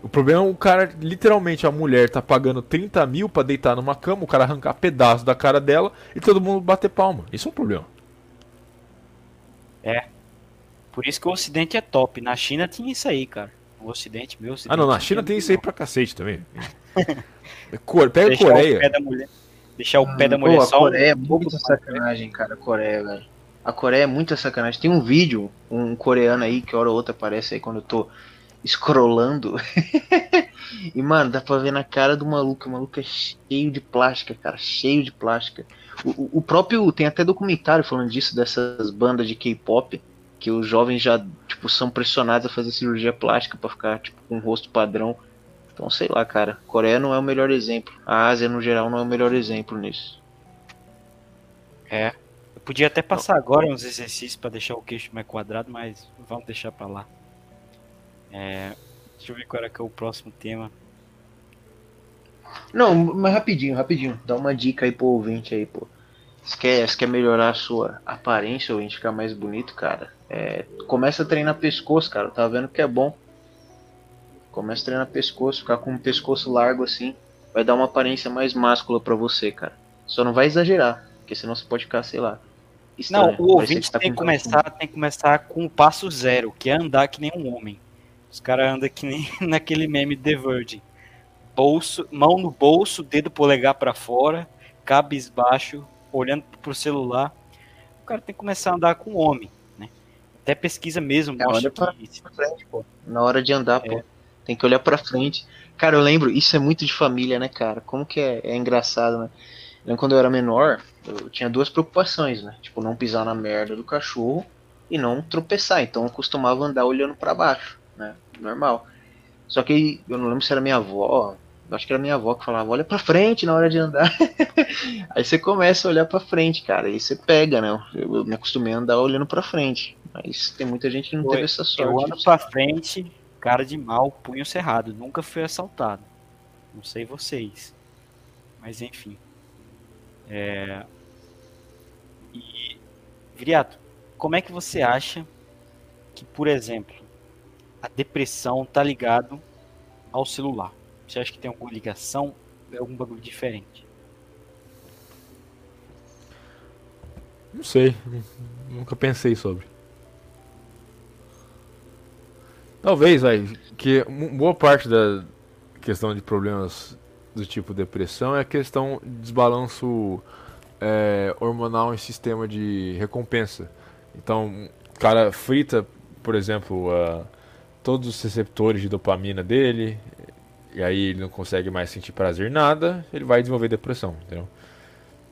O problema é o cara, literalmente, a mulher tá pagando 30 mil pra deitar numa cama, o cara arrancar pedaço da cara dela e todo mundo bater palma. Isso é um problema. É. Por isso que o Ocidente é top. Na China tinha isso aí, cara. O Ocidente, meu Ocidente. Ah, não, na China tem isso aí pra cacete também. <laughs> Cor- Pega a Deixar o Coreia. pé da mulher, deixar o pé da Pô, mulher a só um Coreia é muita sacanagem, cara. A Coreia, velho. A Coreia é muita sacanagem. Tem um vídeo, um coreano aí, que hora ou outra aparece aí quando eu tô scrollando. <laughs> e, mano, dá pra ver na cara do maluco. O maluco é cheio de plástica, cara. Cheio de plástica. O, o- próprio. Tem até documentário falando disso, dessas bandas de K-pop. Que os jovens já, tipo, são pressionados a fazer cirurgia plástica pra ficar, tipo, com o rosto padrão. Então, sei lá, cara. Coreia não é o melhor exemplo. A Ásia, no geral, não é o melhor exemplo nisso. É. Eu podia até passar agora uns exercícios pra deixar o queixo mais quadrado, mas vamos deixar pra lá. É, deixa eu ver qual era que é o próximo tema. Não, mas rapidinho, rapidinho. Dá uma dica aí pro ouvinte aí, pô. Se quer, se quer melhorar a sua aparência, ouvinte, ficar mais bonito, cara, é, começa a treinar pescoço, cara. Tá vendo que é bom. Começa a treinar pescoço, ficar com um pescoço largo assim. Vai dar uma aparência mais máscula pra você, cara. Só não vai exagerar, porque senão você pode ficar, sei lá. Não, estranho. o Vai ser ouvinte tá tem que com- começar, tem que começar com o passo zero, que é andar que nem um homem. Os caras andam que nem <laughs> naquele meme The Virgin. Bolso, mão no bolso, dedo polegar pra fora, cabisbaixo, olhando pro celular. O cara tem que começar a andar com o homem, né? Até pesquisa mesmo É, olha pra- que pra frente, pô. Na hora de andar, É. pô. Tem que olhar pra frente. Cara, eu lembro, isso é muito de família, né, cara? Como que é, é engraçado, né? Eu quando eu era menor, eu tinha duas preocupações, né? Tipo, não pisar na merda do cachorro e não tropeçar. Então eu costumava andar olhando pra baixo, né? Normal. Só que eu não lembro se era minha avó, eu acho que era minha avó que falava, olha pra frente na hora de andar. <laughs> aí você começa a olhar pra frente, cara, aí você pega, né? Eu, eu me acostumei a andar olhando pra frente. Mas tem muita gente que não Pô, teve essa sorte. eu ando pra frente, cara de mal, punho cerrado. Nunca fui assaltado. Não sei vocês. Mas enfim. É... E, Viriato, como é que você acha que, por exemplo, a depressão tá ligado ao celular? Você acha que tem alguma ligação? É algum bagulho diferente? Não sei, nu- nunca pensei sobre. Talvez, vai, que boa parte da questão de problemas do tipo depressão é a questão de desbalanço é, hormonal em sistema de recompensa. Então, o cara frita, por exemplo, ah, todos os receptores de dopamina dele, e aí ele não consegue mais sentir prazer nada, ele vai desenvolver depressão, entendeu?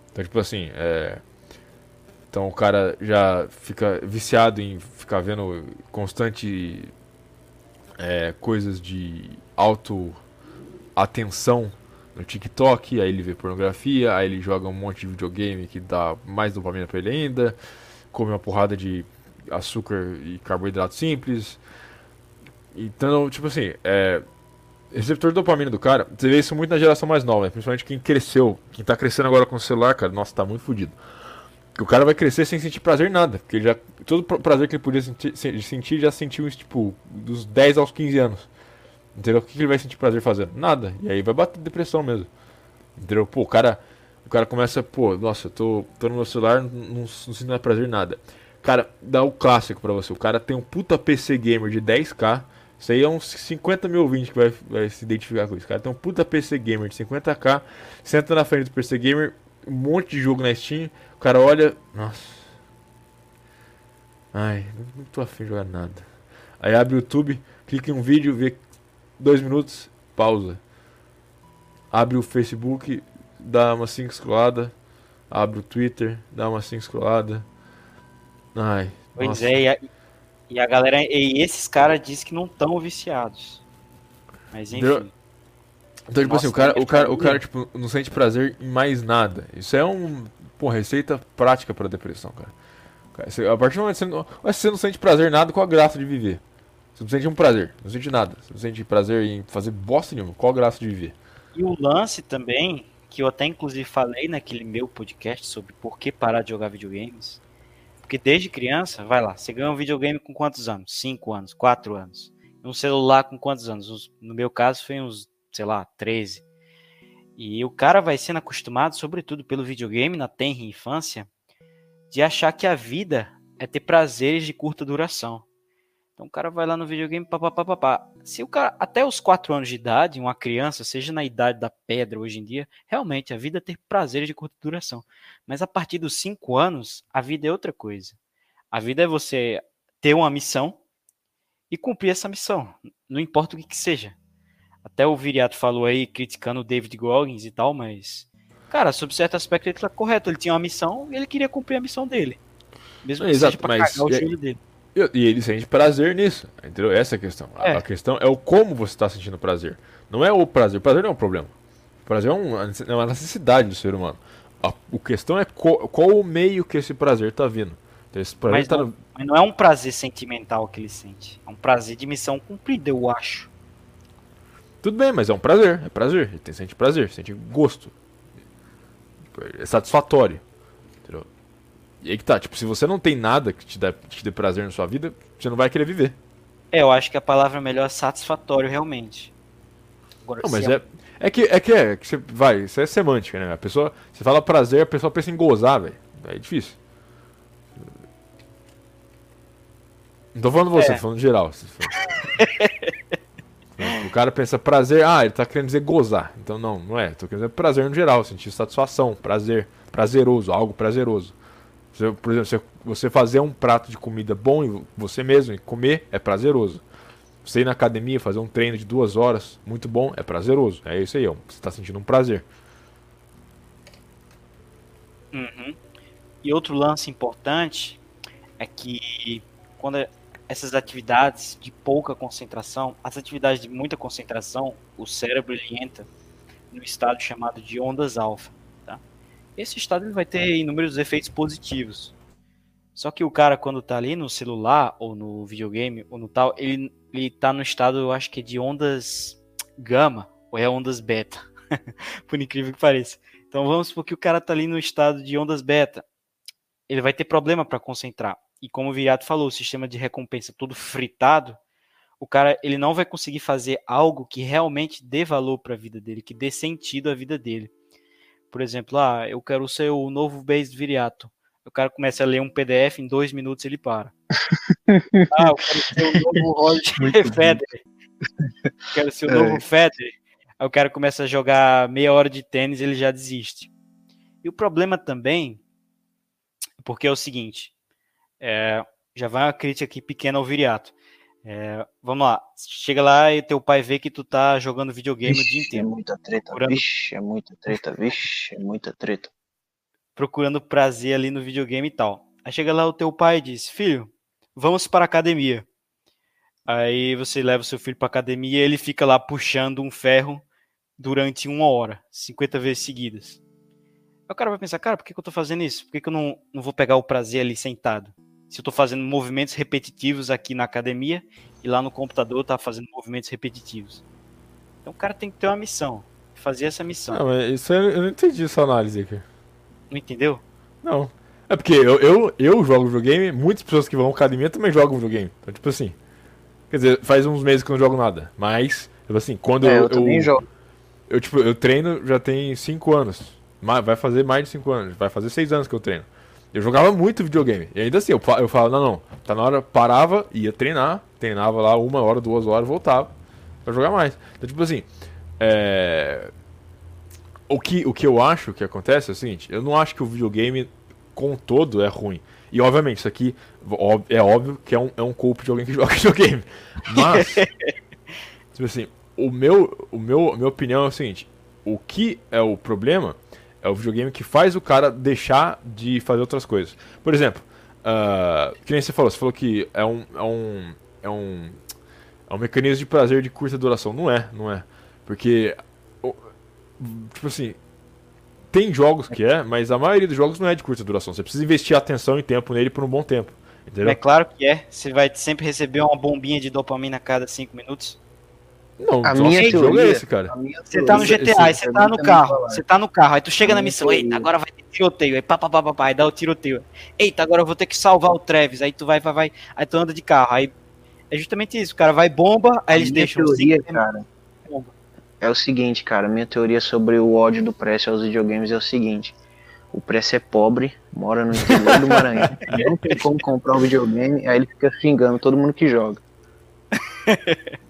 Então, tipo assim, é, então o cara já fica viciado em ficar vendo constante é, coisas de auto atenção no TikTok, aí ele vê pornografia, aí ele joga um monte de videogame que dá mais dopamina pra ele ainda, come uma porrada de açúcar e carboidrato simples. Então, tipo assim, é, receptor de dopamina do cara, você vê isso muito na geração mais nova, né? principalmente quem cresceu, quem tá crescendo agora com o celular, cara, nossa, tá muito fodido. O cara vai crescer sem sentir prazer em nada. Porque já, todo pra- prazer que ele podia sentir, se- sentir, já sentiu tipo, dos 10 aos 15 anos. Entendeu? O que ele vai sentir prazer fazendo? Nada. E aí vai bater depressão mesmo. Entendeu? Pô, o cara, o cara começa, pô, nossa, eu tô, tô no meu celular, não, não, não sinto prazer em nada. Cara, dá o clássico pra você. O cara tem um puta PC gamer de 10k. Isso aí é uns 50 mil ouvintes que vai, vai se identificar com isso. Cara tem um puta PC gamer de 50k. Senta na frente do PC gamer, um monte de jogo na Steam. O cara olha. Nossa. Ai, não, tô afim de jogar nada. Aí abre o YouTube, clica em um vídeo, vê dois minutos, pausa. Abre o Facebook, dá uma 5 scrollada. Abre o Twitter, dá uma 5 scrollada. Ai. Pois nossa. é, e a, galera. E esses caras dizem que não estão viciados. Mas enfim. Entendeu? Então, tipo Nossa, assim, o cara, o cara, o cara tipo, não sente prazer em mais nada. Isso é um, pô, receita prática pra depressão, cara. Cara, você- a partir do momento que você não, você não sente prazer em nada, qual a graça de viver? Você não sente um prazer, não sente nada. Você não sente prazer em fazer bosta nenhuma. Qual a graça de viver? E o lance também, que eu até inclusive falei naquele meu podcast sobre por que parar de jogar videogames. Porque desde criança, vai lá, você ganha um videogame com quantos anos? 5 anos, 4 anos. Um celular com quantos anos? Os- No meu caso foi uns, sei lá, 13. E o cara vai sendo acostumado, sobretudo pelo videogame na tenra infância, de achar que a vida é ter prazeres de curta duração. Então o cara vai lá no videogame, papapá, papá. Se o cara, até os 4 anos de idade, uma criança, seja na idade da pedra hoje em dia, realmente a vida é ter prazeres de curta duração. Mas a partir dos 5 anos, a vida é outra coisa. A vida é você ter uma missão e cumprir essa missão, não importa o que, que seja. Até o Viriato falou aí, criticando o David Goggins e tal, mas. Cara, sob certo aspecto ele tá correto. Ele tinha uma missão e ele queria cumprir a missão dele. Mesmo É, que exato, seja pra mas- cagar o e- joelho dele. E, ele sente prazer nisso, entendeu? Essa é a questão. A- É. A questão é o como você está sentindo prazer. Não é o prazer. O prazer não é um problema. O prazer é um- é uma necessidade do ser humano. A, o questão é co- qual o meio que esse prazer está vindo. Então, esse prazer Mas tá não, mas não é um prazer sentimental que ele sente. É um prazer de missão cumprida, eu acho. Tudo bem, mas é um prazer. É prazer. Ele tem, sente prazer, sente gosto. É satisfatório. Entendeu? E aí que tá, tipo, se você não tem nada que te, dá, que te dê prazer na sua vida, você não vai querer viver. É, eu acho que a palavra melhor é satisfatório, realmente. Agora, Não, mas é, é que é que é que você vai, isso é semântica, né? A pessoa, você fala prazer, a pessoa pensa em gozar, velho. É difícil. Não tô falando você, É. tô falando geral. <laughs> O cara pensa prazer, ah, ele tá querendo dizer gozar. Então não, não é. Tô querendo dizer prazer no geral, sentir satisfação, prazer, prazeroso, algo prazeroso. Você, por exemplo, você, fazer um prato de comida bom você mesmo e comer é prazeroso. Você ir na academia, fazer um treino de duas horas, muito bom, é prazeroso. É isso aí, você está sentindo um prazer. Uhum. E outro lance importante é que quando essas atividades de pouca concentração, as atividades de muita concentração, o cérebro entra no estado chamado de ondas alfa. Esse estado ele vai ter inúmeros efeitos positivos. Só que o cara, quando tá ali no celular, ou no videogame, ou no tal, ele, ele tá no estado, eu acho que é de ondas gama, ou é ondas beta. <laughs> Por incrível que pareça. Então vamos supor que o cara tá ali no estado de ondas beta. Ele vai ter problema para concentrar. E como o Viriato falou, o sistema de recompensa todo fritado, o cara ele não vai conseguir fazer algo que realmente dê valor para a vida dele, que dê sentido à vida dele. Por exemplo, ah, eu quero ser o novo base Viriato. O cara começa a ler um PDF, em dois minutos ele para. <laughs> ah, eu quero ser o novo Roger <laughs> Federer. Quero ser o novo É. Federer. Aí o cara começa a jogar meia hora de tênis ele já desiste. E o problema também, porque é o seguinte, é, já vai uma crítica aqui pequena ao Viriato. É, vamos lá, chega lá e teu pai vê que tu tá jogando videogame o dia Vixe, é inteiro, muita treta, Procurando- vixe, é muita treta, vixe, é muita treta. procurando prazer ali no videogame e tal. Aí chega lá o teu pai e diz, filho, vamos para a academia. Aí você leva o seu filho para academia e ele fica lá puxando um ferro durante uma hora, 50 vezes seguidas. Aí o cara vai pensar, cara, por que, que eu tô fazendo isso? Por que, que eu não, não vou pegar o prazer ali sentado? Se eu tô fazendo movimentos repetitivos aqui na academia e lá no computador eu tá fazendo movimentos repetitivos. Então o cara tem que ter uma missão, fazer essa missão. Não, mas isso eu, eu não entendi essa análise aqui. Não entendeu? Não. É porque eu, eu, eu jogo videogame, muitas pessoas que vão à academia também jogam videogame. Então, tipo assim. Quer dizer, faz uns meses que eu não jogo nada. Mas, tipo assim, quando É, eu, eu também jogo. Eu, tipo, eu treino já tem 5 anos. Vai fazer mais de 5 anos. Vai fazer 6 anos que eu treino. Eu jogava muito videogame. E ainda assim, eu, eu falo, não, não. Tá na hora, parava, ia treinar. Treinava lá uma hora, duas horas, voltava. Pra jogar mais. Então, tipo assim. É... O, que, o que eu acho que acontece é o seguinte: eu não acho que o videogame com todo é ruim. E obviamente, isso aqui é óbvio que é um, é um culpa de alguém que <laughs> joga videogame. Mas. <laughs> Tipo assim, o meu, o meu, a minha opinião é o seguinte: o que é o problema é o videogame que faz o cara deixar de fazer outras coisas. Por exemplo, ah, que nem você falou, você falou que é um, é um, é um, é um mecanismo de prazer de curta duração. Não é, não é, porque tipo assim, tem jogos que é, mas a maioria dos jogos não é de curta duração. Você precisa investir atenção e tempo nele por um bom tempo. Entendeu? É claro que é. Você vai sempre receber uma bombinha de dopamina a cada 5 minutos. Não, A minha que jogo é teoria- esse, cara? Você tá no Esse- GTA, esse- aí você tá no carro, você tá no carro, aí tu chega na missão, eita, teoria. agora vai ter tiroteio, aí pá, pá, pá, pá, pá, aí dá o tiroteio. Eita, agora eu vou ter que salvar o Travis, aí tu vai, vai, vai, aí tu anda de carro, aí é justamente isso, o cara vai bomba, aí eles deixam teoria, cinco cara, é o seguinte, cara. Minha teoria sobre o ódio do Press aos videogames é o seguinte. O Press é pobre, mora no interior do Maranhão, <laughs> não tem como comprar um videogame, aí ele fica xingando todo mundo que joga. <laughs>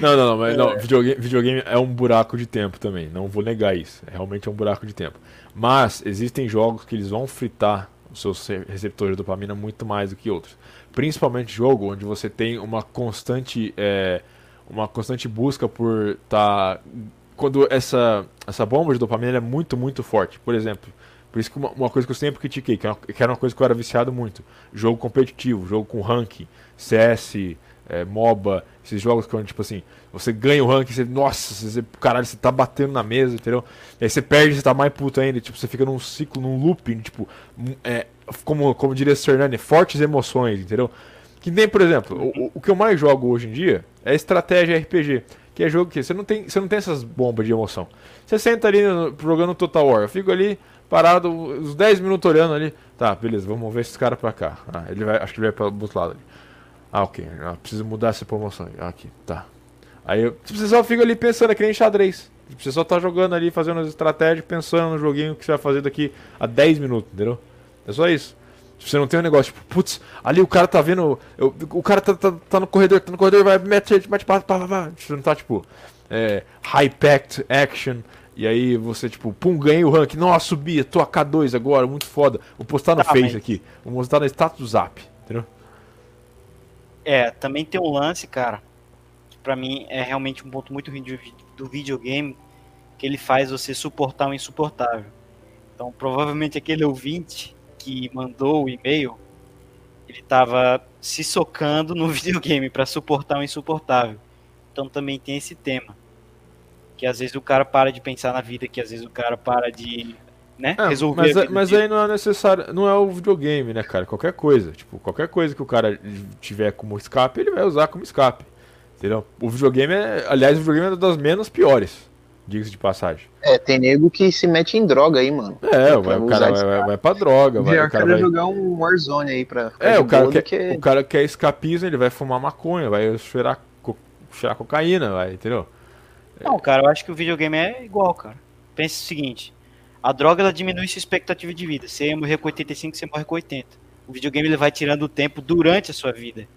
Não, não, não, mas não, videogame, videogame é um buraco de tempo também, não vou negar isso, é realmente um buraco de tempo. Mas existem jogos que eles vão fritar os seus re- receptores de dopamina muito mais do que outros. Principalmente jogo onde você tem uma constante, é, uma constante busca por estar... quando essa, essa bomba de dopamina é muito, muito forte. Por exemplo, por isso que uma, uma coisa que eu sempre critiquei, que era, que era uma coisa que eu era viciado muito, jogo competitivo, jogo com ranking, CS, é, MOBA, esses jogos que, tipo assim, você ganha o ranking, você, nossa, você, caralho, você tá batendo na mesa, entendeu? E aí você perde, você tá mais puto ainda, tipo, você fica num ciclo, num looping, tipo, um, é, como, como diria o Hernani, fortes emoções, entendeu? Que nem, por exemplo, o, o que eu mais jogo hoje em dia é estratégia RPG, que é jogo que você não tem, você não tem essas bombas de emoção. Você senta ali jogando Total War, eu fico ali parado uns 10 minutos olhando ali, tá, beleza, vamos mover esses caras pra cá. Ah, ele vai, acho que ele vai para outro lado ali. Ah, ok. Ah, preciso mudar essa promoção. Ah, aqui, tá. Aí eu, tipo, você só fica ali pensando, é que nem xadrez. Tipo, Você só tá jogando ali, fazendo as estratégias, pensando no joguinho que você vai fazer daqui a 10 minutos, entendeu? É só isso. Tipo, Você não tem um negócio, tipo, putz, ali o cara tá vendo. eu- o cara tá, tá, tá no corredor, tá no corredor, vai, mete, mete, pá, pá, pá, pá. Você não tá, tipo, é, high-packed action. E aí você, tipo, pum, ganhei o rank. Nossa, subi, tô a K2 agora, muito foda. Vou postar no Tá, Face mas- aqui. Vou mostrar no status do Zap, entendeu? É, também tem um lance, cara, que pra mim é realmente um ponto muito ruim do videogame, que ele faz você suportar o insuportável. Então, provavelmente aquele ouvinte que mandou o e-mail, ele tava se socando no <laughs> videogame pra suportar o insuportável. Então também tem esse tema. Que às vezes o cara para de pensar na vida, que às vezes o cara para de, né, É, resolver mas, vida mas aí não é necessário, não é o videogame, né, cara? Qualquer coisa, tipo, qualquer coisa que o cara tiver como escape, ele vai usar como escape. Entendeu? O videogame é, aliás, o videogame é uma das menos piores, diga-se de passagem. É, tem nego que se mete em droga aí, mano. É, vai, o cara vai, vai, vai pra droga, vai, o cara vai... jogar um Warzone aí pra É, o cara, quer, que... o cara quer escapismo, ele vai fumar maconha, vai cheirar, co- cheirar cocaína, vai, entendeu? Não, cara, eu acho que o videogame é igual, cara. Pensa o seguinte: a droga ela diminui sua expectativa de vida. Você ia morrer com 85, você morre com 80. O videogame ele vai tirando o tempo durante a sua vida.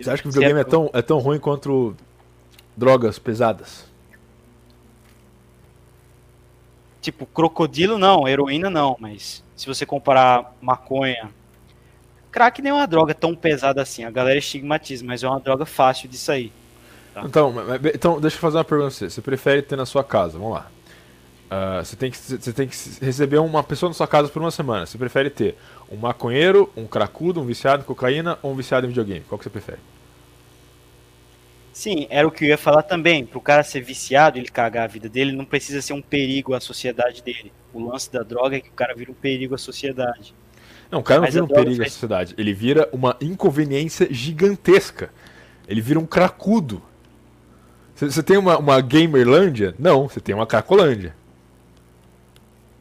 Você acha que o videogame é tão, é tão ruim quanto drogas pesadas? Tipo, crocodilo não, heroína não, mas se você comparar maconha. Crack nem é uma droga tão pesada assim. A galera estigmatiza, mas é uma droga fácil de sair. Tá. Então, então, deixa eu fazer uma pergunta pra você. Você prefere ter na sua casa, vamos lá. Ah, você, tem que, você tem que receber uma pessoa na sua casa por uma semana. Você prefere ter um maconheiro, um cracudo, um viciado em cocaína ou um viciado em videogame? Qual que você prefere? Sim, era o que eu ia falar também. Pro cara ser viciado, ele cagar a vida dele, não precisa ser um perigo à sociedade dele. O lance da droga é que o cara vira um perigo à sociedade. Não, o cara não Mas vira um perigo à faz- sociedade. Ele vira uma inconveniência gigantesca. Ele vira um cracudo. Você você tem uma, uma Gamerlândia? Não, você tem uma Cracolândia.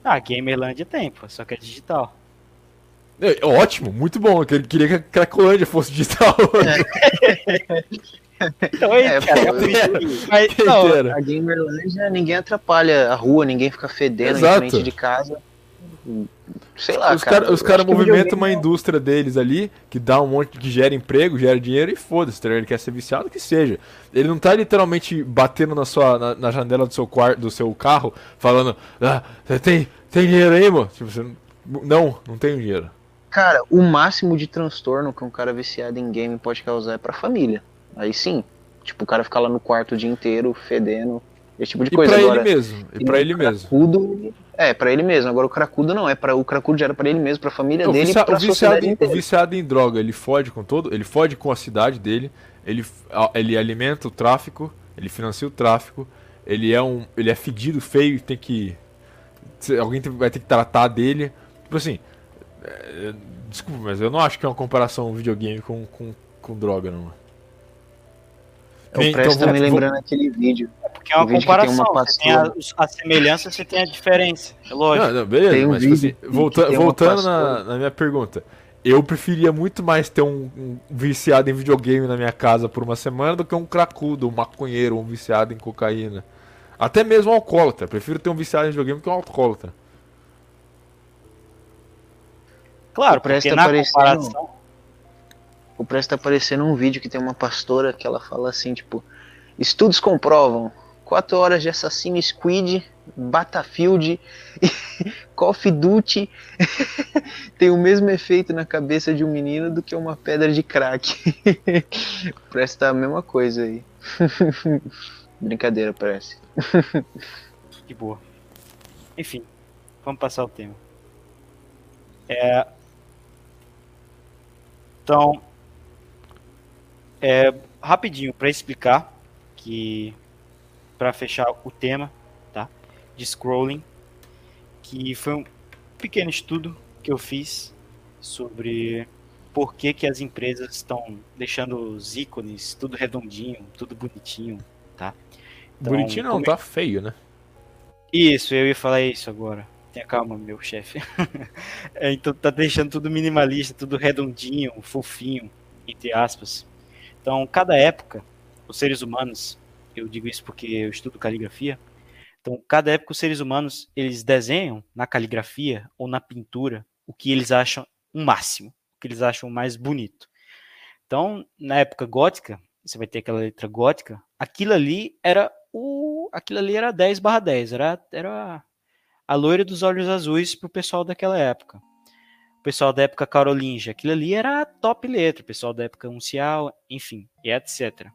Ah, Gamerlandia tem, pô, só que é digital. É, ótimo, muito bom. Eu queria- que a Cracolândia fosse digital. <laughs> Então aí, É, cara, pô, é. Mas, não. A Gamerlandia, ninguém atrapalha a rua, ninguém fica fedendo Exato. em frente de casa. Sei lá, os caras cara. os cara acho que movimentam uma é- indústria deles ali, que dá um monte, que gera emprego, gera dinheiro e foda-se, tá ele quer ser viciado, que seja. Ele não tá literalmente batendo na sua na, na janela do seu quarto, do seu carro, falando: "Ah, tem tem dinheiro aí, mano?" Tipo, você não, não, não tenho dinheiro. Cara, o máximo de transtorno que um cara viciado em game pode causar é pra família. Aí sim. Tipo, o cara ficar lá no quarto o dia inteiro, fedendo, esse tipo de E coisa. pra Agora, ele mesmo, e pra ele mesmo. cracudo, é, pra ele mesmo. Agora o cracudo não, é para o cracudo já era pra ele mesmo, pra família dele vicia- e pra o viciado, em, o viciado em droga, ele fode com todo, ele fode com a cidade dele, ele, ele alimenta o tráfico, ele financia o tráfico, ele é um, ele é fedido, feio, tem que alguém vai ter que tratar dele. Tipo assim, é, Desculpa, mas eu não acho que é uma comparação videogame com, com, com droga, não. Eu presto então, também vou- lembrando aquele vídeo. Porque é uma tem comparação. uma você tem a, a semelhança, você tem a diferença. É lógico. Não, não, beleza, Tem um mas tipo assim, volta- voltando na, na minha pergunta. Eu preferia muito mais ter um, um viciado em videogame na minha casa por uma semana do que um cracudo, um maconheiro, um viciado em cocaína. Até mesmo um alcoólatra. Prefiro ter um viciado em videogame que um alcoólatra. Claro, porque na aparecendo- comparação. O Presto tá aparecendo um vídeo que tem uma pastora que ela fala assim, tipo, estudos comprovam, 4 horas de Assassin's Creed, Battlefield, <laughs> Call of Duty <laughs> tem o mesmo efeito na cabeça de um menino do que uma pedra de crack. <laughs> tá a mesma coisa aí. Brincadeira, parece. Que boa. Enfim, vamos passar o tema. É... Então, é, rapidinho para explicar que para fechar o tema, tá? De scrolling, que foi um pequeno estudo que eu fiz sobre por que, que as empresas estão deixando os ícones tudo redondinho, tudo bonitinho, tá? Então, Bonitinho não, como- tá feio, né? isso, eu ia falar isso agora. Tenha calma, meu chefe. <laughs> É, então tá deixando tudo minimalista, tudo redondinho, fofinho, entre aspas. Então, cada época, os seres humanos, eu digo isso porque eu estudo caligrafia. Então, cada época os seres humanos, eles desenham na caligrafia ou na pintura o que eles acham um máximo, o que eles acham mais bonito. Então, na época gótica, você vai ter aquela letra gótica, aquilo ali era o aquilo ali era 10 barra 10, era, era a loira dos olhos azuis pro pessoal daquela época. O pessoal da época carolingia, aquilo ali era a top letra, o pessoal da época uncial, enfim, e etc.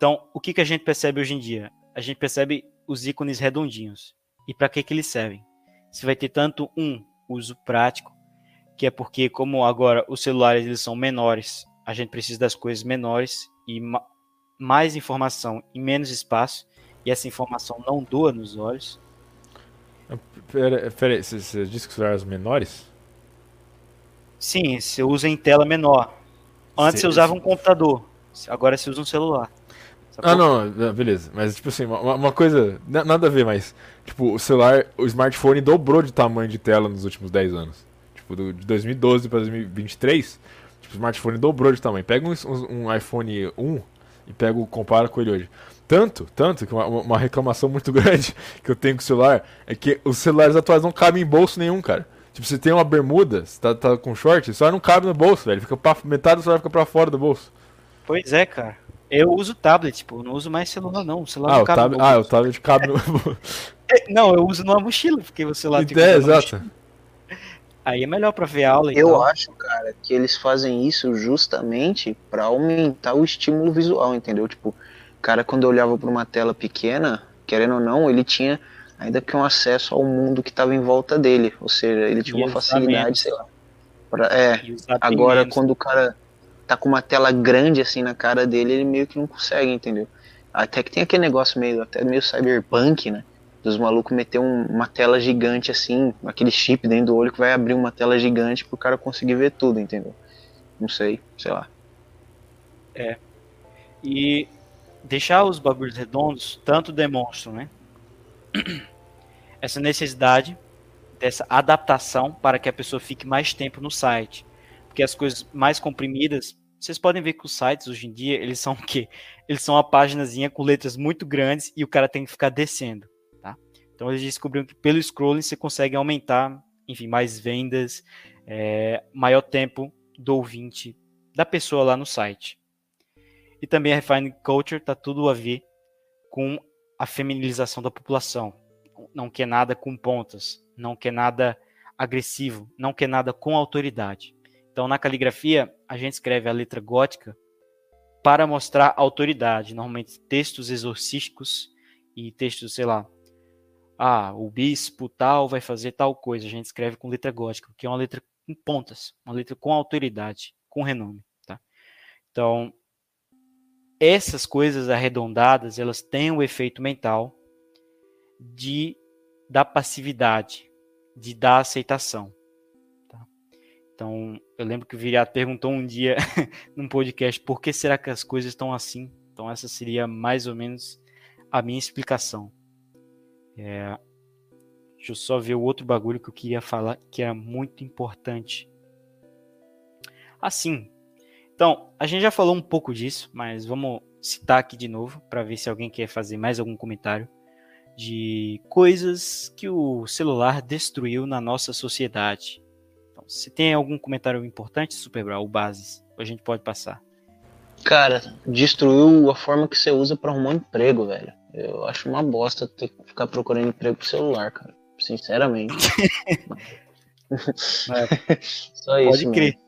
Então, o que, que a gente percebe hoje em dia? A gente percebe os ícones redondinhos. E para que, que eles servem? Você vai ter tanto um uso prático, que é porque como agora os celulares eles são menores, a gente precisa das coisas menores e ma mais informação em menos espaço, e essa informação não doa nos olhos. Pera, pera aí, você, você disse que os celulares menores? Sim, você usa em tela menor. Antes Cê- você usava um computador, agora você usa um celular. Sacou? Ah, não, não, beleza. Mas, tipo assim, uma, uma coisa. na- Nada a ver, mas. Tipo, o celular, o smartphone dobrou de tamanho de tela nos últimos 10 anos. Tipo, do- de 2012 para 2023, tipo, o smartphone dobrou de tamanho. Pega um, um- um iPhone 1 e pega, o- compara com ele hoje. Tanto, tanto, que uma, uma reclamação muito <laughs> grande que eu tenho com o celular é que os celulares atuais não cabem em bolso nenhum, cara. Tipo, você tem uma bermuda, você tá, tá com short, o celular não cabe no bolso, velho. Fica pra, metade do celular fica pra fora do bolso. Pois é, cara. Eu uso tablet, eu não uso mais celular não. O celular Ah, não o cabe no tablet, ah, o tablet cabe no. É, Não, eu uso numa mochila, porque o celular fica é, usando na exato. Aí é melhor pra ver aula e Eu tal. acho, cara, que eles fazem isso justamente pra aumentar o estímulo visual, entendeu? Tipo, o cara quando olhava pra uma tela pequena, querendo ou não, ele tinha ainda que um acesso ao mundo que estava em volta dele, ou seja, ele tinha E uma facilidade, menos. sei lá. pra- é, agora menos. quando o cara tá com uma tela grande assim na cara dele, ele meio que não consegue, entendeu? Até que tem aquele negócio meio até meio cyberpunk, né? Dos malucos meter um- uma tela gigante assim, aquele chip dentro do olho que vai abrir uma tela gigante pro cara conseguir ver tudo, entendeu? Não sei, sei lá. E deixar os bagulhos redondos tanto demonstram, né? <clears throat> Essa necessidade dessa adaptação para que a pessoa fique mais tempo no site. Porque as coisas mais comprimidas, vocês podem ver que os sites hoje em dia, eles são o quê? Eles são uma páginazinha com letras muito grandes e o cara tem que ficar descendo, tá? Então eles descobriram que pelo scrolling você consegue aumentar, enfim, mais vendas, é, maior tempo do ouvinte, da pessoa lá no site. E também a Refined Culture tá tudo a ver com a feminilização da população. Não quer nada com pontas, não quer nada agressivo, não quer nada com autoridade. Então, na caligrafia, a gente escreve a letra gótica para mostrar autoridade. Normalmente, textos exorcísticos e textos, sei lá, ah, o bispo tal vai fazer tal coisa. A gente escreve com letra gótica, que é uma letra com pontas, uma letra com autoridade, com renome. Tá? Então, essas coisas arredondadas, elas têm o efeito mental de da passividade, de dar aceitação. Então, eu lembro que o Viriato perguntou um dia <laughs> num podcast por que será que as coisas estão assim. Então, essa seria mais ou menos a minha explicação. É, deixa eu só ver o outro bagulho que eu queria falar que era muito importante. Assim, então, a gente já falou um pouco disso, mas vamos citar aqui de novo para ver se alguém quer fazer mais algum comentário de coisas que o celular destruiu na nossa sociedade. Se tem algum comentário importante, Superbral, bases, a gente pode passar. Cara, destruiu a forma que você usa para arrumar um emprego, velho. Eu acho uma bosta ter que ficar procurando emprego pro celular, cara. Sinceramente. <laughs> <laughs> Só isso. Pode crer. Mano.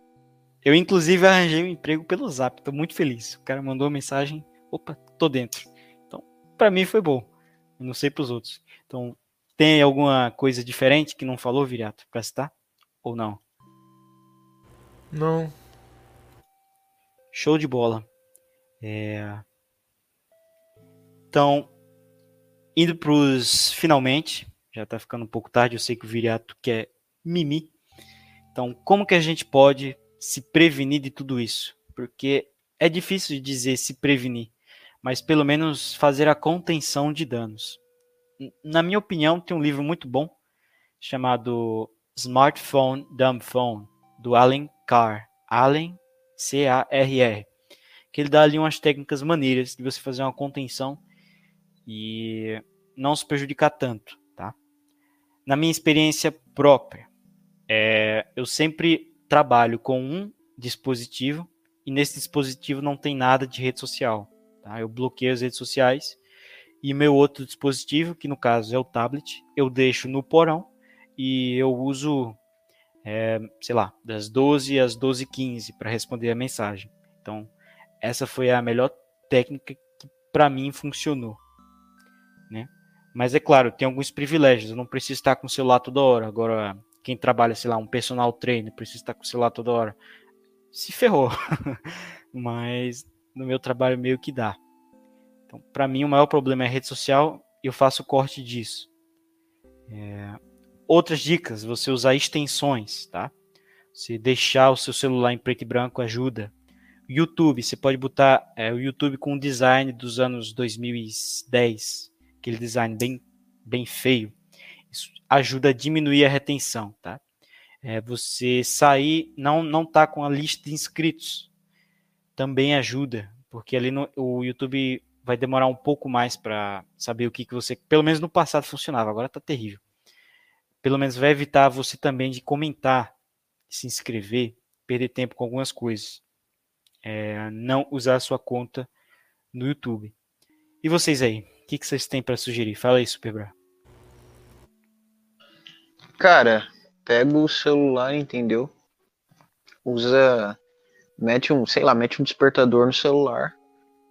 Eu, inclusive, arranjei um emprego pelo Zap. Tô muito feliz. O cara mandou uma mensagem. Opa, tô dentro. Então, para mim foi bom. Eu não sei pros outros. Então, tem alguma coisa diferente que não falou, Viriato, pra citar? Ou não? Não. Show de bola. É... Então, indo pros finalmente. Já tá ficando um pouco tarde. Eu sei que o Viriato quer mimi. Então, como que a gente pode se prevenir de tudo isso, porque é difícil de dizer se prevenir, mas pelo menos fazer a contenção de danos. Na minha opinião, tem um livro muito bom chamado Smartphone Dumb Phone, do Alan Carr. Allen, C-A-R-R. Que ele dá ali umas técnicas maneiras de você fazer uma contenção e não se prejudicar tanto, tá? Na minha experiência própria, é, eu sempre trabalho com um dispositivo e nesse dispositivo não tem nada de rede social. Tá? Eu bloqueio as redes sociais e meu outro dispositivo, que no caso é o tablet, eu deixo no porão e eu uso, é, sei lá, das 12 às 12h15 para responder a mensagem. Então, essa foi a melhor técnica que para mim funcionou. Né? Mas é claro, tem alguns privilégios, eu não preciso estar com o celular toda hora. Agora, quem trabalha, sei lá, um personal trainer, precisa estar com o celular toda hora, se ferrou. <laughs> Mas no meu trabalho meio que dá. Então, para mim, o maior problema é a rede social e eu faço corte disso. É... Outras dicas, você usar extensões, tá? Você deixar o seu celular em preto e branco ajuda. YouTube, você pode botar é, o YouTube com um design dos anos 2010, aquele design bem, bem feio ajuda a diminuir a retenção, tá? É, você sair, não não tá com a lista de inscritos, também ajuda, porque ali no, o YouTube vai demorar um pouco mais para saber o que, que você, pelo menos no passado funcionava, agora tá terrível. Pelo menos vai evitar você também de comentar, se inscrever, perder tempo com algumas coisas. É, não usar a sua conta no YouTube. E vocês aí, o que, que vocês têm para sugerir? Fala aí, Superbra. Cara, pega o celular, entendeu? Usa. Mete um, sei lá, mete um despertador no celular.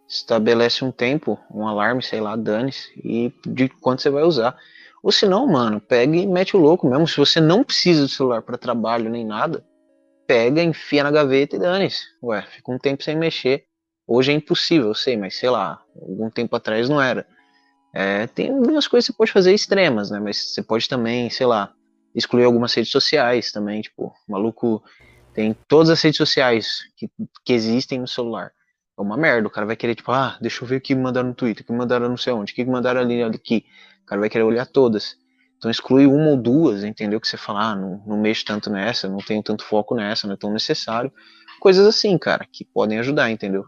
Estabelece um tempo, um alarme, sei lá, dane-se. E de quanto você vai usar. Ou se não, mano, pega e mete o louco mesmo. Se você não precisa do celular para trabalho nem nada, pega, enfia na gaveta e dane-se. Ué, fica um tempo sem mexer. Hoje é impossível, eu sei, mas sei lá, algum tempo atrás não era. É, tem algumas coisas que você pode fazer extremas, né? Mas você pode também, sei lá, excluir algumas redes sociais também, tipo, maluco tem todas as redes sociais que, que existem no celular. É uma merda, o cara vai querer, tipo, ah, deixa eu ver o que mandaram no Twitter, o que mandaram não sei onde, o que mandaram ali, aqui. O cara vai querer olhar todas. Então exclui uma ou duas, entendeu? Que você fala, ah, não, não mexo tanto nessa, não tenho tanto foco nessa, não é tão necessário. Coisas assim, cara, que podem ajudar, entendeu?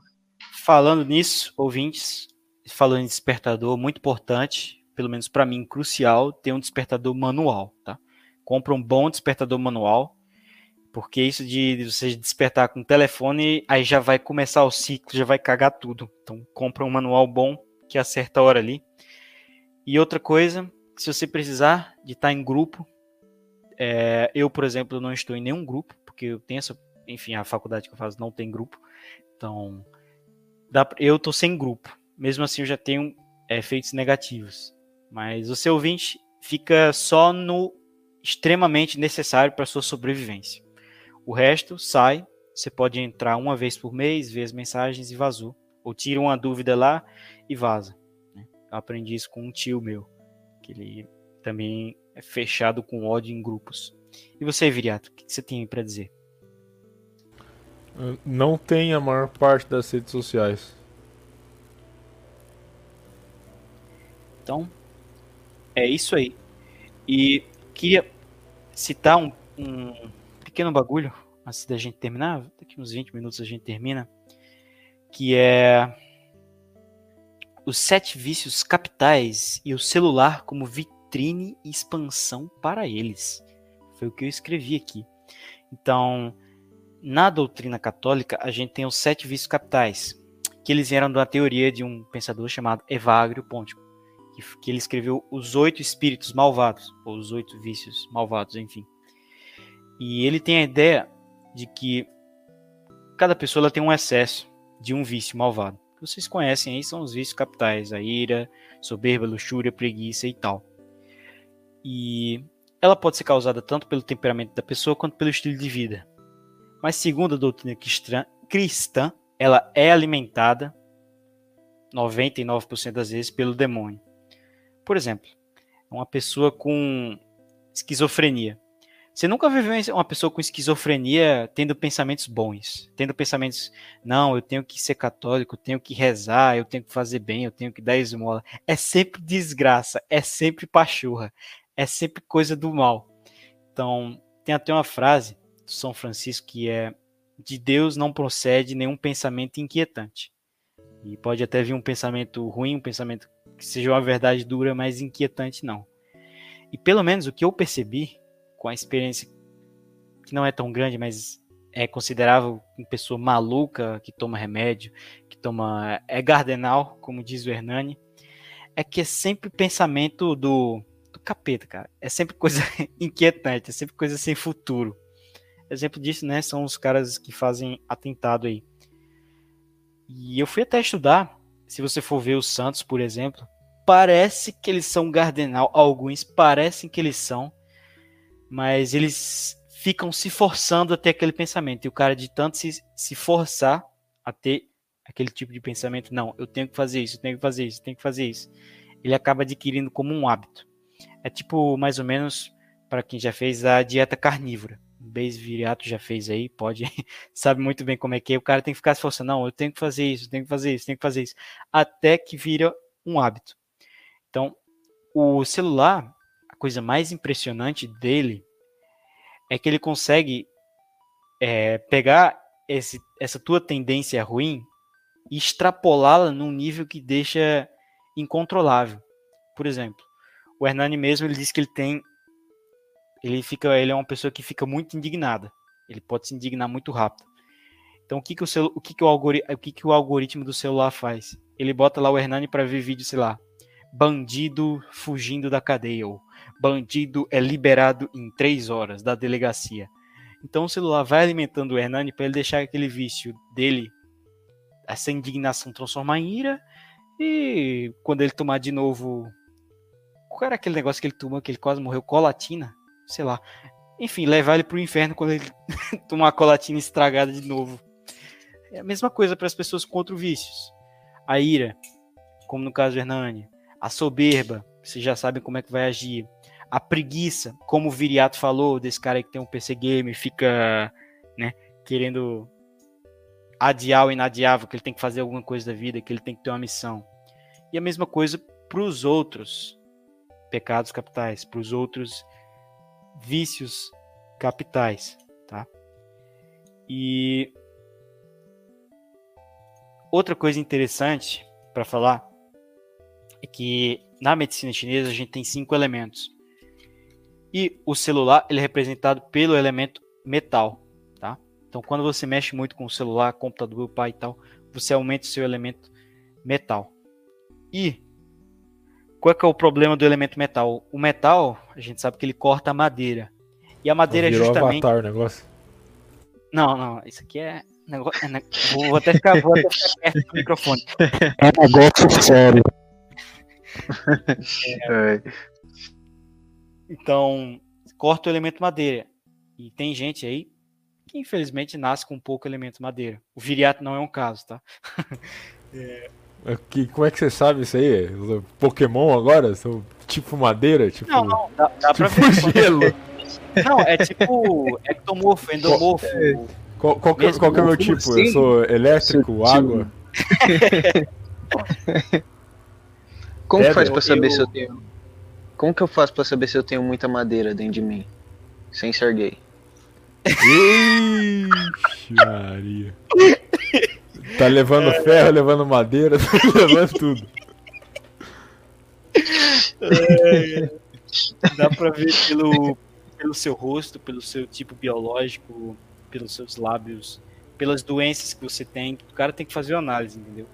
Falando nisso, ouvintes, falando em despertador, muito importante, pelo menos para mim, crucial, ter um despertador manual, tá? compra um bom despertador manual, porque isso de você despertar com o telefone, aí já vai começar o ciclo, já vai cagar tudo. Então compra um manual bom que acerta a hora ali. E outra coisa, se você precisar de estar em grupo, é, eu, por exemplo, não estou em nenhum grupo, porque eu tenho essa, enfim, a faculdade que eu faço não tem grupo. Então, dá, eu estou sem grupo. Mesmo assim, eu já tenho é, efeitos negativos. Mas o seu ouvinte fica só no extremamente necessário para sua sobrevivência. O resto sai, você pode entrar uma vez por mês, ver as mensagens e vazou. Ou tira uma dúvida lá e vaza. Aprendi isso com um tio meu, que ele também é fechado com ódio em grupos. E você, Viriato, o que você tem para dizer? Não tem a maior parte das redes sociais. Então, é isso aí. E queria citar um, um pequeno bagulho antes da gente terminar. Daqui uns 20 minutos a gente termina. Que é os sete vícios capitais e o celular como vitrine e expansão para eles. Foi o que eu escrevi aqui. Então, na doutrina católica, a gente tem os sete vícios capitais, que eles vieram da teoria de um pensador chamado Evagrio Pontico, que, que ele escreveu os oito espíritos malvados, ou os oito vícios malvados, enfim. E ele tem a ideia de que cada pessoa tem um excesso de um vício malvado. Vocês conhecem aí, são os vícios capitais, a ira, soberba, luxúria, preguiça e tal. E ela pode ser causada tanto pelo temperamento da pessoa quanto pelo estilo de vida. Mas segundo a doutrina cristã, ela é alimentada 99% das vezes pelo demônio. Por exemplo, uma pessoa com esquizofrenia. Você nunca viveu uma pessoa com esquizofrenia tendo pensamentos bons, tendo pensamentos, não, eu tenho que ser católico, eu tenho que rezar, eu tenho que fazer bem, eu tenho que dar esmola. É sempre desgraça, é sempre pachorra, é sempre coisa do mal. Então, tem até uma frase do São Francisco que é: de Deus não procede nenhum pensamento inquietante. E pode até vir um pensamento ruim, um pensamento que seja uma verdade dura, mas inquietante não. E pelo menos o que eu percebi com a experiência que não é tão grande, mas é considerável uma pessoa maluca que toma remédio, que toma é gardenal, como diz o Hernani, é que é sempre pensamento do, do capeta, cara. É sempre coisa <laughs> inquietante, é sempre coisa sem futuro. Exemplo disso, né, são os caras que fazem atentado aí. E eu fui até estudar, se você for ver os Santos, por exemplo, parece que eles são gardenal, alguns parecem que eles são, mas eles ficam se forçando a ter aquele pensamento. E o cara, de tanto se, se forçar a ter aquele tipo de pensamento, não, eu tenho que fazer isso, eu tenho que fazer isso, eu tenho que fazer isso, ele acaba adquirindo como um hábito. É tipo, mais ou menos, para quem já fez a dieta carnívora. O Base Viriato já fez aí, pode, <laughs> sabe muito bem como é que é. O cara tem que ficar se forçando, não, eu tenho que fazer isso, eu tenho que fazer isso, eu tenho que fazer isso, até que vira um hábito. Então, o celular, coisa mais impressionante dele é que ele consegue é, pegar esse, essa tua tendência ruim e extrapolá-la num nível que deixa incontrolável. Por exemplo, o Hernani mesmo ele diz que ele tem ele fica ele é uma pessoa que fica muito indignada. Ele pode se indignar muito rápido. Então o que que o, celu, o, que que o, algori, o que que o algoritmo do celular faz? Ele bota lá o Hernani para ver vídeo, sei lá, bandido fugindo da cadeia ou bandido é liberado em três horas da delegacia. Então o celular vai alimentando o Hernani para ele deixar aquele vício dele, essa indignação transformar em ira, e quando ele tomar de novo. Qual era aquele negócio que ele tomou que ele quase morreu? Colatina? Sei lá. Enfim, levar ele pro inferno quando ele <laughs> tomar a colatina estragada de novo. É a mesma coisa para as pessoas contra vícios. A ira, como no caso do Hernani. A soberba, vocês já sabem como é que vai agir a preguiça, como o Viriato falou, desse cara que tem um PC game, fica, né, querendo adiar o inadiável, que ele tem que fazer alguma coisa da vida, que ele tem que ter uma missão. E a mesma coisa para os outros pecados capitais, para os outros vícios capitais, tá? E outra coisa interessante para falar é que na medicina chinesa a gente tem cinco elementos. E o celular ele é representado pelo elemento metal, tá? Então quando você mexe muito com o celular, computador, pai e tal, você aumenta o seu elemento metal. E qual é, que é o problema do elemento metal? O metal, a gente sabe que ele corta a madeira. E a madeira Virou é justamente avatar o negócio. Não, não, isso aqui é negócio, é ne... vou até ficar, vou até ficar perto do microfone. É negócio sério. <laughs> É. Então, corta o elemento madeira. E tem gente aí que infelizmente nasce com pouco elemento madeira. O viriato não é um caso, tá? <laughs> é... Que, como é que você sabe isso aí? Pokémon agora? São tipo madeira? Tipo, não, não, dá, dá tipo pra ver. <laughs> gelo. Não, é tipo ectomorfo, endomorfo. É, Qual, qual, que, Mesmo qual que é o meu tipo? assim? Eu sou elétrico, água? Como que faz pra saber Eu- se eu tenho. Como que eu faço pra saber se eu tenho muita madeira dentro de mim? Sem ser gay. Ixi, Maria. Tá levando ferro, levando madeira, <laughs> tá levando tudo. Dá pra ver pelo, pelo seu rosto, pelo seu tipo biológico, pelos seus lábios, pelas doenças que você tem. O cara tem que fazer uma análise, entendeu?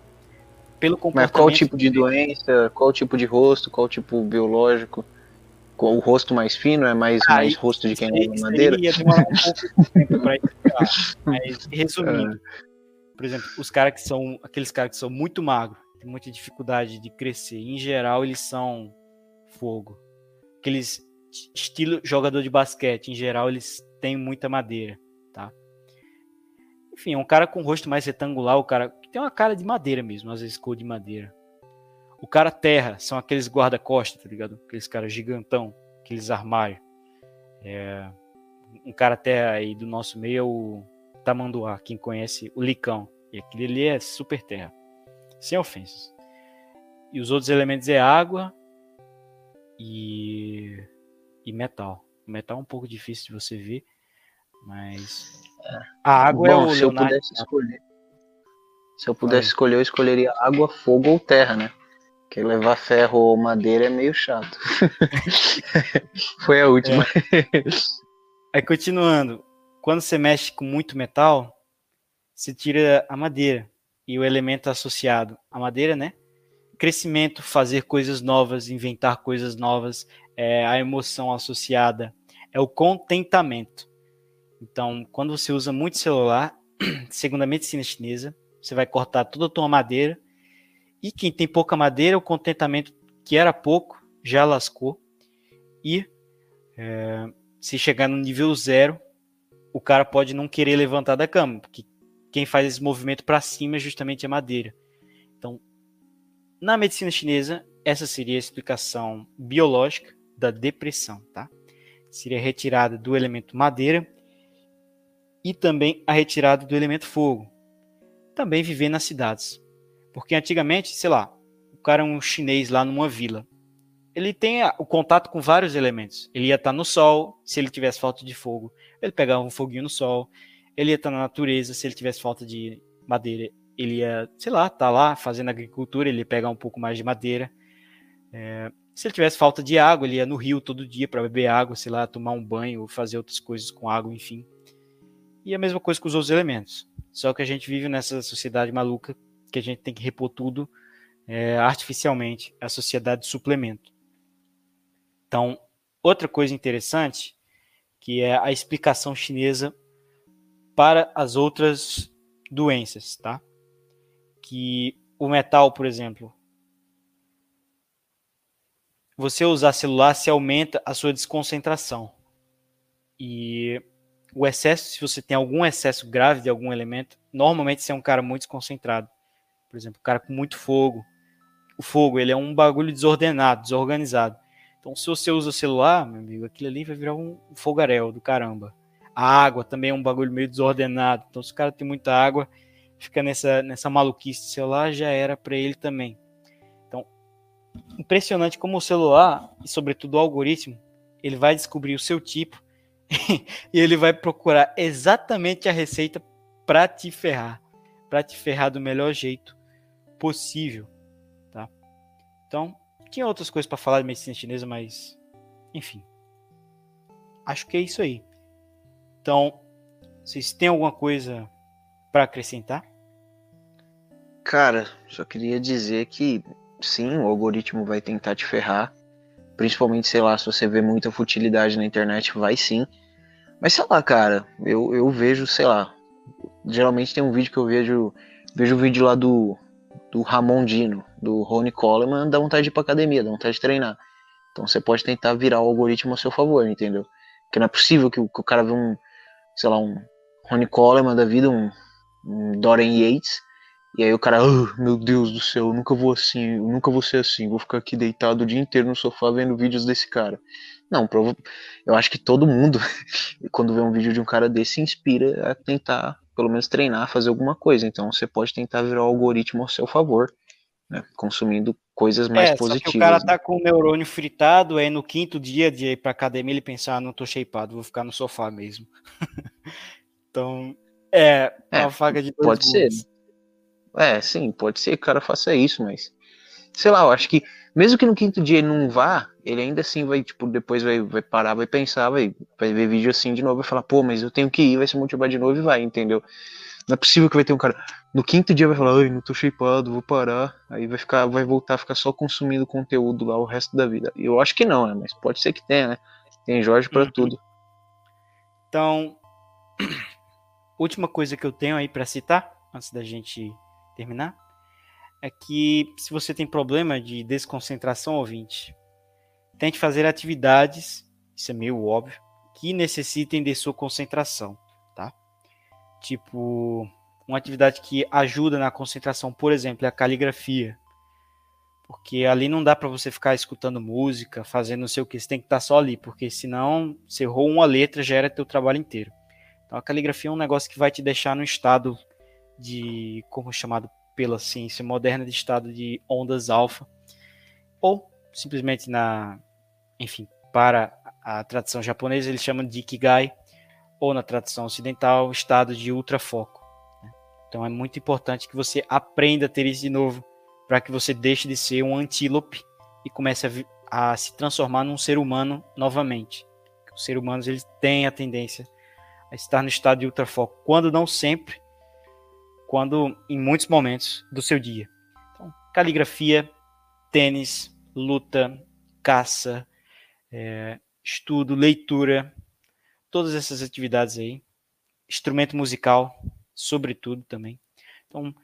Pelo Mas comportamento. qual tipo de doença, qual tipo de rosto, qual tipo biológico? Qual o rosto mais fino é mais, Ah, mais rosto de quem aí madeira? ia demorar um pouco de tempo pra explicar. Mas, <laughs> resumindo, por exemplo, os caras que são. Aqueles caras que são muito magros, têm muita dificuldade de crescer. Em geral, eles são fogo. Aqueles estilo jogador de basquete, em geral, eles têm muita madeira? Enfim, um cara com rosto mais retangular, o cara que tem uma cara de madeira mesmo, às vezes cor de madeira. O cara terra são aqueles guarda-costas, tá ligado? Aqueles caras gigantão, aqueles armários. É, um cara terra aí do nosso meio é o Tamanduá, quem conhece o Licão. E aquele ali é super terra. Sem ofensas. E os outros elementos é água e, e metal. O metal é um pouco difícil de você ver, mas a água é Bom, o se eu pudesse escolher. Se eu pudesse escolher, eu escolheria água, fogo ou terra, né? Porque levar ferro ou madeira é meio chato. <laughs> Foi a última. Aí continuando, quando você mexe com muito metal, você tira a madeira e o elemento associado à madeira, né? Crescimento, fazer coisas novas, inventar coisas novas, é a emoção associada, é o contentamento. Então, quando você usa muito celular, <clears throat> segundo a medicina chinesa, você vai cortar toda a tua madeira e quem tem pouca madeira, o contentamento que era pouco já lascou e é, se chegar no nível zero, o cara pode não querer levantar da cama, porque quem faz esse movimento para cima é justamente a madeira. Então, na medicina chinesa, essa seria a explicação biológica da depressão, tá? Seria retirada do elemento madeira e também a retirada do elemento fogo. Também viver nas cidades. Porque antigamente, sei lá, o cara é um chinês lá numa vila ele tem o contato com vários elementos. Ele ia estar no sol, se ele tivesse falta de fogo, ele pegava um foguinho no sol. Ele ia estar na natureza, se ele tivesse falta de madeira, ele ia, sei lá, estar lá fazendo agricultura, ele ia pegar um pouco mais de madeira. É, se ele tivesse falta de água, ele ia no rio todo dia para beber água, sei lá, tomar um banho, fazer outras coisas com água, enfim. E a mesma coisa com os outros elementos. Só que a gente vive nessa sociedade maluca que a gente tem que repor tudo é, artificialmente, a sociedade de suplemento. Então, outra coisa interessante, que é a explicação chinesa para as outras doenças, tá? Que o metal, por exemplo, você usar celular se aumenta a sua desconcentração. E o excesso, se você tem algum excesso grave de algum elemento, normalmente você é um cara muito desconcentrado. Por exemplo, um cara com muito fogo. O fogo, ele é um bagulho desordenado, desorganizado. Então, se você usa o celular, meu amigo, aquilo ali vai virar um fogaréu do caramba. A água também é um bagulho meio desordenado. Então, se o cara tem muita água, fica nessa, nessa maluquice de celular, já era para ele também. Então, impressionante como o celular, e sobretudo o algoritmo, ele vai descobrir o seu tipo <laughs> e ele vai procurar exatamente a receita para te ferrar. Para te ferrar do melhor jeito possível. Tá? Então, tinha outras coisas para falar de medicina chinesa, mas enfim. Acho que é isso aí. Então, vocês têm alguma coisa para acrescentar? Cara, só queria dizer que sim, o algoritmo vai tentar te ferrar. Principalmente, sei lá, se você vê muita futilidade na internet, vai sim. Mas sei lá, cara, eu, eu vejo, sei lá. Geralmente tem um vídeo que eu vejo. Vejo o vídeo lá do, do Ramon Dino, do Ronnie Coleman, dá vontade de ir pra academia, dá vontade de treinar. Então você pode tentar virar o algoritmo a seu favor, entendeu? Porque não é possível que o, que o cara vê um, sei lá, um Ronnie Coleman da vida, um, um Dorian Yates, E aí o cara, "Ah, meu Deus do céu, eu nunca vou assim, eu nunca vou ser assim, vou ficar aqui deitado o dia inteiro no sofá vendo vídeos desse cara. Não, eu acho que todo mundo, <laughs> quando vê um vídeo de um cara desse, se inspira a tentar, pelo menos treinar, fazer alguma coisa. Então você pode tentar virar o algoritmo ao seu favor, né? Consumindo coisas mais é, positivas. o cara né? tá com o neurônio fritado, aí no quinto dia de ir pra academia ele pensar, ah, não tô shapeado, vou ficar no sofá mesmo. <laughs> então, é, É, uma faca de dois Pode ser. É, sim, pode ser que o cara faça isso, mas. Sei lá, eu acho que mesmo que no quinto dia ele não vá, ele ainda assim vai, tipo, depois vai, vai parar, vai pensar, vai, vai ver vídeo assim de novo, vai falar, pô, mas eu tenho que ir, vai se motivar de novo e vai, entendeu? Não é possível que vai ter um cara. No quinto dia vai falar, ai, não tô shapeado, vou parar. Aí vai ficar, vai voltar a ficar só consumindo conteúdo lá o resto da vida. Eu acho que não, né? Mas pode ser que tenha, né? Tem Jorge pra Uhum. tudo. Então, <clears throat> última coisa que eu tenho aí pra citar, antes da gente terminar, é que se você tem problema de desconcentração, ouvinte, tente fazer atividades, isso é meio óbvio, que necessitem de sua concentração, tá? Tipo, uma atividade que ajuda na concentração, por exemplo, é a caligrafia. Porque ali não dá pra você ficar escutando música, fazendo não sei o que, você tem que estar só ali, porque senão você errou uma letra, já era teu trabalho inteiro. Então a caligrafia é um negócio que vai te deixar no estado de, como chamado pela ciência moderna, de estado de ondas alfa, ou simplesmente na, enfim, para a tradução japonesa eles chamam de ikigai, ou na tradução ocidental, estado de ultrafoco. né? Então é muito importante que você aprenda a ter isso de novo, para que você deixe de ser um antílope e comece a, a se transformar num ser humano novamente. Os seres humanos eles têm a tendência a estar no estado de ultrafoco, quando não sempre, quando em muitos momentos do seu dia. Então, caligrafia, tênis, luta, caça, é, estudo, leitura, todas essas atividades aí, instrumento musical, sobretudo também. Então,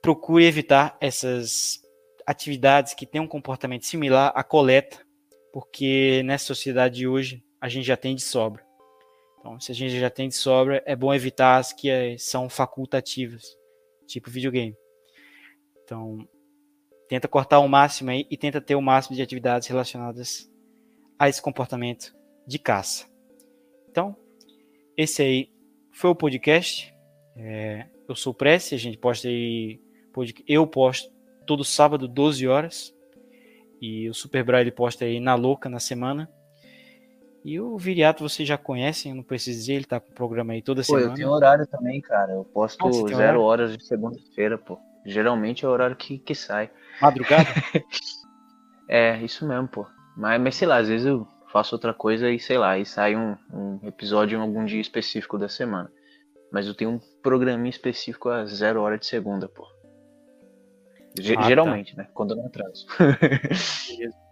procure evitar essas atividades que têm um comportamento similar à coleta, porque nessa sociedade de hoje a gente já tem de sobra. Então, se a gente já tem de sobra, é bom evitar as que eh, são facultativas, tipo videogame. Então, tenta cortar o máximo aí e tenta ter o máximo de atividades relacionadas a esse comportamento de caça. Então, esse aí foi o podcast. É, eu sou o Prece, a gente posta aí. Eu posto todo sábado, 12 horas. E o Super Bra ele posta aí na louca na semana. E o Viriato vocês já conhecem, eu não preciso dizer, ele tá com o programa aí toda Pô, semana. eu tenho horário também, cara. Eu posto Ah, zero horário? horas de segunda-feira, pô. Geralmente é o horário que, que sai. Madrugada? <laughs> É, isso mesmo, pô. Mas, mas sei lá, às vezes eu faço outra coisa e sei lá, e sai um, um episódio em algum dia específico da semana. Mas eu tenho um programinha específico a zero hora de segunda, pô. Ge- Ah, tá. geralmente, né? Quando eu não atraso. Beleza. <laughs> <laughs>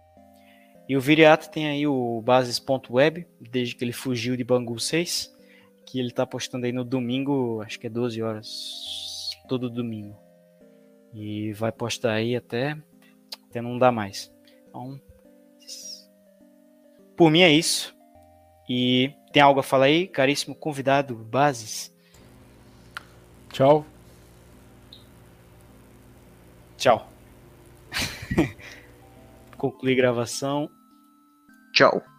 E o Viriato tem aí o bases.web, desde que ele fugiu de Bangu 6, que ele tá postando aí no domingo, acho que é 12 horas, todo domingo. E vai postar aí até, até não dar mais. Então, por mim é isso. E tem algo a falar aí, caríssimo convidado, Bases? Tchau. Tchau. <laughs> Concluir gravação. Tchau.